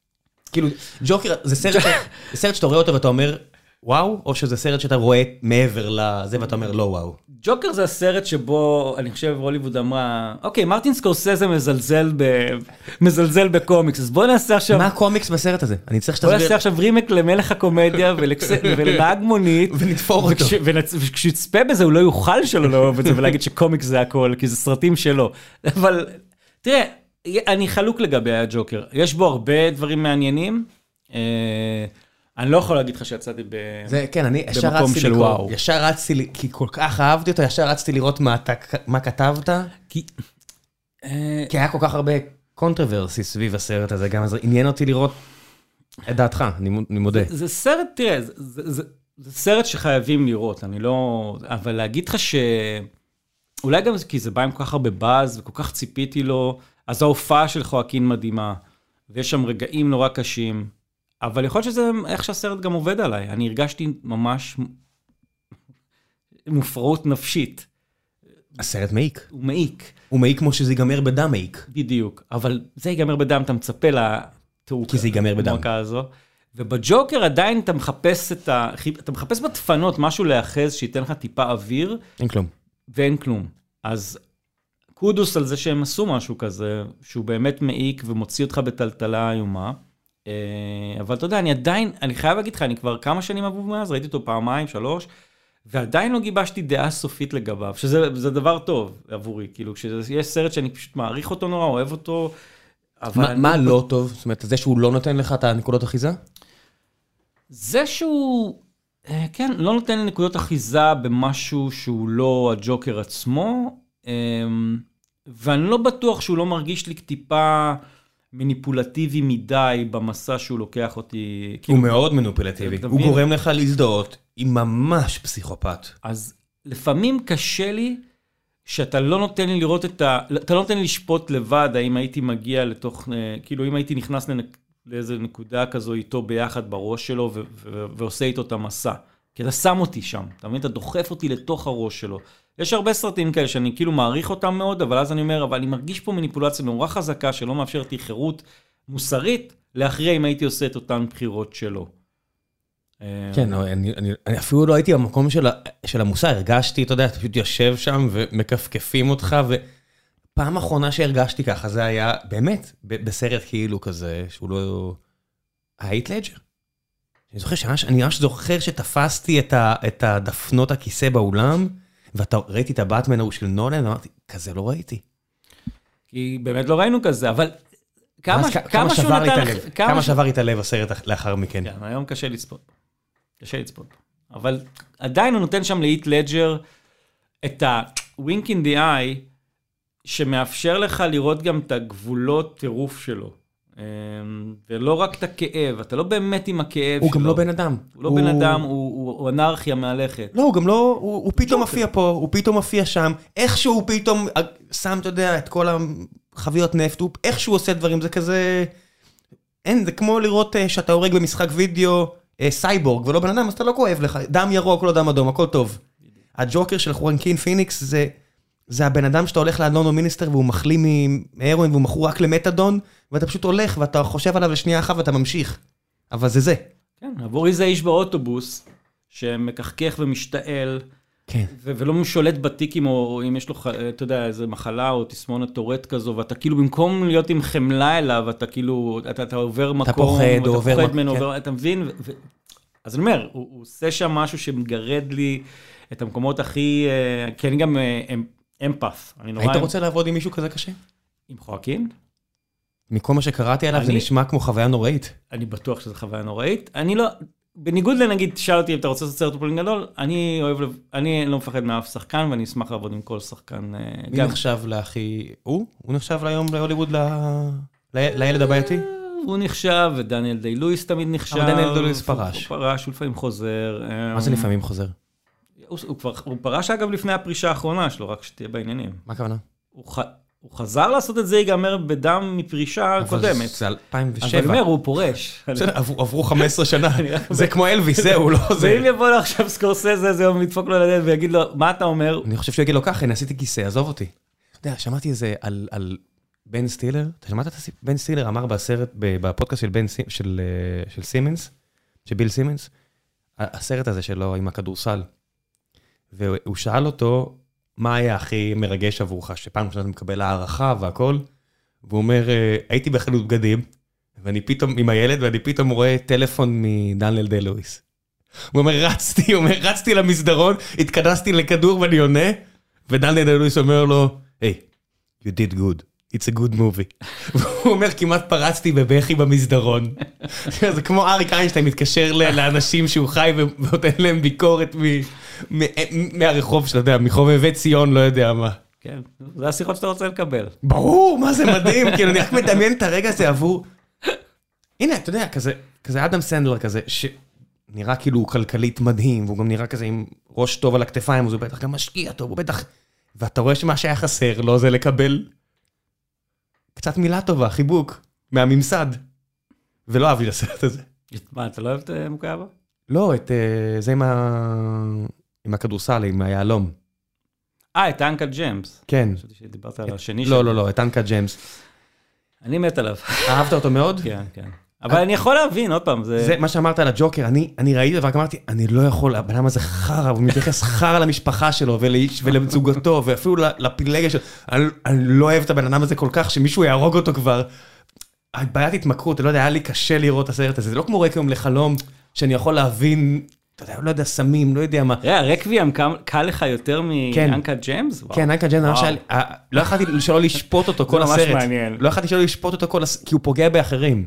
כאילו, ג'וקר זה סרט (laughs) זה סרט שאתה רואה אותו ואתה אומר, וואו, או שזה סרט שאתה רואה מעבר לזה ואתה אומר לא וואו. ג'וקר זה הסרט שבו, אני חושב, הוליווד אמרה, אוקיי, מרטין סקורסזה מזלזל, ב... מזלזל בקומיקס, אז בוא נעשה עכשיו... מה הקומיקס בסרט הזה? אני צריך בוא נעשה שתסביר. עכשיו רימק למלך הקומדיה. (laughs) ולנהג מונית. ונתפור אותו. וכשיצפה בזה הוא לא יוכל שלא לאהוב את זה ולהגיד שקומיקס זה הכל, כי זה סרטים שלו. אבל תראה, אני חלוק לגבי הג'וקר, יש בו הרבה דברים מעניינים. אני לא יכול להגיד לך שיצאתי ב... זה, כן, אני ישר במקום של וואו. ישר רצתי, כי כל כך אהבתי אותו, ישר רצתי לראות מה אתה, מה כתבת, כי... אה, כי היה כל כך הרבה controversy סביב הסרט הזה, גם אז עניין אותי לראות את דעתך, אני אני מודה. זה סרט, תראה, זה, זה, זה, זה סרט שחייבים לראות, אני לא... אבל להגיד לך ש... אולי גם כי זה בא עם כל כך הרבה באז וכל כך ציפיתי לו, אז ההופעה של חואקין מדהימה, ויש שם רגעים נורא קשים, אבל יכול להיות שזה איך שהסרט גם עובד עליי. אני הרגשתי ממש מופרעות נפשית. הסרט מעיק. הוא מעיק, הוא מעיק כמו שזה ייגמר בדם מעיק. בדיוק, אבל זה ייגמר בדם, אתה מצפה לתעוקה. כי זה ייגמר בדם. הזו. ובג'וקר עדיין אתה מחפש את ה... אתה מחפש בדפנות משהו להיאחז שייתן לך טיפה אוויר, אין כלום. ואין כלום. אז קודוס על זה שהם עשו משהו כזה, שהוא באמת מעיק ומוציא אותך בטלטלה איומה. אה, אבל אתה יודע, אני עדיין, אני חייב להגיד לך, אני כבר כמה שנים אבוב מאז, ראיתי אותו פעמיים, שלוש, ועדיין לא גיבשתי דעה סופית לגביו, שזה זה דבר טוב עבורי, כאילו, כשיש סרט שאני פשוט מעריך אותו נורא, אוהב אותו, אבל... אני- מה לא טוב? זאת אומרת, זה שהוא לא נותן לך את הנקודות אחיזה? זה שהוא, אה, כן, לא נותן לי נקודות אחיזה במשהו שהוא לא הג'וקר עצמו, אה, ואני לא בטוח שהוא לא מרגיש לי טיפה מניפולטיבי מדי במסע שהוא לוקח אותי. כאילו, הוא מאוד מניפולטיבי. הוא? גורם לך להזדהות עם ממש פסיכופת. אז לפעמים קשה לי שאתה לא נותן לי לראות את ה... אתה לא נותן לי לשפוט לבד האם הייתי מגיע לתוך... אה, כאילו, אם הייתי נכנס לנק... לאיזה נקודה כזו איתו ביחד בראש שלו ו... ו... ועושה איתו את המסע. כי אתה שם אותי שם, אתה מבין? אתה דוחף אותי לתוך הראש שלו. יש הרבה סרטים כאלה שאני כאילו מעריך אותם מאוד, אבל אז אני אומר, אבל אני מרגיש פה מניפולציה נורא חזקה שלא מאפשרת לי חירות מוסרית להכריע אם הייתי עושה את אותן בחירות שלו. אה, כן, אבל אני, אני, אני אפילו לא הייתי במקום של, של המוסר, הרגשתי, אתה יודע, אתה פשוט יושב שם ומכפכפים אותך, ופעם אחרונה שהרגשתי ככה, זה היה באמת בסרט כאילו כזה, שהוא לא... היית לג'ר. אני זוכר שממש, אני ממש זוכר שתפסתי את, ה, את הדפנות הכיסא באולם, ואתה ראיתי את הבטמן ההוא של נולן, ואמרתי, כזה לא ראיתי. כי באמת לא ראינו כזה, אבל כמה, ואז כ- כמה שהוא נתן הלב, כמה ש- שבר את הלב הסרט לאחר מכן. כן, היום קשה לצפות. קשה לצפות. אבל עדיין הוא נותן שם לאיט לג'ר את ה-wink in the eye, שמאפשר לך לראות גם את הגבולות טירוף שלו. אמ, ולא רק את הכאב, אתה לא באמת עם הכאב הוא שלו. גם לא בן אדם. הוא לא בן אדם, הוא, הוא, הוא אנרכיה מהלכת. לא, הוא גם לא, הוא, הוא פתאום ג'וקר. מופיע פה, הוא פתאום מופיע שם, איכשהו הוא פתאום אה, שם, אתה יודע, את כל החביות נפט, הוא איכשהו עושה דברים, זה כזה... אין, זה כמו לראות אה, שאתה הורג במשחק וידאו אה, סייבורג ולא בן אדם, אז אתה לא כואב לך, דם ירוק, לא דם אדום, הכל טוב. הג'וקר של חואקין פיניקס זה, זה הבן אדם שאתה הולך לאדון או מיניסטר והוא מחלים מהרואין והוא מכור רק למתדון, ואתה פשוט הולך ואתה חושב עליו לשנייה אחת ואתה ממשיך. אבל זה זה. כן, עבורי זה איש באוטובוס, שמכחכך ומשתעל, כן. ו- ולא שולט בטיקים, או, או אם יש לו, אתה יודע, איזה מחלה או תסמונת טורט כזו, ואתה כאילו, במקום להיות עם חמלה אליו, אתה כאילו, אתה, אתה עובר מקום, פוחד, ואתה עובר פוחד ממנו, כן. עובר- אתה מבין? ו- ו- אז אני אומר, הוא, הוא עושה שם משהו שמגרד לי את המקומות הכי, אה, כי אני גם אה, אמ- אמפף. אני נורא... היית רוצה לעבוד עם מישהו כזה קשה? עם חואקין? מכל מה שקראתי עליו זה אני- נשמע כמו חוויה נוראית. אני בטוח שזו חוויה נוראית. אני לא, בניגוד לנגיד, תשאל אותי אם אתה רוצה לעשות סרט אופלינג גדול, אני אוהב, לב- אני לא מפחד מאף שחקן, ואני אשמח לעבוד עם כל שחקן. אה, מי גם- נחשב להכי... הוא? הוא נחשב היום להוליווד ל... ל- לילד הבעייתי? הוא נחשב, ודניאל דיי לואיס תמיד נחשב. אבל דניאל דיי לואיס פרש. הוא פרש, הוא לפעמים חוזר. אה, מה זה לפעמים חוזר? הוא, הוא, כבר, הוא פרש אגב לפני הפרישה האחרונה שלו, רק שתהיה בעניינים. מה הכוונה? הוא, ח, הוא חזר לעשות את זה, ייגמר בדם מפרישה אבל קודמת. זה אבל 2007. אני אומר, הוא פורש. בסדר, עברו- עברו 15 שנה. אני זה כמו אלוויס, זהו, לא ואם זה. יבוא לו עכשיו סקורסזה, זה יום לדפוק לו על הדלת ויגיד לו, מה אתה אומר? אני חושב שהוא יגיד לו ככה, הנה עשיתי כיסא, עזוב אותי. אתה יודע, שמעתי איזה על- בן סטילר, אתה שמעת את הסיפור? בן סטילר אמר בסרט, בפודקאסט של בן של, אה, של סימנס, של ביל סימנס, הסרט הזה שלו עם הכדורסל. והוא שאל אותו, מה היה הכי מרגש עבורך, שפעם ראשונה אתה מקבל הערכה והכל? והוא אומר, "אה, הייתי בחנות בגדים, ואני פתאום עם הילד, ואני פתאום רואה טלפון מדניאל דה לואיס. הוא אומר, רצתי, הוא אומר, רצתי למסדרון, התכנסתי לכדור ואני עונה, ודניאל דה לואיס אומר לו, היי, you did good, it's a good movie. והוא אומר, כמעט פרצתי בבכי במסדרון. זה כמו אריק איינשטיין מתקשר לאנשים שהוא חי ונותן להם ביקורת מהרחוב שאתה יודע, מחובבי ציון, לא יודע מה. כן, זה השיחות שאתה רוצה לקבל. ברור, מה זה מדהים, כאילו אני רק מדמיין את הרגע הזה עבור... הנה, אתה יודע, כזה, כזה אדם סנדלר כזה, שנראה כאילו הוא כלכלית מדהים, והוא גם נראה כזה עם ראש טוב על הכתפיים, אז הוא בטח גם משקיע טוב, הוא בטח... ואתה רואה שמה שהיה חסר לו זה לקבל קצת מילה טובה, חיבוק, מהממסד. ולא אהבתי את הסרט הזה. מה, אתה לא אוהב את אה, מוקאבה? לא, את אה, זה עם ה... עם הכדורסל, עם היהלום. אה, את אנקה ג'יימס. כן. חשבתי שדיברת על השני לא, לא, לא, את אנקה ג'יימס. אני מת עליו. אהבת אותו מאוד? כן, כן. אבל אני יכול להבין, עוד פעם, זה... זה מה שאמרת על הג'וקר, אני, אני ראיתי ורק אמרתי, אני לא יכול, הבן אדם הזה חרא, הוא מתייחס חרא למשפחה שלו ולאיש ולזוגתו, ואפילו לפילגש שלו, אני, אני לא אוהב את הבן אדם הזה כל כך, שמישהו יהרוג אותו כבר. בעיית התמכרות, אני לא יודע, היה לי קשה לראות את הסרט הזה, זה לא כמו רקום לחלום, שאני יכול להבין, אתה יודע, לא יודע, סמים, לא יודע מה. תראה, רקוויאם קל- לך יותר כן. מאנקה ג'יימס? כן, אנקה ג'ן, ממש. היה לא יכלתי שלא לשפוט אותו כל ממש הסרט. מעניין. לא יכלתי שלא לשפוט אותו כל הסרט, כי הוא פוגע באחרים.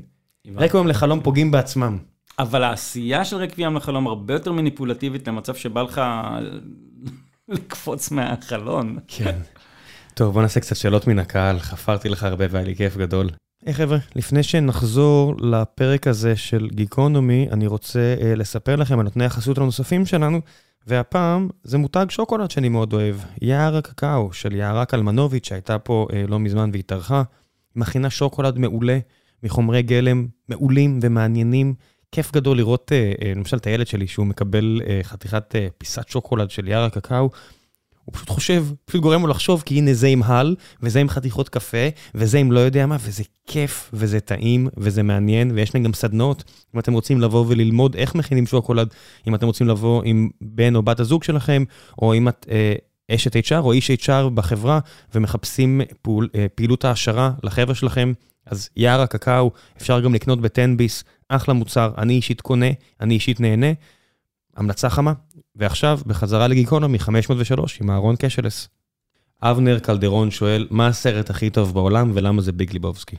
רקום לחלום פוגעים בעצמם. אבל העשייה של רקוויאם לחלום הרבה יותר מניפולטיבית למצב שבא לך לקפוץ מהחלון. כן. טוב, בוא נעשה קצת שאלות מן הקהל, חפרתי לך הרבה והיה לי כיף גדול. היי חבר'ה, לפני שנחזור לפרק הזה של גיקונומי, אני רוצה uh, לספר לכם על נותני החסות הנוספים שלנו, והפעם זה מותג שוקולד שאני מאוד אוהב, יער הקקאו של יערה קלמנוביץ' שהייתה פה uh, לא מזמן והתארחה, מכינה שוקולד מעולה, מחומרי גלם מעולים ומעניינים. כיף גדול לראות, uh, uh, למשל, את הילד שלי שהוא מקבל uh, חתיכת פיסת שוקולד של יער הקקאו, הוא פשוט חושב, פשוט גורם לו לחשוב, כי הנה זה עם הל, וזה עם חתיכות קפה, וזה עם לא יודע מה, וזה כיף, וזה טעים, וזה מעניין, ויש להם גם סדנאות. אם אתם רוצים לבוא וללמוד איך מכינים שוקולד, אם אתם רוצים לבוא עם בן או בת הזוג שלכם, או אם את אה, אשת HR או איש HR בחברה, ומחפשים פעול, אה, פעילות העשרה לחבר'ה שלכם, אז יער הקקאו, אפשר גם לקנות ב-10 ביס, אחלה מוצר, אני אישית קונה, אני אישית נהנה. המלצה חמה. ועכשיו, בחזרה לגיקונומי 503 עם אהרון קשלס. אבנר קלדרון שואל, מה הסרט הכי טוב בעולם ולמה זה ביג ליבובסקי?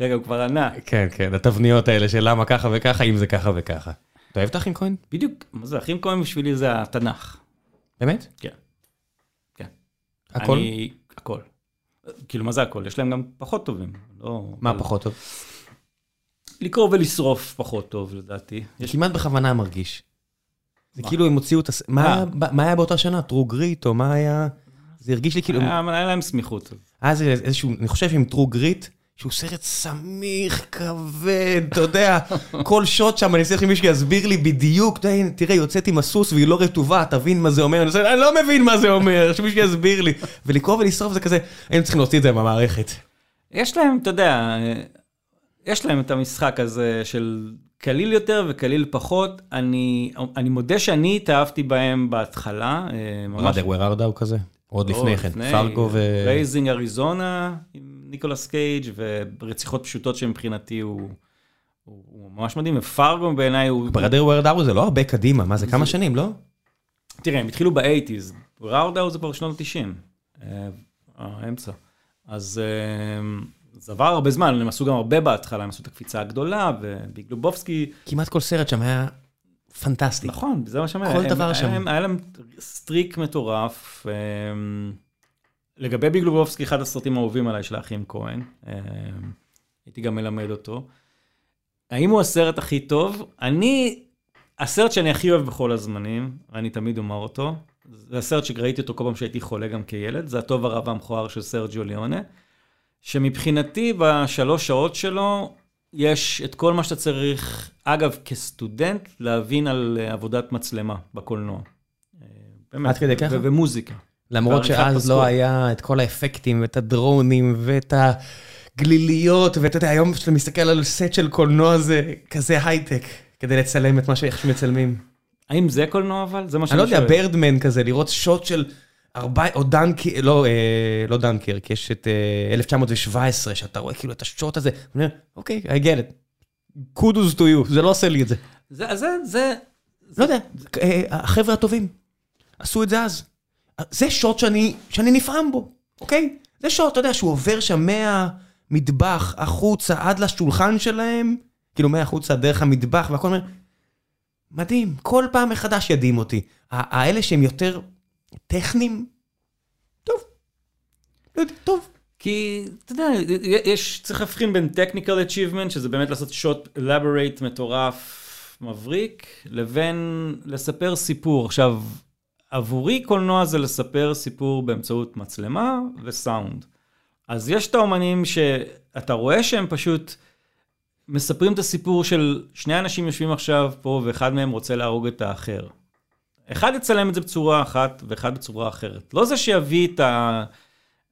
רגע, הוא כבר ענה. כן, כן, התבניות האלה של למה ככה וככה, אם זה ככה וככה. אתה אוהב את האחים כהן? בדיוק, מה זה, אחים כהן בשבילי זה התנ"ך. באמת? כן. כן. הכל? אני- הכל. כאילו, מה זה הכל? יש להם גם פחות טובים. לא... מה אבל- פחות טוב? לקרוא ולשרוף פחות טוב, לדעתי. יש כמעט בכוונה מרגיש. זה מה? כאילו הם הוציאו את הס... מה אה. מה היה באותה שנה? טרו גריט או מה היה? זה הרגיש לי כאילו... היה היה להם סמיכות. היה איזשהו, אני חושב עם טרו גריט, שהוא סרט סמיך, כבד, אתה יודע, (laughs) כל שוט שם, אני צריך שמישהו יסביר לי בדיוק, אתה יודע, תראה, יוצאת עם הסוס והיא לא רטובה, תבין מה זה אומר, אני אני לא מבין מה זה אומר, (laughs) שמישהו יסביר לי. ולקרוא ולשרוף זה כזה, היינו צריכים להוציא את זה מהמערכת. יש להם, אתה יודע, יש להם את המשחק הזה של קליל יותר וקליל פחות. אני, אני מודה שאני התאהבתי בהם בהתחלה. אה, ממש- art thou כזה? עוד לא, לפני כן, פרגו ו... Raising אריזונה עם ניקולס קייג' ורציחות פשוטות שמבחינתי הוא, הוא, ממש מדהים, ופרגו בעיניי הוא... brother thou זה לא הרבה קדימה, מה זה, כמה שנים, לא? תראה, הם התחילו ב eighties, art thou זה כבר שנות ה-90, האמצע. אז אה, זה עבר הרבה זמן, הם עשו גם הרבה בהתחלה, הם עשו את הקפיצה הגדולה, וביג לבובסקי, כמעט כל סרט שם היה פנטסטי. נכון, זה מה שאומר. כל הם- דבר היה שם. להם- היה להם streak מטורף. אמ, לגבי ביג לבובסקי, אחד הסרטים האהובים עליי של האחים כהן, אמ, הייתי גם מלמד אותו. האם הוא הסרט הכי טוב? אני, הסרט שאני הכי אוהב בכל הזמנים, ואני תמיד אומר אותו, זה הסרט שראיתי אותו כל פעם שהייתי חולה גם כילד, זה הטוב הרע והמכוער של סרג'יו ליאונה, שמבחינתי בשלוש שעות שלו, יש את כל מה שאתה צריך, אגב, כסטודנט, להבין על אה, עבודת מצלמה בקולנוע. אה, באמת. עד כדי ככה? ומוזיקה. למרות שאז פסקול. לא היה את כל האפקטים ואת הדרונים ואת ה... גליליות, ואתה יודע, היום כשאתה מסתכל על סט של קולנוע זה כזה הייטק, כדי לצלם את מה שאיך שמצלמים. האם זה קולנוע אבל? זה מה אני שאני לא שואל. יודע, ברדמן כזה, לראות שוט של או דנקי, לא, אה, לא דנקירק, יש את אה, 1917, שאתה רואה כאילו את השוט הזה, אני אומר, אוקיי, I get it. kudos to you, זה לא עושה לי את זה. זה, זה, זה, לא יודע, אה, החבר'ה הטובים עשו את זה אז. זה שוט שאני, שאני נפעם בו, אוקיי? זה שוט, אתה יודע, שהוא עובר שם מהמטבח החוצה עד לשולחן שלהם, כאילו מהחוצה דרך המטבח, והכל אומר, מדהים, כל פעם מחדש ידהים אותי. האלה שהם יותר טכניים, טוב. לא טוב. כי, אתה יודע, יש, צריך להבחין בין technical achievement, שזה באמת לעשות שוט elaborate מטורף, מבריק, לבין לספר סיפור. עכשיו, עבורי קולנוע זה לספר סיפור באמצעות מצלמה וסאונד. אז יש את האומנים שאתה רואה שהם פשוט מספרים את הסיפור של שני אנשים יושבים עכשיו פה ואחד מהם רוצה להרוג את האחר. אחד יצלם את זה בצורה אחת ואחד בצורה אחרת. לא זה שיביא את ה...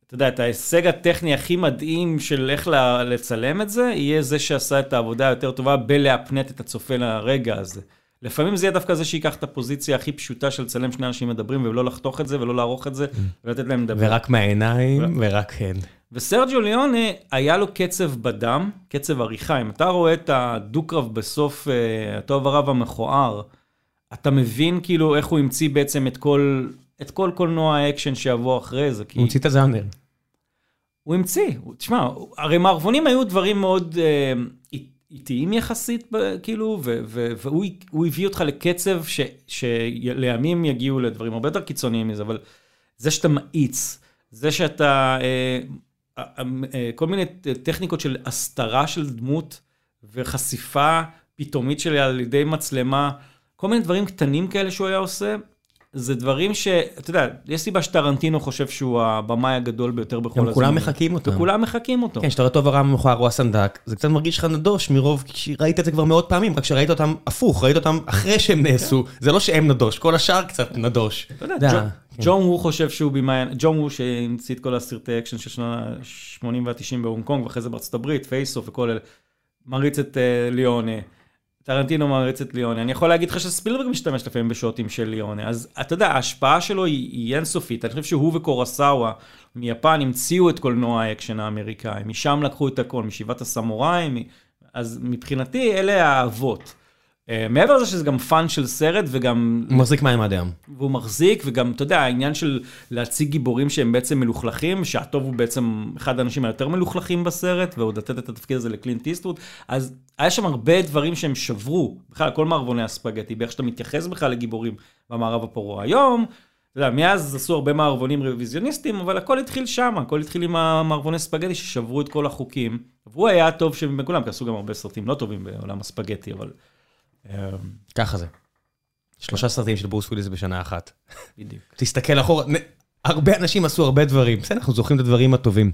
אתה יודע, את ההישג הטכני הכי מדהים של איך לצלם את זה, יהיה זה שעשה את העבודה היותר טובה בלהפנט את הצופה לרגע הזה. לפעמים זה יהיה דווקא זה שייקח את הפוזיציה הכי פשוטה של לצלם שני אנשים מדברים, ולא לחתוך את זה ולא לערוך את זה, ולתת להם לדבר. ורק מהעיניים, ורק כן. וסרג'יו ליונה, היה לו קצב בדם, קצב עריכה. אם אתה רואה את הדו-קרב בסוף, אה, הטוב הרע המכוער, אתה מבין כאילו איך הוא המציא בעצם את כל, את כל קולנוע האקשן שיבוא אחרי זה. כי... הוא המציא את הז'אנר. הוא המציא, תשמע, הרי מערבונים היו דברים מאוד אה, אי- איטיים יחסית, כאילו, ו- ו- והוא הוא הביא אותך לקצב ש- שלימים יגיעו לדברים הרבה יותר קיצוניים מזה, אבל זה שאתה מאיץ, זה שאתה, אה, אה, אה, כל מיני טכניקות של הסתרה של דמות וחשיפה פתאומית שלה על ידי מצלמה, כל מיני דברים קטנים כאלה שהוא היה עושה, זה דברים ש... אתה יודע, יש סיבה שטרנטינו חושב שהוא הבמאי הגדול ביותר בכל הזמן. כולם מחקים אותו. וכולם מחקים אותו. כן, כשאתה רואה טוב הרע המכוער או הסנדק, זה קצת מרגיש לך נדוש מרוב, שראית את זה כבר מאות פעמים, רק שראית אותם הפוך, ראית אותם אחרי שהם נעשו. זה לא שהם נדוש, כל השאר קצת נדוש. אתה יודע, כן. ג'ון הוא חושב שהוא במאי... ג'ון הוא שהמציא את כל הסרטי אקשן של שנות ה-80 וה-90 בהונג קונג, ואחרי זה בארצות הברית, Face Off וכל אלה. מעריץ את אה, ליאונה. טרנטינו מעריץ את ליאונה. אני יכול להגיד לך שספילברג משתמש לפעמים בשוטים של ליאונה. אז אתה יודע, ההשפעה שלו היא, היא אינסופית. אני חושב שהוא וקורסאווה מיפן המציאו את קולנוע האקשן האמריקאי. משם לקחו את הכל, משבעת הסמוראים. אז מבחינתי, אלה האבות. אה, מעבר לזה שזה גם fun של סרט וגם הוא מחזיק מים עד היום. והוא מחזיק, וגם, אתה יודע, העניין של להציג גיבורים שהם בעצם מלוכלכים, שהטוב הוא בעצם אחד האנשים היותר מלוכלכים בסרט, ועוד לתת את התפקיד הזה לקלינט איסטווד, אז היה שם הרבה דברים שהם שברו, בכלל, כל מערבוני הספגטי, באיך שאתה מתייחס בכלל לגיבורים במערב הפרוע. היום, אתה יודע, מאז עשו הרבה מערבונים רוויזיוניסטים, אבל הכל התחיל שם, הכל התחיל עם המערבוני ספגטי ששברו את כל החוקים, והוא היה הטוב שבכולם, כי עשו גם הרבה סרטים לא טובים בעולם הספגטי, אבל... אה, ככה זה. שלושה סרטים של ברוס וויליס בשנה אחת. בדיוק. תסתכל אחורה, הרבה אנשים עשו הרבה דברים. בסדר, אנחנו זוכרים את הדברים הטובים.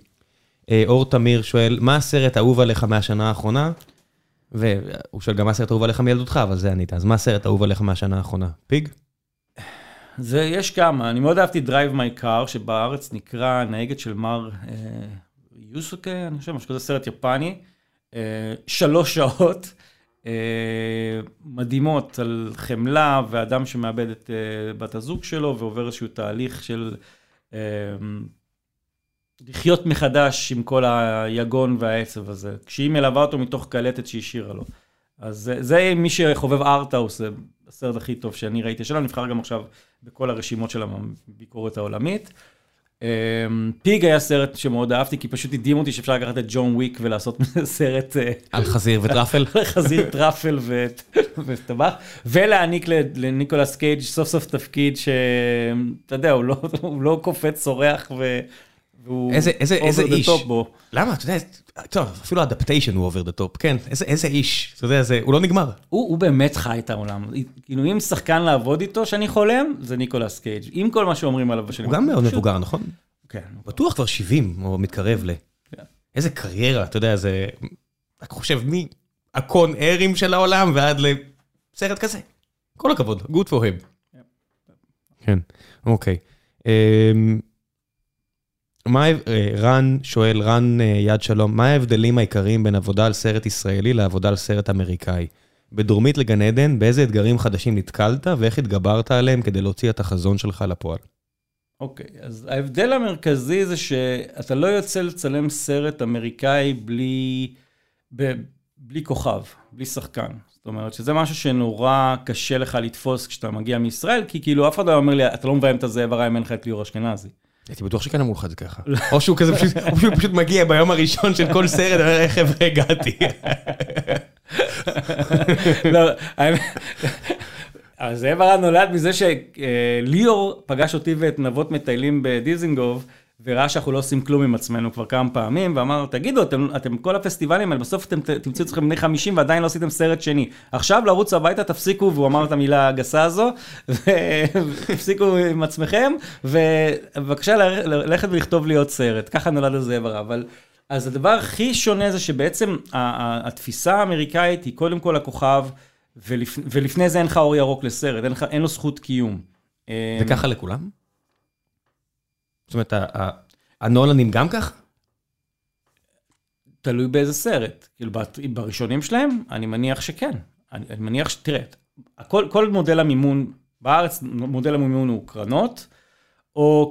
אה, אור תמיר שואל, מה הסרט האהוב עליך מהשנה האחרונה? והוא שואל גם מה הסרט האהוב עליך מילדותך, אבל זה ענית. אז מה הסרט האהוב עליך מהשנה האחרונה? פיג? זה, יש כמה. אני מאוד אהבתי Drive My Car, שבארץ נקרא נהגת של מר אה, יוסוקה, אני חושב, משהו כזה סרט יפני. אה, שלוש שעות מדהימות על חמלה ואדם שמאבד את אה, בת הזוג שלו ועובר איזשהו תהליך של אה, לחיות מחדש עם כל היגון והעצב הזה. כשהיא מלווה אותו מתוך קלטת שהשאירה לו. אז זה, זה מי שחובב ארטהאוס, זה הסרט הכי טוב שאני ראיתי שלנו, נבחר גם עכשיו בכל הרשימות של הביקורת העולמית. אמ, פיג היה סרט שמאוד אהבתי, כי פשוט הדהים אותי שאפשר לקחת את ג'ון וויק ולעשות (laughs) סרט אה, על חזיר ו truffle? (laughs) חזיר truffle (laughs) וטבח, ולהעניק לניקולס קייג' סוף סוף תפקיד שאתה יודע, הוא לא, הוא לא קופץ, צורח איזה- איזה- איזה איש. בו. למה? אתה יודע, טוב, אפילו Adaptation הוא over the top, כן. איזה- איזה איש. אתה יודע, זה- הוא לא נגמר. הוא, הוא באמת חי את העולם. כאילו, אם שחקן לעבוד איתו שאני חולם, זה ניקולס קייג'. עם כל מה שאומרים עליו בשנים. הוא גם מאוד פשוט- מבוגר, נכון? כן. בטוח כבר 70, או מתקרב ל... כן. איזה קריירה, אתה יודע, זה... רק חושב, מי הקון ארים של העולם ועד לסרט כזה. כל הכבוד, good for him. כן, אוקיי. אמ, מה, אה, רן שואל, רן אה, יד שלום, מה ההבדלים העיקריים בין עבודה על סרט ישראלי לעבודה על סרט אמריקאי? בדרומית לגן עדן, באיזה אתגרים חדשים נתקלת ואיך התגברת עליהם כדי להוציא את החזון שלך לפועל? אוקיי, okay, אז ההבדל המרכזי זה שאתה לא יוצא לצלם סרט אמריקאי בלי, ב, בלי כוכב, בלי שחקן. זאת אומרת שזה משהו שנורא קשה לך לתפוס כשאתה מגיע מישראל, כי כאילו אף אחד לא אומר לי, אתה לא מביים את הזאב הרע אם אין לך את ליאור אשכנזי. הייתי בטוח שכן אמרו לך את זה ככה. או שהוא כזה פשוט, או שהוא פשוט מגיע ביום הראשון של כל סרט, ואומר, איך חבר'ה הגעתי. לא, האמת, זאב הרע נולד מזה שליאור פגש אותי ואת נבות מטיילים בדיזינגוף, וראה שאנחנו לא עושים כלום עם עצמנו כבר כמה פעמים, ואמר, תגידו, אתם, אתם כל הפסטיבלים האלה, בסוף אתם תמצאו אתכם בני 50 ועדיין לא עשיתם סרט שני. עכשיו לרוץ הביתה, תפסיקו, והוא אמר את המילה הגסה הזו, (laughs) ותפסיקו עם עצמכם, ובבקשה ללכת ולכתוב לי עוד סרט. ככה נולד הזאב הרע. אבל... אז הדבר הכי שונה זה שבעצם התפיסה האמריקאית היא קודם כל הכוכב, ולפ... ולפני זה אין לך אור ירוק לסרט, אין, לך, אין לו זכות קיום. וככה לכולם? זאת אומרת, הנולנים גם כך? תלוי באיזה סרט. כאילו, בראשונים שלהם, אני מניח שכן. אני, אני מניח ש... תראה, הכל, כל מודל המימון, בארץ מודל המימון הוא קרנות, או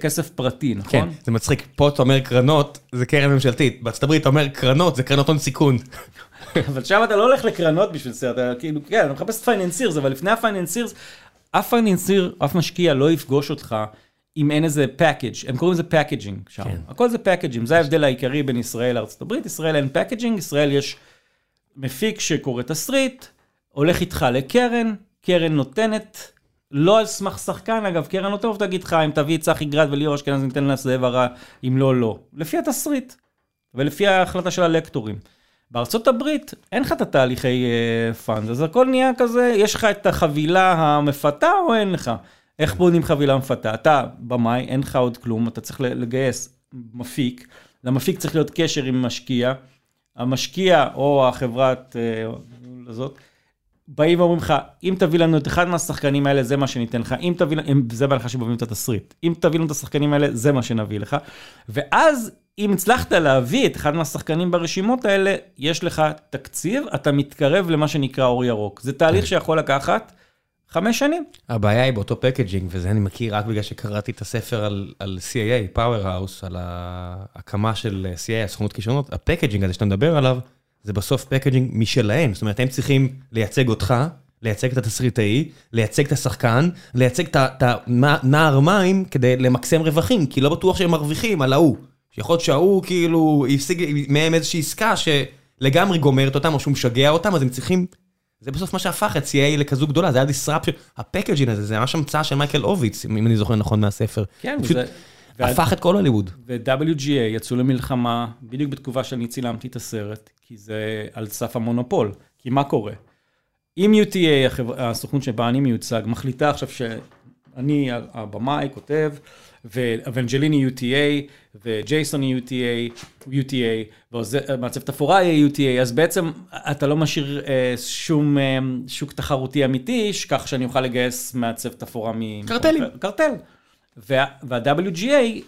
כסף פרטי, נכון? כן, זה מצחיק, פה אתה אומר קרנות, זה קרן ממשלתית, בארצות הברית אתה אומר קרנות, זה קרנות הון סיכון. (laughs) אבל שם אתה לא הולך לקרנות בשביל סרט, אתה כאילו, כן, אתה מחפש financiers, אבל לפני ה financiers, אף financier, אף משקיע לא יפגוש אותך אם אין איזה package, הם קוראים לזה packaging שם. כן. הכל זה package ים, זה ההבדל העיקרי בין ישראל לארצות הברית, ישראל אין packaging, ישראל יש מפיק שקורא תסריט, הולך איתך לקרן, קרן נותנת, לא על סמך שחקן, אגב, קרן לא תבוא תגיד לך, אם תביא את צחי גרד וליאור אשכנזי, ניתן לך זאב הרע, אם לא, לא. לפי התסריט, ולפי ההחלטה של הלקטורים. בארצות הברית אין לך את התהליכי fund, אז הכל נהיה כזה, יש לך את החבילה המפתה או אין לך? איך בונים חבילה מפתה? אתה במאי, אין לך עוד כלום, אתה צריך לגייס מפיק, למפיק צריך להיות קשר עם משקיע, המשקיע או החברת הזאת, באים ואומרים לך, אם תביא לנו את אחד מהשחקנים האלה, זה מה שניתן לך, אם תביא לנו, זה בהנחה שבאים את התסריט, אם תביא לנו את השחקנים האלה, זה מה שנביא לך, ואז אם הצלחת להביא את אחד מהשחקנים ברשימות האלה, יש לך תקציב, אתה מתקרב למה שנקרא אור ירוק. זה תהליך כן. שיכול לקחת חמש שנים. הבעיה היא באותו packaging, וזה אני מכיר רק בגלל שקראתי את הספר על, על CAA, Powerhouse, על ההקמה של CAA, הסוכנות כישרונות, ה packaging הזה שאתה מדבר עליו, זה בסוף packaging משלהם. זאת אומרת, הם צריכים לייצג אותך, לייצג את התסריטאי, לייצג את השחקן, לייצג את הנער מים כדי למקסם רווחים, כי לא בטוח שהם מרוויחים על ההוא. שיכול להיות שההוא כאילו השיג מהם איזושהי עסקה שלגמרי גומרת אותם, או שהוא משגע אותם, אז הם צריכים... זה בסוף מה שהפך את CA לכזו גדולה, זה היה disruption, הפקג'ין הזה, זה ממש המצאה של מייקל הוביץ, אם אני זוכר נכון מהספר. כן, פשוט הפך את כל הלימוד. ו-WGA יצאו למלחמה בדיוק בתקופה שאני צילמתי את הסרט, כי זה על סף המונופול. כי מה קורה? אם UTA, הסוכנות שבה אני מיוצג, מחליטה עכשיו שאני הבמאי, כותב, ואבנג'ליני UTA, וג'ייסון UTA, UTA, ומעצב תפאורה יהיה UTA, אז בעצם אתה לא משאיר אה, שום אה, שוק תחרותי אמיתי, כך שאני אוכל לגייס מעצב תפאורה מ... קרטלים. קרטל. וה-WGA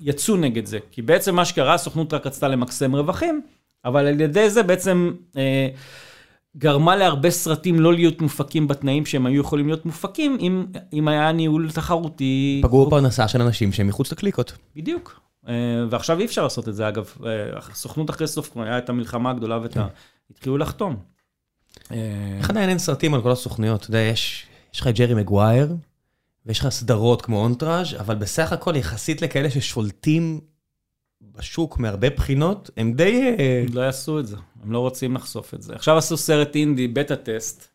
יצאו נגד זה, כי בעצם מה שקרה, הסוכנות רק רצתה למקסם רווחים, אבל על ידי זה בעצם אה, גרמה להרבה סרטים לא להיות מופקים בתנאים שהם היו יכולים להיות מופקים, אם, אם היה ניהול תחרותי. פגעו בפרנסה של אנשים שהם מחוץ לקליקות. בדיוק. אה, ועכשיו אי אפשר לעשות את זה, אגב. אה, הסוכנות אחרי סוף, היה את המלחמה הגדולה ואת ה... התחילו לחתום. אה, איך עדיין אין סרטים על כל הסוכניות? אתה יודע, יש לך את ג'רי מגווייר, ויש לך סדרות כמו אונטראז', אבל בסך הכל יחסית לכאלה ששולטים בשוק מהרבה בחינות, הם די... לא יעשו את זה, הם לא רוצים לחשוף את זה. עכשיו עשו סרט אינדי, Beta Test,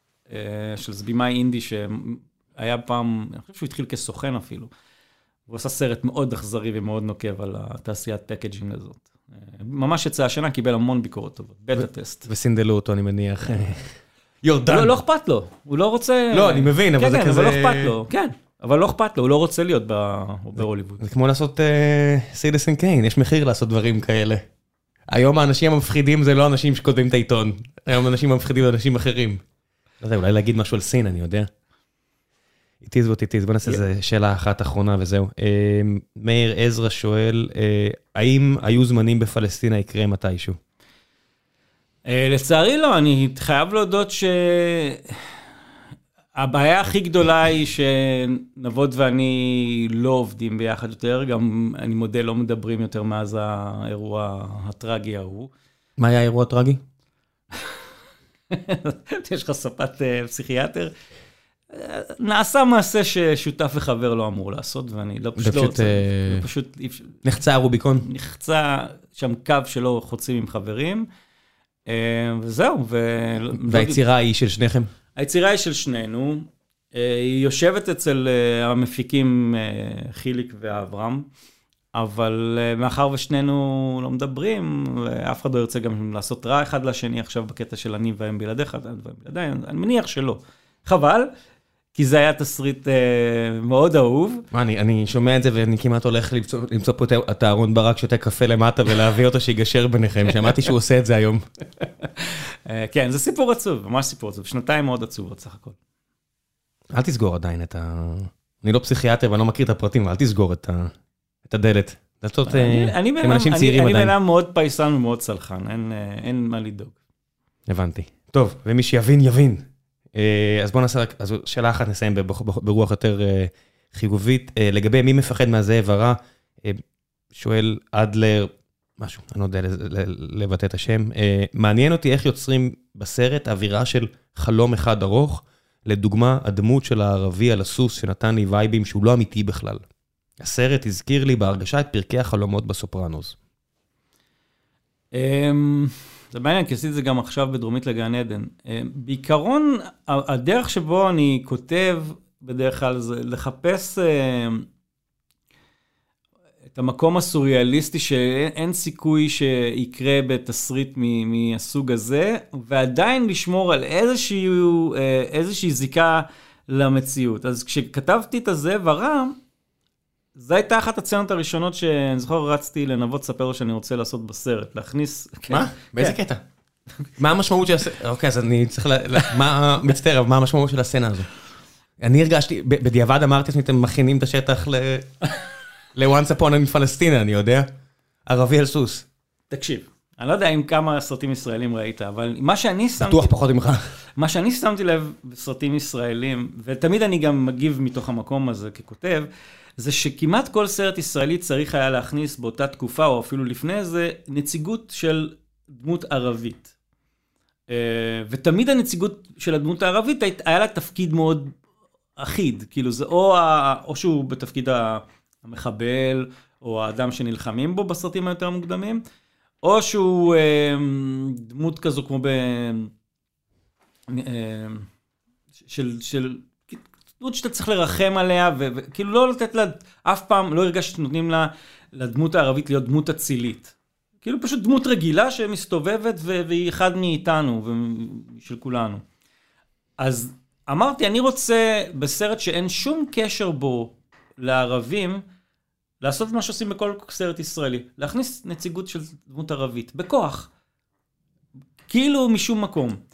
של, זה במאי אינדי שהיה פעם, אני חושב שהוא התחיל כסוכן אפילו. הוא עשה סרט מאוד אכזרי ומאוד נוקב על התעשיית packaging הזאת. ממש יצא השנה, קיבל המון ביקורות טובות, Beta Test. וסינדלו אותו, אני מניח. (laughs) יורדן. לא, לא אכפת לו, הוא לא רוצה... לא, אני מבין, אבל זה כזה... כן, כן, אבל לא אכפת לו, כן. אבל לא אכפת לו, הוא לא רוצה להיות בהוליווד. זה כמו לעשות סידסן קיין, יש מחיר לעשות דברים כאלה. היום האנשים המפחידים זה לא אנשים שכותבים את העיתון, היום אנשים המפחידים זה אנשים אחרים. לא יודע, אולי להגיד משהו על סין, אני יודע. It is what it is, בוא נעשה איזה שאלה אחת אחרונה וזהו. אה, מאיר עזרא שואל, אה, האם היו זמנים בפלסטינה יקרה מתישהו? אה, לצערי לא, אני חייב להודות שהבעיה הכי גדולה היא שנבות ואני לא עובדים ביחד יותר, גם אני מודה, לא מדברים יותר מאז האירוע הטרגי ההוא. מה היה האירוע הטרגי? (laughs) יש לך ספת פסיכיאטר? נעשה מעשה ששותף וחבר לא אמור לעשות, ואני לא פשוט לא רוצה, פשוט... נחצה הרוביקון? נחצה שם קו שלא חוצים עם חברים, וזהו. והיצירה היא של שניכם? היצירה היא של שנינו, היא יושבת אצל המפיקים חיליק ואברהם, אבל מאחר ושנינו לא מדברים, ואף אחד לא ירצה גם לעשות רע אחד לשני עכשיו בקטע של אני והם בלעדיך, אני מניח שלא. חבל. כי זה היה תסריט אה, מאוד אהוב. מה, אני אני שומע את זה ואני כמעט הולך למצוא למצוא פה את אהרון ברק שותה קפה למטה ולהביא אותו שיגשר ביניכם, שמעתי שהוא עושה את זה היום. (laughs) אה, כן, זה סיפור עצוב, ממש סיפור עצוב, שנתיים מאוד עצובות סך הכל. אל תסגור עדיין את ה... אני לא פסיכיאטר ואני לא מכיר את הפרטים, אל תסגור את ה... את הדלת. דלתות עם אנשים צעירים עדיין. אני בן אדם מאוד פייסן ומאוד סלחן, אין אה, אין מה לדאוג. הבנתי. טוב, ומי שיבין, יבין. אה, אז בואו נעשה רק, אז שאלה אחת נסיים ברוח יותר אה, חיובית. אה, לגבי מי מפחד מהזאב הרע, שואל אדלר, משהו, אני לא יודע לבטא את השם. מעניין אותי איך יוצרים בסרט אווירה של חלום אחד ארוך. לדוגמה, הדמות של הערבי על הסוס שנתן לי וייבים שהוא לא אמיתי בכלל. הסרט הזכיר לי בהרגשה את פרקי החלומות בסופרנוס. זה מעניין, כי עשיתי את זה גם עכשיו בדרומית לגן עדן. אה, בעיקרון, הדרך שבו אני כותב בדרך כלל זה לחפש אה, את המקום הסוריאליסטי שאין סיכוי שיקרה בתסריט מהסוג הזה, ועדיין לשמור על איזושהי, אה, איזושהי זיקה למציאות. אז כשכתבתי את הזאב הרם, זו הייתה אחת הצנות הראשונות שאני זוכר רצתי לנבות לספר לו שאני רוצה לעשות בסרט, להכניס... מה? כן. באיזה קטע? מה המשמעות של הסצנה? אוקיי, אז אני צריך ל... מה... מצטער, מה המשמעות של הסצנה הזו? אני הרגשתי, בדיעבד אמרתי לעצמי, אתם מכינים את השטח ל-once upon in פלסטינה, אני יודע. ערבי על סוס. תקשיב, אני לא יודע אם כמה סרטים ישראלים ראית, אבל מה שאני שמתי... בטוח פחות ממך. מה שאני שמתי לב בסרטים ישראלים, ותמיד אני גם מגיב מתוך המקום הזה ככותב, זה שכמעט כל סרט ישראלי צריך היה להכניס באותה תקופה, או אפילו לפני זה, נציגות של דמות ערבית. אה, ותמיד הנציגות של הדמות הערבית היה לה תפקיד מאוד אחיד, כאילו זה או, ה, או שהוא בתפקיד המחבל, או האדם שנלחמים בו בסרטים היותר מוקדמים, או שהוא אה, דמות כזו כמו ב... אה, של, של דמות שאתה צריך לרחם עליה, וכאילו לא לתת לה, אף פעם לא הרגשתי שנותנים לה, לדמות הערבית להיות דמות אצילית. כאילו פשוט דמות רגילה שמסתובבת והיא אחד מאיתנו ושל כולנו. אז אמרתי, אני רוצה בסרט שאין שום קשר בו לערבים, לעשות מה שעושים בכל סרט ישראלי, להכניס נציגות של דמות ערבית, בכוח. כאילו משום מקום.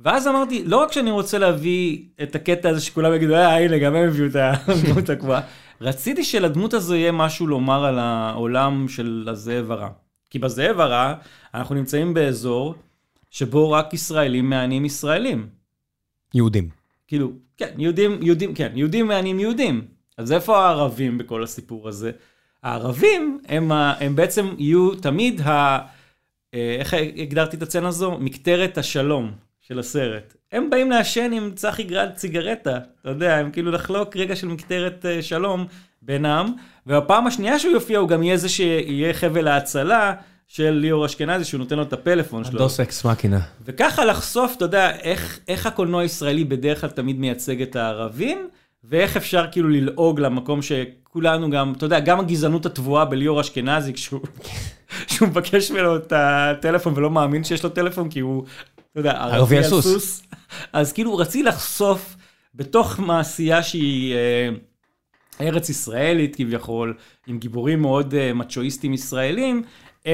ואז אמרתי, לא רק שאני רוצה להביא את הקטע הזה שכולם יגידו, אה, הנה, גם הם הביאו את (laughs) הדמות הקבועה, רציתי שלדמות הזו יהיה משהו לומר על העולם של הזאב הרע. כי בזאב הרע, אנחנו נמצאים באזור שבו רק ישראלים מענים ישראלים. יהודים. כאילו, כן, יהודים, יהודים, כן, יהודים מענים יהודים. אז איפה הערבים בכל הסיפור הזה? הערבים הם, הם בעצם יהיו תמיד ה... אה, איך הגדרתי את הצצנה הזו? מקטרת השלום. של הסרט. הם באים לעשן עם צחי גרד ציגרטה, אתה יודע, הם כאילו לחלוק רגע של מקטרת uh, שלום בינם, והפעם השנייה שהוא יופיע הוא גם יהיה זה שיהיה חבל ההצלה של ליאור אשכנזי, שהוא נותן לו את הפלאפון שלו. הדוס אקס מקינה. וככה לחשוף, אתה יודע, איך, איך הקולנוע הישראלי בדרך כלל תמיד מייצג את הערבים, ואיך אפשר כאילו ללעוג למקום שכולנו גם, אתה יודע, גם הגזענות הטבועה בליאור אשכנזי, כשהוא... שהוא מבקש ממנו את הטלפון ולא מאמין שיש לו טלפון, כי הוא אתה יודע, ערבי על סוס. אז כאילו רציתי לחשוף בתוך מעשייה שהיא אה, ארץ ישראלית כביכול, עם גיבורים מאוד אה, מצ'ואיסטים ישראלים,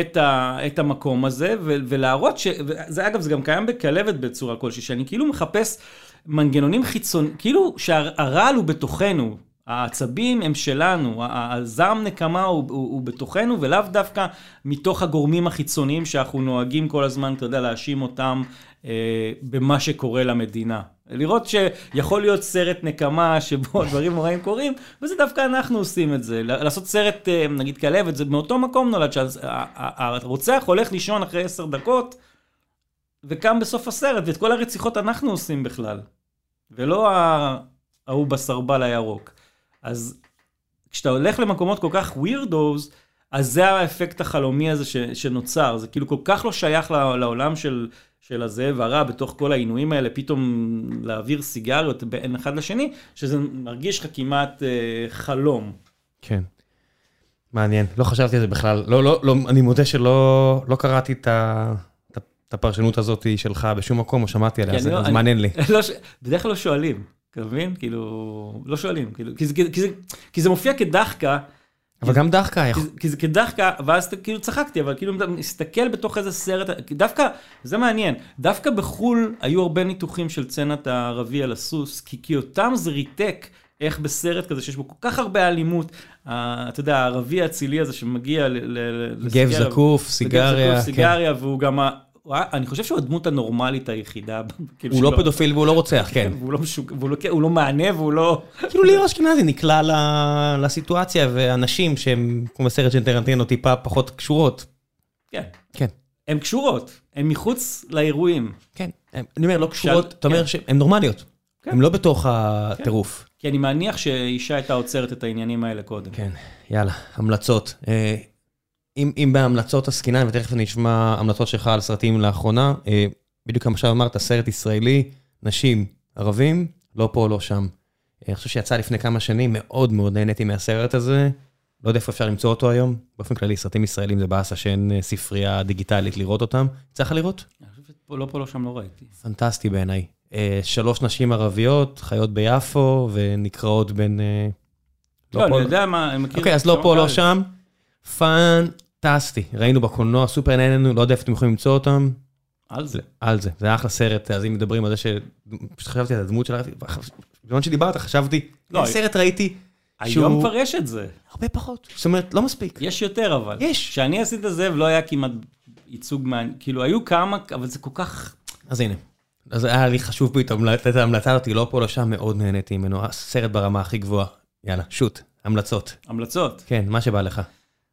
את, ה, את המקום הזה, ו, ולהראות ש... וזה, אגב, זה גם קיים בכלבת בצורה כלשהי, שאני כאילו מחפש מנגנונים חיצוניים, כאילו שהרעל הוא בתוכנו, העצבים הם שלנו, הזעם נקמה הוא, הוא, הוא בתוכנו, ולאו דווקא מתוך הגורמים החיצוניים שאנחנו נוהגים כל הזמן, אתה יודע, להאשים אותם אה, במה שקורה למדינה. לראות שיכול להיות סרט נקמה שבו (laughs) דברים נוראים קורים, וזה דווקא אנחנו עושים את זה. לעשות סרט, אה, נגיד כלבת, זה מאותו מקום נולד, שהרוצח הולך לישון אחרי עשר דקות, וקם בסוף הסרט, ואת כל הרציחות אנחנו עושים בכלל. ולא ההוא בסרבל הירוק. אז כשאתה הולך למקומות כל כך ווירדוז, אז זה האפקט החלומי הזה ש, שנוצר, זה כאילו כל כך לא שייך לעולם של, של הזאב הרע בתוך כל העינויים האלה, פתאום להעביר סיגריות בין אחד לשני, שזה מרגיש לך כמעט אה, חלום. כן. מעניין, לא חשבתי על זה בכלל, לא, לא, לא, אני מודה שלא לא קראתי את, ה, את הפרשנות הזאת שלך בשום מקום, או שמעתי עליה, אז, לא, אז מעניין לי. (laughs) לא, בדרך כלל לא שואלים. אתה מבין? כאילו, לא שואלים, כאילו, כי, זה, כי, זה, כי זה מופיע כדחקה. אבל גם דחקה. כי, כי זה כדחקה, ואז כאילו צחקתי, אבל כאילו אתה מסתכל בתוך איזה סרט, דווקא, זה מעניין, דווקא בחו"ל היו הרבה ניתוחים של צנת הערבי על הסוס, כי, כי אותם זה ריתק. איך בסרט כזה שיש בו כל כך הרבה אלימות, אתה יודע, הערבי האצילי הזה שמגיע גב זקוף, סיגריה. גב זקוף, סיגריה, כן. והוא גם אני חושב שהוא הדמות הנורמלית היחידה. (laughs) כאילו הוא לא פדופיל והוא לא רוצח, כן. לא לא- הוא לא מענה והוא לא... כאילו ליאור אשכנזי נקלע לסיטואציה, ואנשים שהם, כמו בסרט של טרנטינו, טיפה פחות קשורות. כן. כן. הן קשורות, הן מחוץ לאירועים. כן, אני אומר, לא קשורות, אתה אומר כן. שהן נורמליות. כן. הן לא בתוך הטירוף. כי אני מניח שאישה הייתה עוצרת את העניינים האלה קודם. כן, יאללה, המלצות. אם אם בהמלצות עסקינן, ותכף אני אשמע המלצות שלך על סרטים לאחרונה, אה, בדיוק כמו עכשיו אמרת, סרט ישראלי, נשים, ערבים, לא פה, לא שם. אה, אני חושב שיצא לפני כמה שנים, מאוד מאוד נהניתי מהסרט הזה. לא יודע איפה אפשר למצוא אותו היום. באופן כללי, סרטים ישראלים זה באסה שאין אה, ספרייה דיגיטלית לראות אותם. יצא לך לראות? אני חושב שלא פה, לא שם, לא ראיתי. פנטסטי בעיניי. שלוש נשים ערביות, חיות ביפו, ונקראות בין... לא, לא אני יודע מה, אני מכיר... אוקיי, אז לא פה, לא שם. פאנ... פנטסטי, ראינו בקולנוע, סופר נהנינו, לא יודע איפה אתם יכולים למצוא אותם. על זה. על זה, זה אחלה סרט, אז אם מדברים על זה ש... פשוט חשבתי על הדמות שלה, בזמן שדיברת חשבתי, לא, סרט ראיתי. היום כבר יש את זה. הרבה פחות, זאת אומרת, לא מספיק. יש יותר אבל. יש. כשאני עשיתי את זה ולא היה כמעט ייצוג מעניין, כאילו היו כמה, אבל זה כל כך... אז הנה, אז היה לי חשוב פתאום לתת את ההמלצה הזאת, לא פה, לא שם, מאוד נהניתי ממנו, סרט ברמה הכי גבוהה. יאללה, שוט, המלצות. המלצות. כן, מה שבא לך.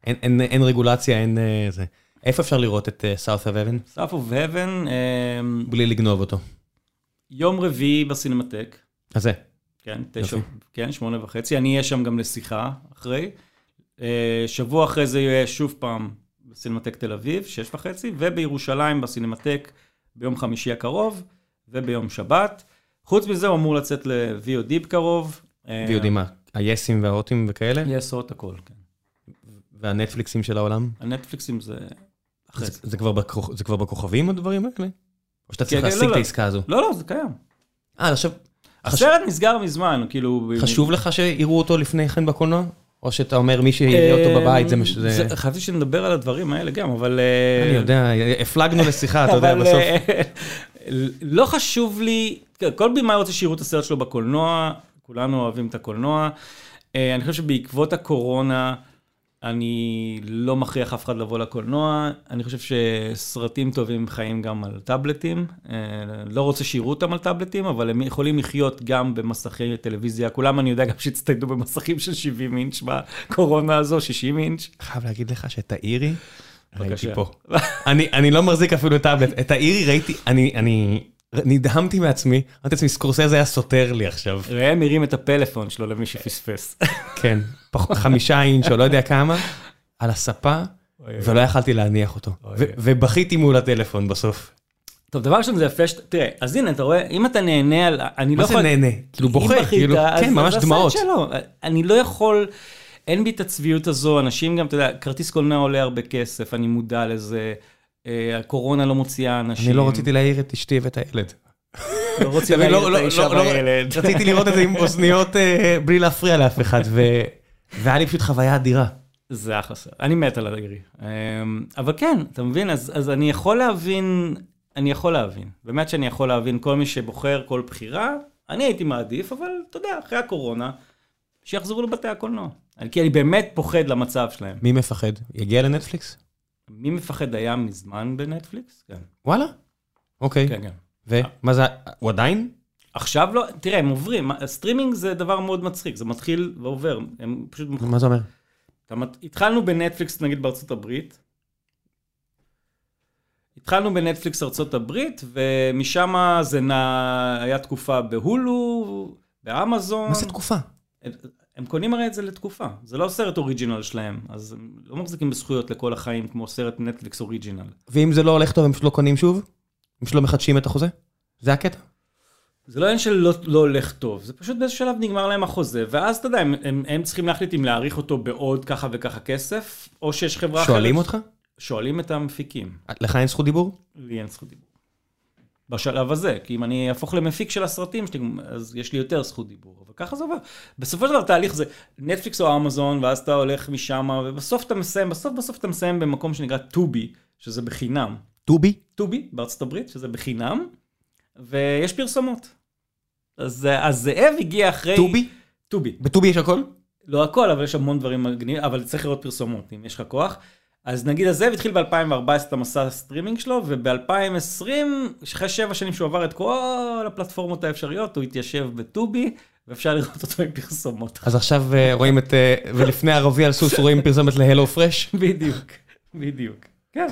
אין, אין, אין רגולציה, אין uh, זה. איפה אפשר לראות את uh, South of Heaven? South of Heaven. Um, בלי לגנוב אותו. יום רביעי בסינמטק. אז זה. כן, תשע, כן, שמונה וחצי. אני אהיה שם גם לשיחה אחרי. שבוע אחרי זה יהיה שוב פעם בסינמטק תל אביב, שש וחצי, ובירושלים בסינמטק ביום חמישי הקרוב, וביום שבת. חוץ מזה הוא אמור לצאת ל-VOD בקרוב. VOD מה? היסים והאוטים וכאלה? יס, הוט הכל, כן. והנטפליקסים של העולם? הנטפליקסים זה... זה, זה, כבר בכוכ... זה כבר בכוכבים הדברים האלה? או שאתה צריך כן, להשיג לא, את לא. העסקה הזו? לא, לא, זה קיים. אה, עכשיו... הסרט חש... נסגר מזמן, כאילו... חשוב לך שיראו אותו לפני כן בקולנוע? או שאתה אומר מי שיראה אותו בבית זה מה שזה... חשבתי שנדבר על הדברים האלה גם, אבל... אה, אני יודע, הפלגנו (laughs) לשיחה, אתה יודע, בסוף. אה, (laughs) לא חשוב לי, כל בימאי רוצה שיראו את הסרט שלו בקולנוע, כולנו אוהבים את הקולנוע. אה, אני חושב שבעקבות הקורונה... אני לא מכריח אף אחד לבוא לקולנוע, אני חושב שסרטים טובים חיים גם על טאבלטים. אה, לא רוצה שיראו אותם על טאבלטים, אבל הם יכולים לחיות גם במסכי טלוויזיה. כולם אני יודע גם שהצטיידו במסכים של 70 אינץ' בקורונה הזו, 60 אינץ'. חייב להגיד לך שאת האירי, ראיתי פה. (laughs) אני, אני לא מחזיק אפילו טאבלט, את האירי ראיתי, אני, אני נדהמתי מעצמי, אמרתי לעצמי, סקורסזה היה סותר לי עכשיו. ראם הרים את הפלאפון שלו למי שפספס. כן, חמישה אינץ' או לא יודע כמה, על הספה, ולא יכלתי להניח אותו. ובכיתי מול הטלפון בסוף. טוב, דבר ראשון זה יפה, תראה, אז הנה, אתה רואה, אם אתה נהנה על, אני לא יכול... מה זה נהנה? כאילו בוכה, כאילו, כן, ממש דמעות. אני לא יכול, אין בי את הצביעות הזו, אנשים גם, אתה יודע, כרטיס קולנוע עולה הרבה כסף, אני מודע לזה. אה, הקורונה לא מוציאה אנשים. אני לא רציתי להעיר את אשתי ואת הילד. (laughs) לא רוצים להעיר לא, את לא, האישה והילד. רציתי לראות את זה עם אוזניות אה, בלי להפריע לאף אחד, והיה לי פשוט חוויה אדירה. זה אחלה סרט, אני מת על הדגרי. אמ, אבל כן, אתה מבין, אז אני יכול להבין אני יכול להבין. באמת שאני יכול להבין כל מי שבוחר כל בחירה, אני הייתי מעדיף, אבל אתה יודע, אחרי הקורונה, שיחזרו לבתי הקולנוע. כי אני באמת פוחד למצב שלהם. מי מפחד? יגיע לנטפליקס? מי מפחד היה מזמן בנטפליקס? כן. וואלה? אוקיי. כן, כן. ומה זה, הוא עדיין? עכשיו לא, תראה, הם עוברים, סטרימינג זה דבר מאוד מצחיק, זה מתחיל ועובר, הם פשוט... מה זה אומר? התחלנו בנטפליקס נגיד בארצות הברית, התחלנו בנטפליקס ארצות הברית, ומשם זה נע... היה תקופה בהולו, באמזון. מה זה תקופה? הם, הם קונים הרי את זה לתקופה, זה לא סרט original שלהם, אז הם לא מחזיקים בזכויות לכל החיים כמו סרט נטפליקס original. ואם זה לא הולך טוב, הם פשוט לא קונים שוב? הם פשוט לא מחדשים את החוזה? זה הקטע? זה לא עניין של לא, לא הולך טוב, זה פשוט באיזה שלב נגמר להם החוזה, ואז אתה יודע, הם, הם, הם צריכים להחליט אם להעריך אותו בעוד ככה וככה כסף, או שיש חברה אחרת. שואלים אותך? שואלים את המפיקים. לך אין זכות דיבור? לי אין זכות דיבור. בשלב הזה, כי אם אני אהפוך למפיק של הסרטים שלי, אז יש לי יותר זכות דיבור, אבל ככה זה עובר. בסופו של דבר תהליך זה נטפליקס או אמזון, ואז אתה הולך משם, ובסוף אתה מסיים, בסוף בסוף אתה מסיים במקום שנקרא טובי, שזה בחינם. Tubi? Tubi, בארצות הברית, שזה בחינם, ויש פרסומות. אז, אז זאב הגיע אחרי... Tubi? Tubi. ב Tubi יש הכל? לא הכל, אבל יש המון דברים מגניבים, אבל צריך לראות פרסומות, אם יש לך כוח. אז נגיד הזאב התחיל ב-2014 את המסע הסטרימינג שלו, וב-2020, אחרי שבע שנים שהוא עבר את כל הפלטפורמות האפשריות, הוא התיישב ב Tubi, ואפשר לראות אותו עם פרסומות. אז עכשיו רואים את, ולפני ערבי על סוס רואים פרסומת להלו פרש? (laughs) בדיוק, בדיוק. כן.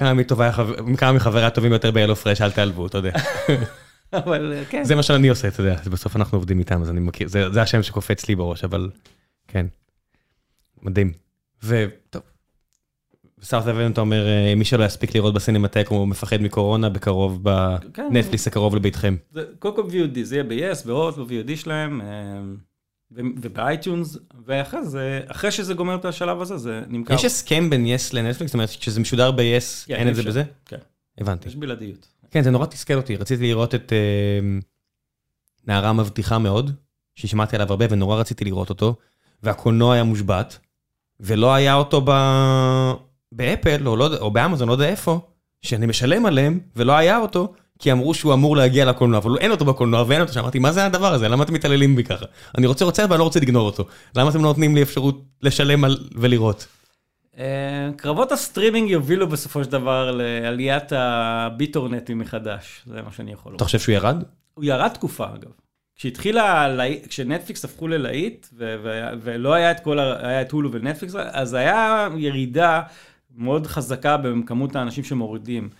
כמה מחברי הטובים יותר בהלו פרש, אל תעלבו, אתה יודע. (laughs) אבל כן. זה מה שאני עושה, אתה יודע, בסוף אנחנו עובדים איתם, אז אני מכיר, זה השם שקופץ לי בראש, אבל כן. מדהים. וטוב. בסארט אבן אתה אומר, מי שלא יספיק לראות בסינמטק, הוא מפחד מקורונה, בקרוב בנטפליס הקרוב לביתכם. קודם כל VOD, זה יהיה ב-yes, בהוט, ב-VOD שלהם, וב iTunes, ואחרי זה, אחרי שזה גומר את השלב הזה, זה נמכר. יש הסכם בין yes לנטפליקס? זאת אומרת, כשזה משודר ב-yes, אין את זה בזה? כן. הבנתי. יש בלעדיות. כן, זה נורא תסכל אותי, רציתי לראות את נערה מבטיחה מאוד, ששמעתי עליו הרבה ונורא רציתי לראות אותו, והקולנוע היה מושבת, ולא היה אותו באפל או באמזון, לא יודע איפה, שאני משלם עליהם, ולא היה אותו, כי אמרו שהוא אמור להגיע לקולנוע, אבל אין אותו בקולנוע ואין אותו, שאמרתי, מה זה הדבר הזה? למה אתם מתעללים בי ככה? אני רוצה רוצה, אבל אני לא רוצה לגנוב אותו. למה אתם לא נותנים לי אפשרות לשלם ולראות? קרבות הסטרימינג יובילו בסופו של דבר לעליית הביטורנטים מחדש, זה מה שאני יכול לומר. אתה חושב שהוא ירד? הוא ירד תקופה אגב. כשהתחילה, כשנטפליקס הפכו ללהיט, ולא היה את כל, היה את הולו ונטפליקס, אז היה ירידה מאוד חזקה בכמות האנשים שמורידים.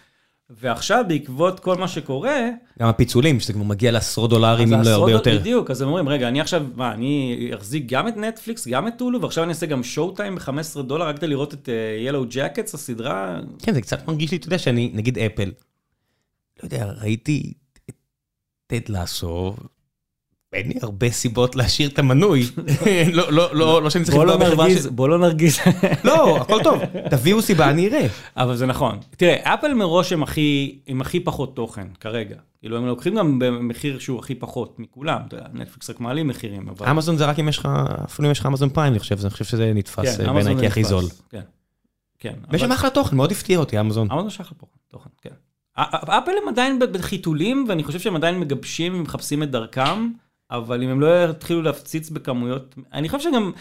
ועכשיו בעקבות כל מה שקורה... גם הפיצולים, שזה כבר מגיע לעשרות דולרים, אם לא הרבה יותר. בדיוק, אז הם אומרים, רגע, אני עכשיו, מה, אני אחזיק גם את נטפליקס, גם את טולו, ועכשיו אני אעשה גם שואו טיים ב-15 דולר, רק כדי לראות את ילו ג'קטס, הסדרה. כן, זה קצת מרגיש לי, אתה יודע, שאני, נגיד אפל, לא יודע, ראיתי את טד לאסו, אין לי הרבה סיבות להשאיר את המנוי, (laughs) לא, לא, לא, לא שאני צריך. בוא לא נרגיז. לא, הכל טוב, תביאו סיבה, אני אראה. אבל זה נכון. תראה, אפל מראש הם הכי, הם הכי פחות תוכן, כרגע. כאילו, הם לוקחים גם במחיר שהוא הכי פחות מכולם, אתה יודע, נטפליקס רק מעלים מחירים, אבל... אמזון זה רק אם יש לך, אפילו אם יש לך אמזון פריים, אני חושב, אני חושב שזה נתפס בעיניי כהכי זול. כן, כן. ויש שם אחלה תוכן, מאוד הפתיע אותי, אמזון. אמזון יש אחלה תוכן, כן. אפל הם עדיין בחיתולים, ואני חושב שהם עדיין מגבשים ומחפשים את דרכם. אבל אם הם לא יתחילו להפציץ בכמויות, אני חושב שגם,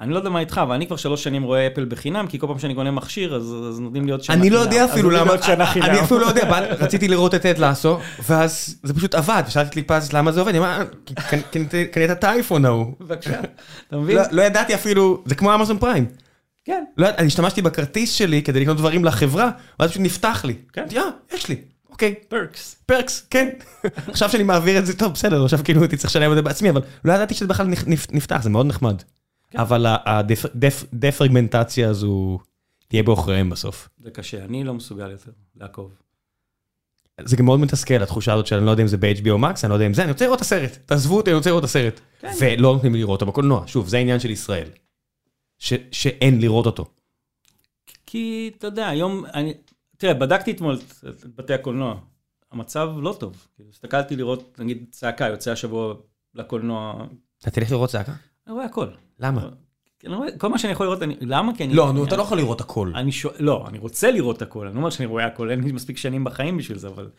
אני לא יודע מה איתך, אבל אני כבר שלוש שנים רואה אפל בחינם, כי כל פעם שאני קונה מכשיר, אז נותנים לי עוד שנה חינם. אני לא יודע אפילו למה, אני אפילו לא יודע, רציתי לראות את טד לאסו, ואז זה פשוט עבד, ושאלתי ליפז למה זה עובד, אני אומר, קנית את האייפון ההוא. בבקשה, אתה מבין? לא ידעתי אפילו, זה כמו אמזון פריים. כן. אני השתמשתי בכרטיס שלי כדי לקנות דברים לחברה, ואז פשוט נפתח לי. כן. יש לי. אוקיי. פרקס. פרקס, כן. (laughs) עכשיו שאני מעביר את זה, טוב, בסדר, עכשיו כאילו הייתי צריך לשלם את זה בעצמי, אבל לא ידעתי שזה בכלל נפתח, זה מאוד נחמד. אבל הדפרגמנטציה הזו תהיה בעוכריהם בסוף. זה קשה, אני לא מסוגל יותר לעקוב. זה גם מאוד מתסכל, התחושה הזאת שאני לא יודע אם זה ב-HBO Max, אני לא יודע אם זה, אני רוצה לראות את הסרט, תעזבו אותי, אני רוצה לראות את הסרט. ולא נותנים לי לראות אותו בקולנוע, שוב, זה העניין של ישראל. שאין לראות אותו. כי, אתה יודע, היום, תראה, בדקתי אתמול את בתי הקולנוע, המצב לא טוב. כאילו, הסתכלתי לראות, נגיד, צעקה, יוצא השבוע לקולנוע. אתה תלך לראות צעקה? אני רואה הכל. למה? כל מה שאני יכול לראות, למה? כי אני... לא, נו, אתה לא יכול לראות הכל. לא, אני רוצה לראות הכל, אני לא אומר שאני רואה הכל, אין לי מספיק שנים בחיים בשביל זה, אבל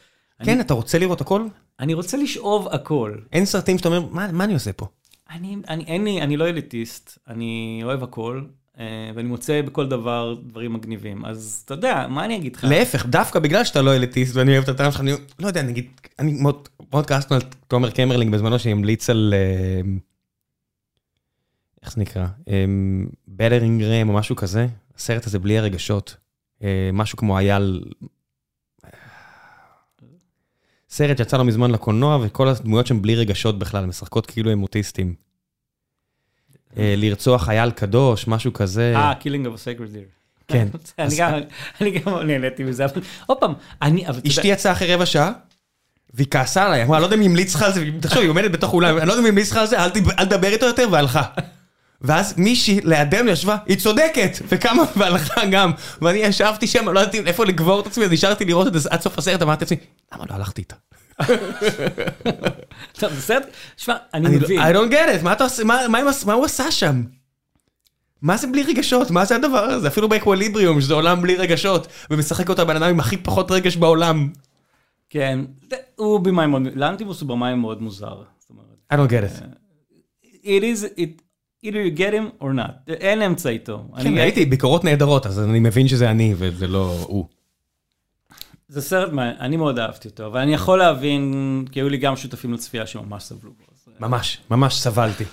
כן, אתה רוצה לראות הכל? אני רוצה לשאוב הכל. אין סרטים שאתה אומר, מה מה אני עושה פה? אני, אני, אין לי, אני לא אליטיסט, אני אוהב הכל, ואני מוצא בכל דבר דברים מגניבים. אז אתה יודע, מה אני אגיד לך? להפך, דווקא בגלל שאתה לא אליטיסט ואני אוהב את הטעם שלך, אני לא יודע, נגיד, אני מאוד מאוד כעסנו על תומר קמרלינג בזמנו שהמליץ על... אה, איך זה נקרא? בלרינג רם או משהו כזה, הסרט הזה בלי הרגשות. אה, משהו כמו אייל... סרט שיצא לא מזמן לקולנוע, וכל הדמויות שם בלי רגשות בכלל, משחקות כאילו הם אוטיסטים. אה, לרצוח אייל קדוש, משהו כזה. אה, Killing of a Sacred Deer. כן. (laughs) אני גם- נהניתי מזה, אבל עוד פעם, אני, אשתי יצאה אחרי רבע שעה, והיא כעסה עליי, אמרה, לא יודע מי המליץ לך על זה, תחשוב, היא עומדת בתוך אולם, אני לא יודע מי המליץ לך על זה, אל תדבר איתו יותר, והלכה. ואז מישהי לידינו ישבה, היא צודקת, וקמה והלכה גם. ואני ישבתי שם, לא ידעתי איפה לגבור את עצמי, אז נשארתי לראות את זה עד סוף הסרט, אמרתי לעצמי, למה לא הלכתי איתה? (laughs) טוב, בסדר, שמע, אני לא- מבין. I don't get it, מה אתה עושה, מה- הוא עשה שם? מה זה בלי רגשות? מה זה הדבר הזה? אפילו באקווליבריום, שזה עולם בלי רגשות, ומשחק אותה בן אדם עם הכי פחות רגש בעולם. כן, הוא במאי מאוד, לאנטימוס הוא במאי מאוד מוזר. I don't get it. it is, it, either you get him or not, אין אמצע איתו. כן, ראיתי ביקורות נהדרות, אז אני מבין שזה אני וזה לא הוא. זה סרט, אני מאוד אהבתי אותו, אבל אני יכול להבין, כי היו לי גם שותפים לצפייה שממש סבלו בו. אז- ממש, ממש סבלתי.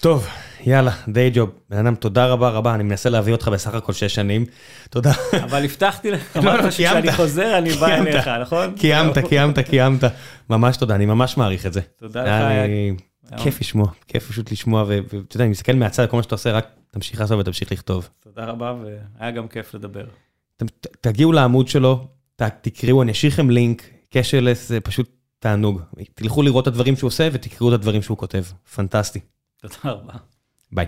טוב, יאללה, דיי ג'וב. בן אדם, תודה רבה רבה, אני מנסה להביא אותך בסך הכל שש שנים. תודה. אבל הבטחתי לך, לא, לא, אמרת שכשאני. חוזר אני בא. אליך, נכון? קיימת, קיימת, קיימת. ממש תודה, אני ממש מעריך את זה. תודה לך, כיף לשמוע, כיף פשוט לשמוע, ואתה יודע, אני מסתכל מהצד, כל מה שאתה עושה, רק תמשיך לעשות ותמשיך לכתוב. תודה רבה, והיה גם כיף לדבר. תגיעו לעמוד שלו, תקראו, אני אשאיר לכם לינק, קשרלס זה פשוט תענוג. תלכו לראות את הדברים שהוא עושה ותקראו את הדברים שהוא כותב. פנטסטי. תודה רבה. ביי.